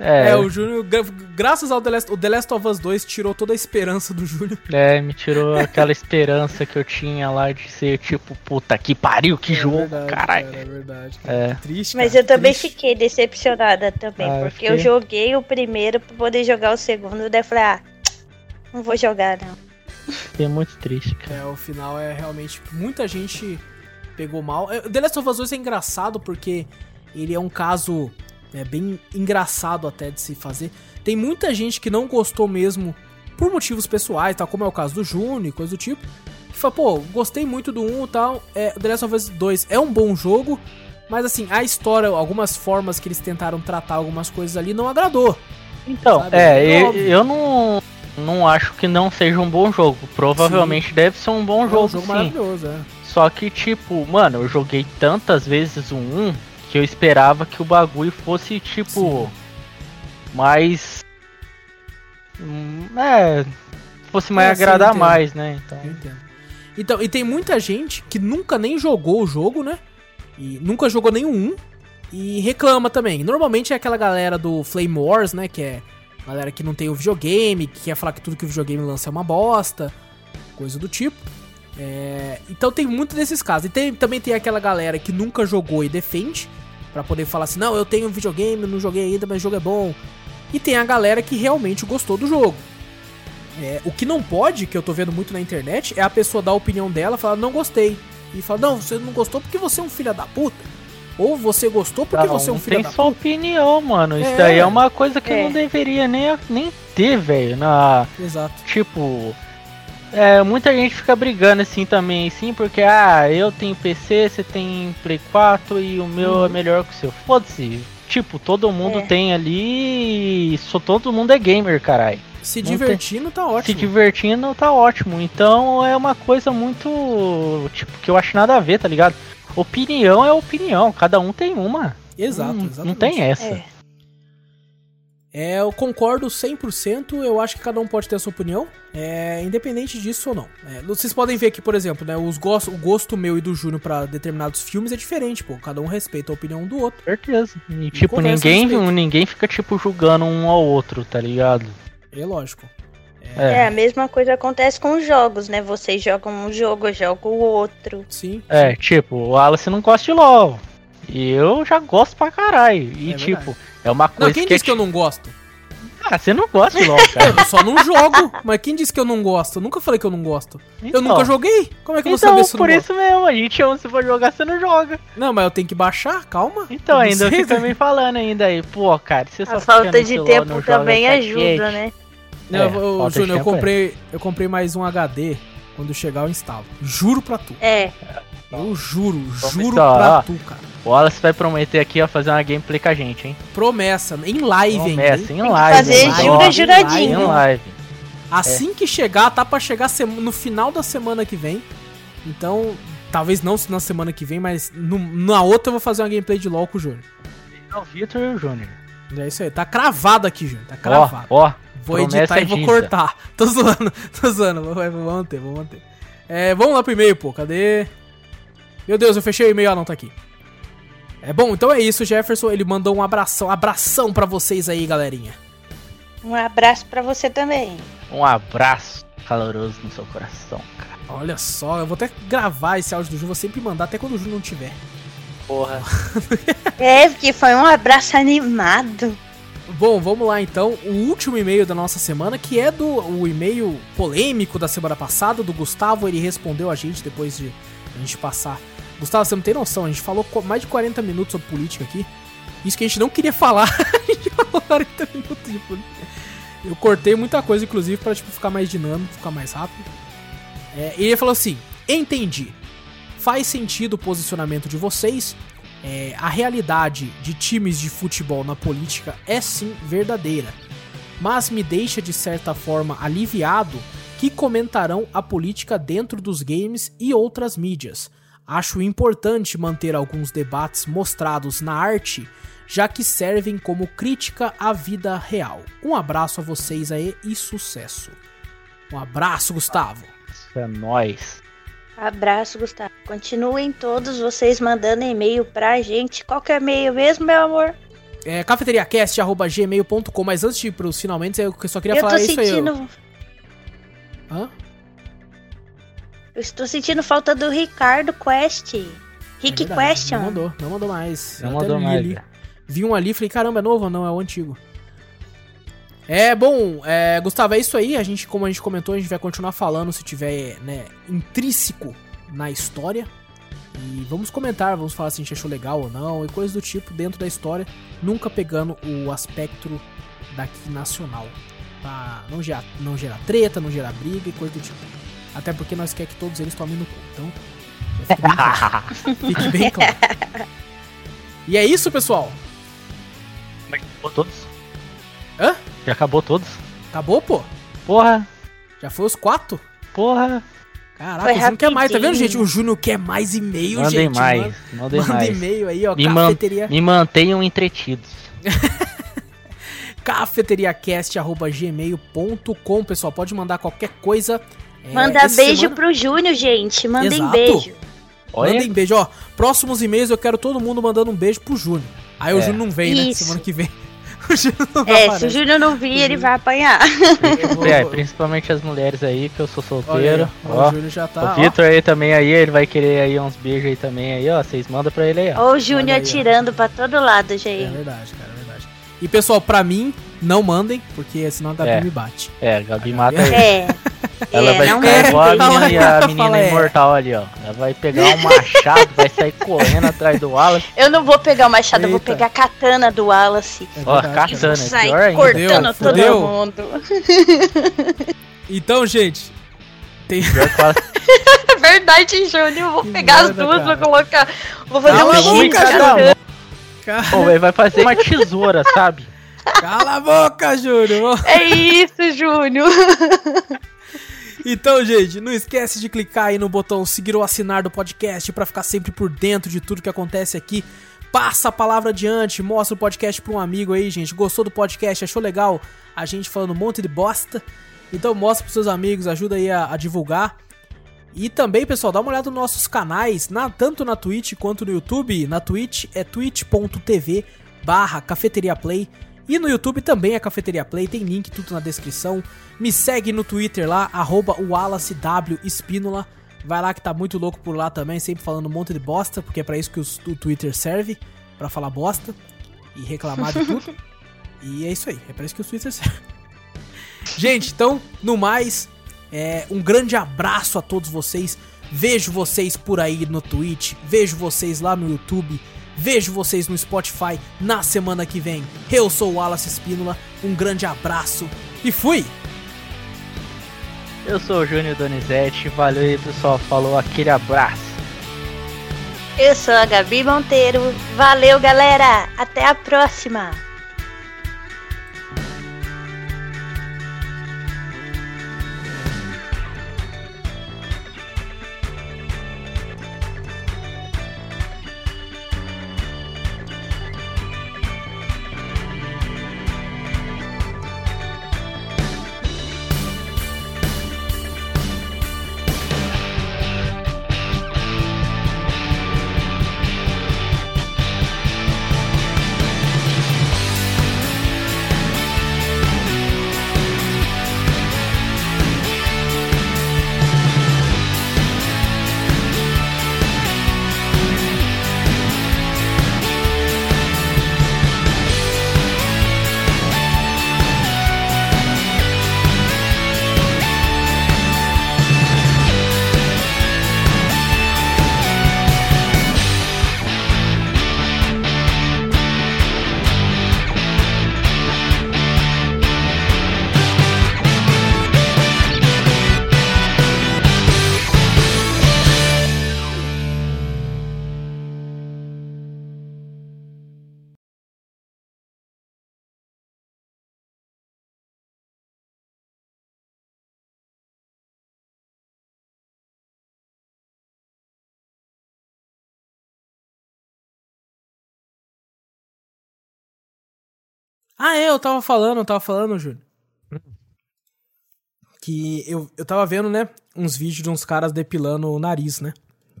É, É, o Júnior, gra- graças ao The Last, o The Last of Us 2 tirou toda a esperança do Júnior. é, me tirou aquela esperança que eu tinha lá de ser tipo, puta que pariu, que É jogo, verdade, caralho. cara, é verdade. cara. É. Triste, Mas cara, eu também triste. fiquei decepcionada também, Ah, eu porque eu fiquei. joguei o primeiro pra poder jogar o segundo, daí eu falei, ah, não vou jogar não. Fiquei muito triste, cara. É, o final é realmente. Muita gente pegou mal. É, The Last of Us 2 é engraçado porque ele é um caso é, bem engraçado até de se fazer. Tem muita gente que não gostou mesmo por motivos pessoais, tal, como é o caso do Júnior e coisa do tipo. Que fala, pô, gostei muito do 1 e tal. É, The Last of Us 2 é um bom jogo, mas assim, a história, algumas formas que eles tentaram tratar algumas coisas ali não agradou. Então, Sabe? é, É eu, eu não, não acho que não seja um bom jogo. Provavelmente deve ser um bom É um jogo, jogo sim. maravilhoso, é. Só que, tipo, mano, eu joguei tantas vezes o 1 que eu esperava que o bagulho fosse, tipo, mais. Hum, É. Fosse mais É, sim, agradar entendo. mais, né? Então. Então, e tem muita gente que nunca nem jogou o jogo, né? E nunca jogou nenhum e reclama também. Normalmente é aquela galera do Flame Wars, né? Que é galera que não tem o videogame, que quer falar que tudo que o videogame lança é uma bosta, coisa do tipo. É, então tem muito desses casos. E tem- também tem aquela galera que nunca jogou e defende, pra poder falar assim: não, eu tenho videogame, não joguei ainda, mas o jogo é bom. E tem a galera que realmente gostou do jogo. É, o que não pode, que eu tô vendo muito na internet, é a pessoa dar a opinião dela, falar não gostei. E falar, não, você não gostou porque você é um filho da puta. Ou você gostou porque Cada você é um um filho tem da sua puta. opinião, mano. Isso É. daí é uma coisa que É. não deveria nem, nem ter, velho. Na. Exato. Tipo. É, muita gente fica brigando assim também, assim, porque, ah, eu tenho PC, você tem Play 4 e o meu é melhor que o seu. Foda-se. Tipo, todo mundo É. tem ali. Só todo mundo é gamer, caralho. Se divertindo, tá Se ótimo. divertindo, tá ótimo. Então é uma coisa muito. Tipo, que eu acho nada a ver, tá ligado? Opinião é opinião, cada um tem uma. Exato, não, exatamente. não tem essa. É. É, eu concordo 100%, eu acho que cada um pode ter a sua opinião, é, independente disso ou não. É, vocês podem ver que, por exemplo, né, os gos- o gosto meu e do Júnior pra determinados filmes é diferente, pô. Cada um respeita a opinião do outro. Certeza. E, tipo, ninguém, ninguém fica, tipo, julgando um ao outro, tá ligado? É lógico. É, a mesma coisa acontece com os jogos, né? Vocês jogam um jogo, eu jogo o outro. Sim. É, tipo, o Alice não gosta de LOL. E eu já gosto pra caralho. E, É tipo, é uma coisa Não, quem que é disse que eu não gosto? Ah, você não gosta de LOL, cara. Eu só não jogo. Mas quem disse que eu não gosto? Eu nunca falei que eu não gosto. Eu Então. nunca joguei. Como é que eu vou Então, saber se eu não por gosto? isso mesmo, a gente ama se for jogar, você não joga. Não, mas eu tenho que baixar, calma. Então, Eu ainda não sei. fica me falando ainda aí, pô, cara, você só A falta de tempo não também ajuda, né? Não, É, eu vou- de Júnior, eu é. comprei, eu comprei mais um HD. Quando chegar, eu instalo. Juro pra tu. É. Eu juro, Vamos juro instalar. pra tu, cara. O Wallace vai prometer aqui, ó, fazer uma gameplay com a gente, hein? Promessa, em live. Promessa, hein? em live. fazer hein? jura Ó, Em juradinho. Em live. Assim que chegar, tá pra chegar no final da semana que vem. Então, talvez não na semana que vem, mas no- na outra eu vou fazer uma gameplay de LoL com o Júnior. É o Vitor e o Júnior. É isso aí, tá cravado aqui, Júnior. Tá Ó, cravado. ó. Vou promessa editar é e vou dita. cortar. Tô zoando, tô zoando. Vou, vou manter, vou manter. É, vamos lá pro e-mail, pô. Cadê? Meu Deus, eu fechei o e-mail. Ah, não, tá aqui. É bom, então é isso, Jefferson. Ele mandou um abração, abração pra vocês aí, galerinha. Um abraço pra você também. Um abraço caloroso no seu coração, cara. Olha só, eu vou até gravar esse áudio do Ju, vou sempre mandar, até quando o Ju não tiver. Porra. É, porque foi um abraço animado. Bom, vamos lá então. O último e-mail da nossa semana, que é do o e-mail polêmico da semana passada, do Gustavo. Ele respondeu a gente depois de a gente passar. Gustavo, você não tem noção, a gente falou mais de 40 minutos sobre política aqui. Isso que a gente não queria falar. a gente falou 40 minutos de política. Eu cortei muita coisa, inclusive, pra tipo, ficar mais dinâmico, ficar mais rápido. É, ele falou assim: Entendi. Faz sentido o posicionamento de vocês. É, a realidade de times de futebol na política é sim verdadeira, mas me deixa de certa forma aliviado que comentarão a política dentro dos games e outras mídias. Acho importante manter alguns debates mostrados na arte, já que servem como crítica à vida real. Um abraço a vocês aí e sucesso. Um abraço, Gustavo. Isso é nóis. Abraço, Gustavo. Continuem todos vocês mandando e-mail pra gente. Qual que é e-mail mesmo, meu amor? É, cafeteriacast.gmail.com, mas antes de ir pros finalmente, eu só queria Eu tô falar isso aí. sentindo. Hã? Eu estou sentindo falta do Ricardo Quest. É Rick verdade, Question. Não mandou, não mandou mais. Não Eu mandou mais, ali. velho. Vi um ali e falei, caramba, é novo? Não, é o antigo. É, bom, é, Gustavo, é isso aí. A gente, como a gente comentou, a gente vai continuar falando se tiver, né, intrínseco na história. E vamos comentar, vamos falar se a gente achou legal ou não, e coisas do tipo dentro da história, nunca pegando o aspecto daqui nacional. Pra não gerar, não gerar treta, não gerar briga e coisa do tipo. Até porque nós quer que todos eles tomem no cu. Então, fique bem claro. fique bem claro. E é isso, pessoal. Mas acabou todos? Hã? Já acabou todos? Acabou, pô? Porra, Já foi os quatro? porra. Caraca, Foi o Júnior quer mais, tá vendo, gente? O Júnior quer mais e-mail, Mandem gente. mais, Manda, mandem manda mais. e-mail aí, ó. Me, man- cafeteria, me mantenham entretidos. cafeteriacast.gmail.com, pessoal. Pode mandar qualquer coisa. É, Manda beijo semana- pro Júnior, gente. Mandem Exato. beijo. Olha, Mandem beijo, ó. Próximos e-mails eu quero todo mundo mandando um beijo pro Júnior. Aí o É. Júnior não vem, né? Isso. Semana que vem. O Júnior não É, se o. Júnior não vir, ele vai apanhar. é, principalmente as mulheres aí, que eu sou solteiro. aí, ó, o Júnior já tá. o. Vitor aí também aí, ele vai querer aí uns beijos aí também aí, ó. Vocês mandam pra ele aí, ó. Ou o Júnior ó. atirando pra todo lado, É gente. verdade, cara, é verdade. E pessoal, pra mim, não mandem, porque senão a Gabi É. me bate. É, a Gabi mata ele. É. Ela é, vai não ficar é, igual a menina, a menina é. imortal ali, ó. Ela vai pegar um machado, vai sair correndo atrás do Wallace. Eu não vou pegar o machado, eu vou Eita. pegar a katana do Wallace. É Ó, verdade, katana, cara. é Sai pior ainda. cortando Fudeu, todo fudeu. mundo. Então, gente. Tem... É verdade, Júnior. Eu vou Que pegar as merda, duas, cara. vou colocar. Vou fazer Cala um a X boca, de Júnior. katana. Ca- Pô, velho, vai fazer uma tesoura, sabe? Cala a boca, Júnior. É isso, Júnior. Então, gente, não esquece de clicar aí no botão seguir ou assinar do podcast pra ficar sempre por dentro de tudo que acontece aqui. Passa a palavra adiante, mostra o podcast pra um amigo aí, gente. Gostou do podcast? Achou legal a gente falando um monte de bosta? Então mostra pros seus amigos, ajuda aí a, a divulgar. E também, pessoal, dá uma olhada nos nossos canais, na- tanto na Twitch quanto no YouTube. Na Twitch é twitch.tv barra Cafeteria Play. E no YouTube também é Cafeteria Play, tem link tudo na descrição. Me segue no Twitter lá, arroba Espínola. Vai lá que tá muito louco por lá também, sempre falando um monte de bosta, porque é pra isso que os- o Twitter serve, pra falar bosta e reclamar de tudo. e é isso aí, é pra isso que o Twitter serve. Gente, então, no mais, é, um grande abraço a todos vocês. Vejo vocês por aí no Twitch, vejo vocês lá no YouTube, vejo vocês no Spotify na semana que vem. Eu sou o Wallace Espínola, um grande abraço e fui! Eu sou o Júnior Donizete, valeu aí pessoal, falou aquele abraço. Eu sou a Gabi Monteiro. Valeu, galera. Até a próxima. Ah, é, eu tava falando, eu tava falando, Júlio. Que eu, eu tava vendo, né, uns vídeos de uns caras depilando o nariz, né?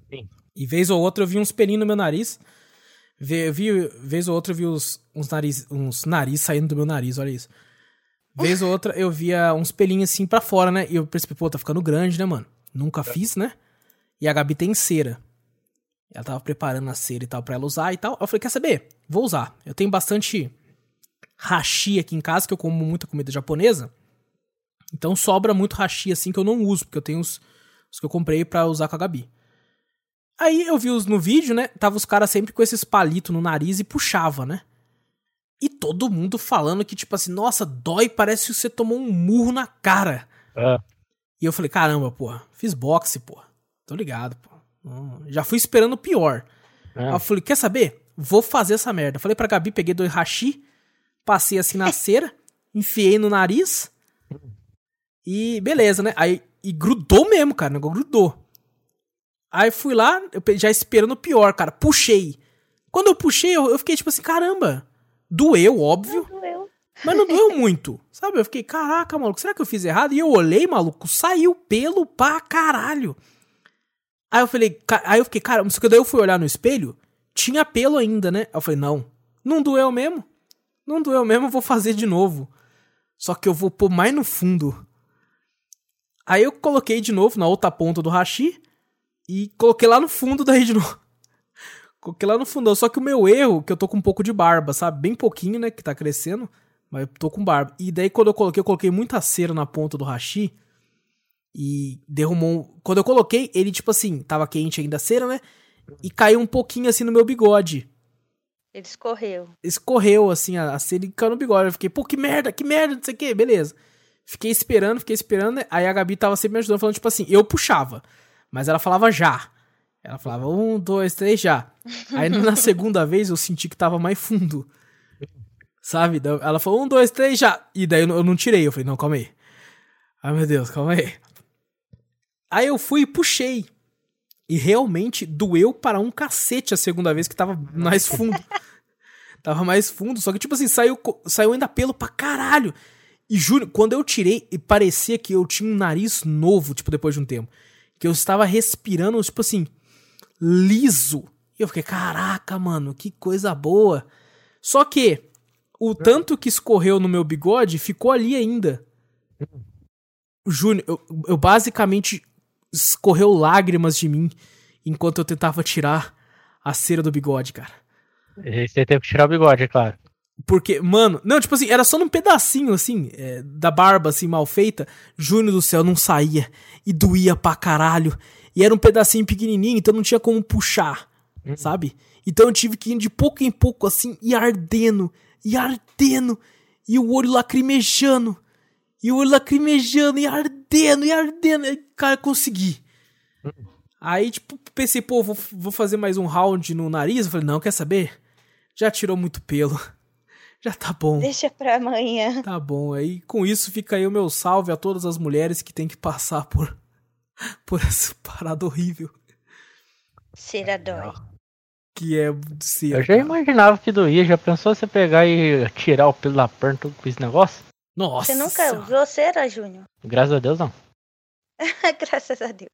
Sim. E vez ou outra eu vi uns pelinhos no meu nariz. Eu vi, vez ou outra eu vi uns, uns, nariz, uns nariz saindo do meu nariz, olha isso. Vez ou outra eu via uns pelinhos assim pra fora, né? E eu percebi, pô, tá ficando grande, né, mano? Nunca fiz, né? E a Gabi tem cera. Ela tava preparando a cera e tal pra ela usar e tal. Eu falei, quer saber? Vou usar. Eu tenho bastante hashi aqui em casa, que eu como muita comida japonesa. Então sobra muito hashi assim que eu não uso, porque eu tenho os, os que eu comprei para usar com a Gabi. Aí eu vi os no vídeo, né? Tava os caras sempre com esses palitos no nariz e puxava, né? E todo mundo falando que, tipo assim, nossa, dói, parece que você tomou um murro na cara. É. E eu falei, caramba, porra, fiz boxe, porra. Tô ligado, pô. Já fui esperando o pior. É. Aí eu falei, quer saber? Vou fazer essa merda. Falei pra Gabi, peguei dois hashi, passei assim na cera, enfiei no nariz. E beleza, né? Aí e grudou mesmo, cara. grudou. Aí fui lá, já esperando o pior, cara. Puxei. Quando eu puxei, eu, eu fiquei tipo assim, caramba. Doeu, óbvio. Não doeu. Mas não doeu muito. Sabe? Eu fiquei, caraca, maluco, será que eu fiz errado? E eu olhei, maluco, saiu pelo pra caralho. Aí eu falei, aí eu fiquei, cara, só que daí eu fui olhar no espelho, tinha pelo ainda, né? Aí eu falei, não, não doeu mesmo. Não doeu mesmo, eu vou fazer de novo. Só que eu vou pôr mais no fundo. Aí eu coloquei de novo na outra ponta do hashi e coloquei lá no fundo daí de novo. coloquei lá no fundão. Só que o meu erro, que eu tô com um pouco de barba, sabe? Bem pouquinho, né? Que tá crescendo. Mas eu tô com barba. E daí quando eu coloquei, eu coloquei muita cera na ponta do hashi. E derrumou. Quando eu coloquei, ele, tipo assim, tava quente ainda a cera, né? E caiu um pouquinho assim no meu bigode. Ele escorreu. Escorreu, assim, a, a cera e caiu no bigode. Eu fiquei, pô, que merda, que merda, não sei o que, beleza. Fiquei esperando, fiquei esperando. Né? Aí a Gabi tava sempre me ajudando, falando, tipo assim, eu puxava. Mas ela falava já. Ela falava um, dois, três, já. Aí na segunda vez eu senti que tava mais fundo. Sabe? Ela falou um, dois, três, já. E daí eu não tirei. Eu falei, não, calma aí. Ai meu Deus, calma aí. Aí eu fui e puxei. E realmente doeu para um cacete a segunda vez que tava mais fundo. tava mais fundo. Só que, tipo assim, saiu, saiu ainda pelo pra caralho. E juro, quando eu tirei, parecia que eu tinha um nariz novo, tipo, depois de um tempo. Que eu estava respirando, tipo assim, liso. E eu fiquei, caraca, mano, que coisa boa. Só que o tanto que escorreu no meu bigode ficou ali ainda. Júnior, eu, eu basicamente escorreu lágrimas de mim enquanto eu tentava tirar a cera do bigode, cara. E você teve que tirar o bigode, é claro. Porque, mano, não, tipo assim, era só num pedacinho, assim, é, da barba, assim, mal feita. Júnior do céu, não saía. E doía pra caralho. E era um pedacinho pequenininho, então não tinha como puxar, uhum. sabe? Então eu tive que ir de pouco em pouco, assim, e ardendo, e ardendo, e o olho lacrimejando, e o olho lacrimejando, e ardendo, e ardendo. E, cara, consegui. Aí, tipo, pensei, pô, vou, vou fazer mais um round no nariz. Eu falei, não, quer saber? Já tirou muito pelo. Já tá bom. Deixa pra amanhã. Tá bom. Aí com isso fica aí o meu salve a todas as mulheres que têm que passar por, por essa parada horrível. Cera dói. Que é cera. Eu já imaginava que doía. Já pensou você pegar e tirar o pelo da perna com esse negócio? Nossa. Você nunca usou cera, Júnior? Graças a Deus não. Graças a Deus.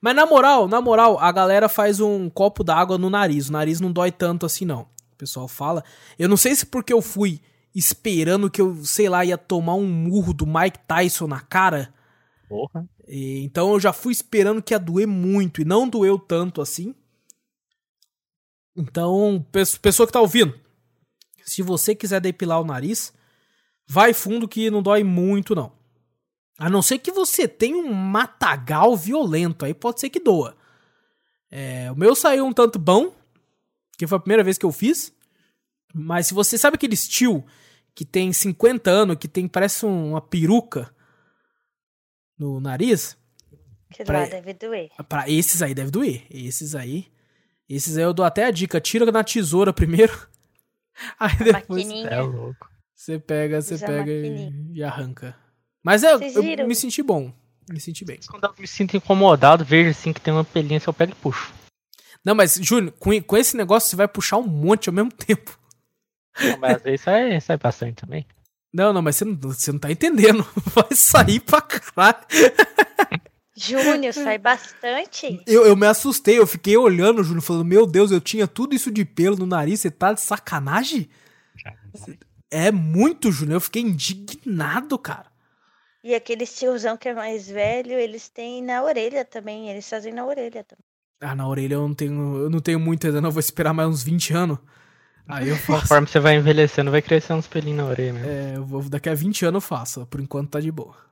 Mas na moral, na moral, a galera faz um copo d'água no nariz. O nariz não dói tanto assim, não pessoal fala. Eu não sei se porque eu fui esperando que eu, sei lá, ia tomar um murro do Mike Tyson na cara. Porra. E, então eu já fui esperando que ia doer muito e não doeu tanto assim. Então, pessoa que tá ouvindo, se você quiser depilar o nariz, vai fundo que não dói muito não. A não ser que você tenha um matagal violento, aí pode ser que doa. É, o meu saiu um tanto bom, que foi a primeira vez que eu fiz. Mas se você sabe aquele estilo que tem 50 anos, que tem parece uma peruca no nariz. Que pra, lá deve doer. Pra esses aí deve doer. Esses aí. Esses aí eu dou até a dica. Tira na tesoura primeiro. Aí a depois. É louco. Você pega, você pega e, e, arranca. Mas é, eu me senti bom. Me senti bem. Quando eu me sinto incomodado, vejo assim que tem uma pelinha, eu pego e puxo. Não, mas, Júnior, com, com esse negócio você vai puxar um monte ao mesmo tempo. Não, mas às vezes sai, sai bastante também. Não, não, mas você não, você não tá entendendo. Vai sair pra caralho. Júnior, sai bastante. Eu, eu me assustei, eu fiquei olhando, Júnior, falando: Meu Deus, eu tinha tudo isso de pelo no nariz, você tá de sacanagem? É muito, Júnior, eu fiquei indignado, cara. E aquele tiozão que é mais velho, eles têm na orelha também, eles fazem na orelha também. Ah, na orelha eu não tenho, eu não tenho muito ainda, não, vou esperar mais uns 20 anos. Aí eu faço. Conforme você vai envelhecendo, vai crescendo uns pelinhos na orelha, né? É, eu vou, daqui a 20 anos eu faço. Por enquanto tá de boa.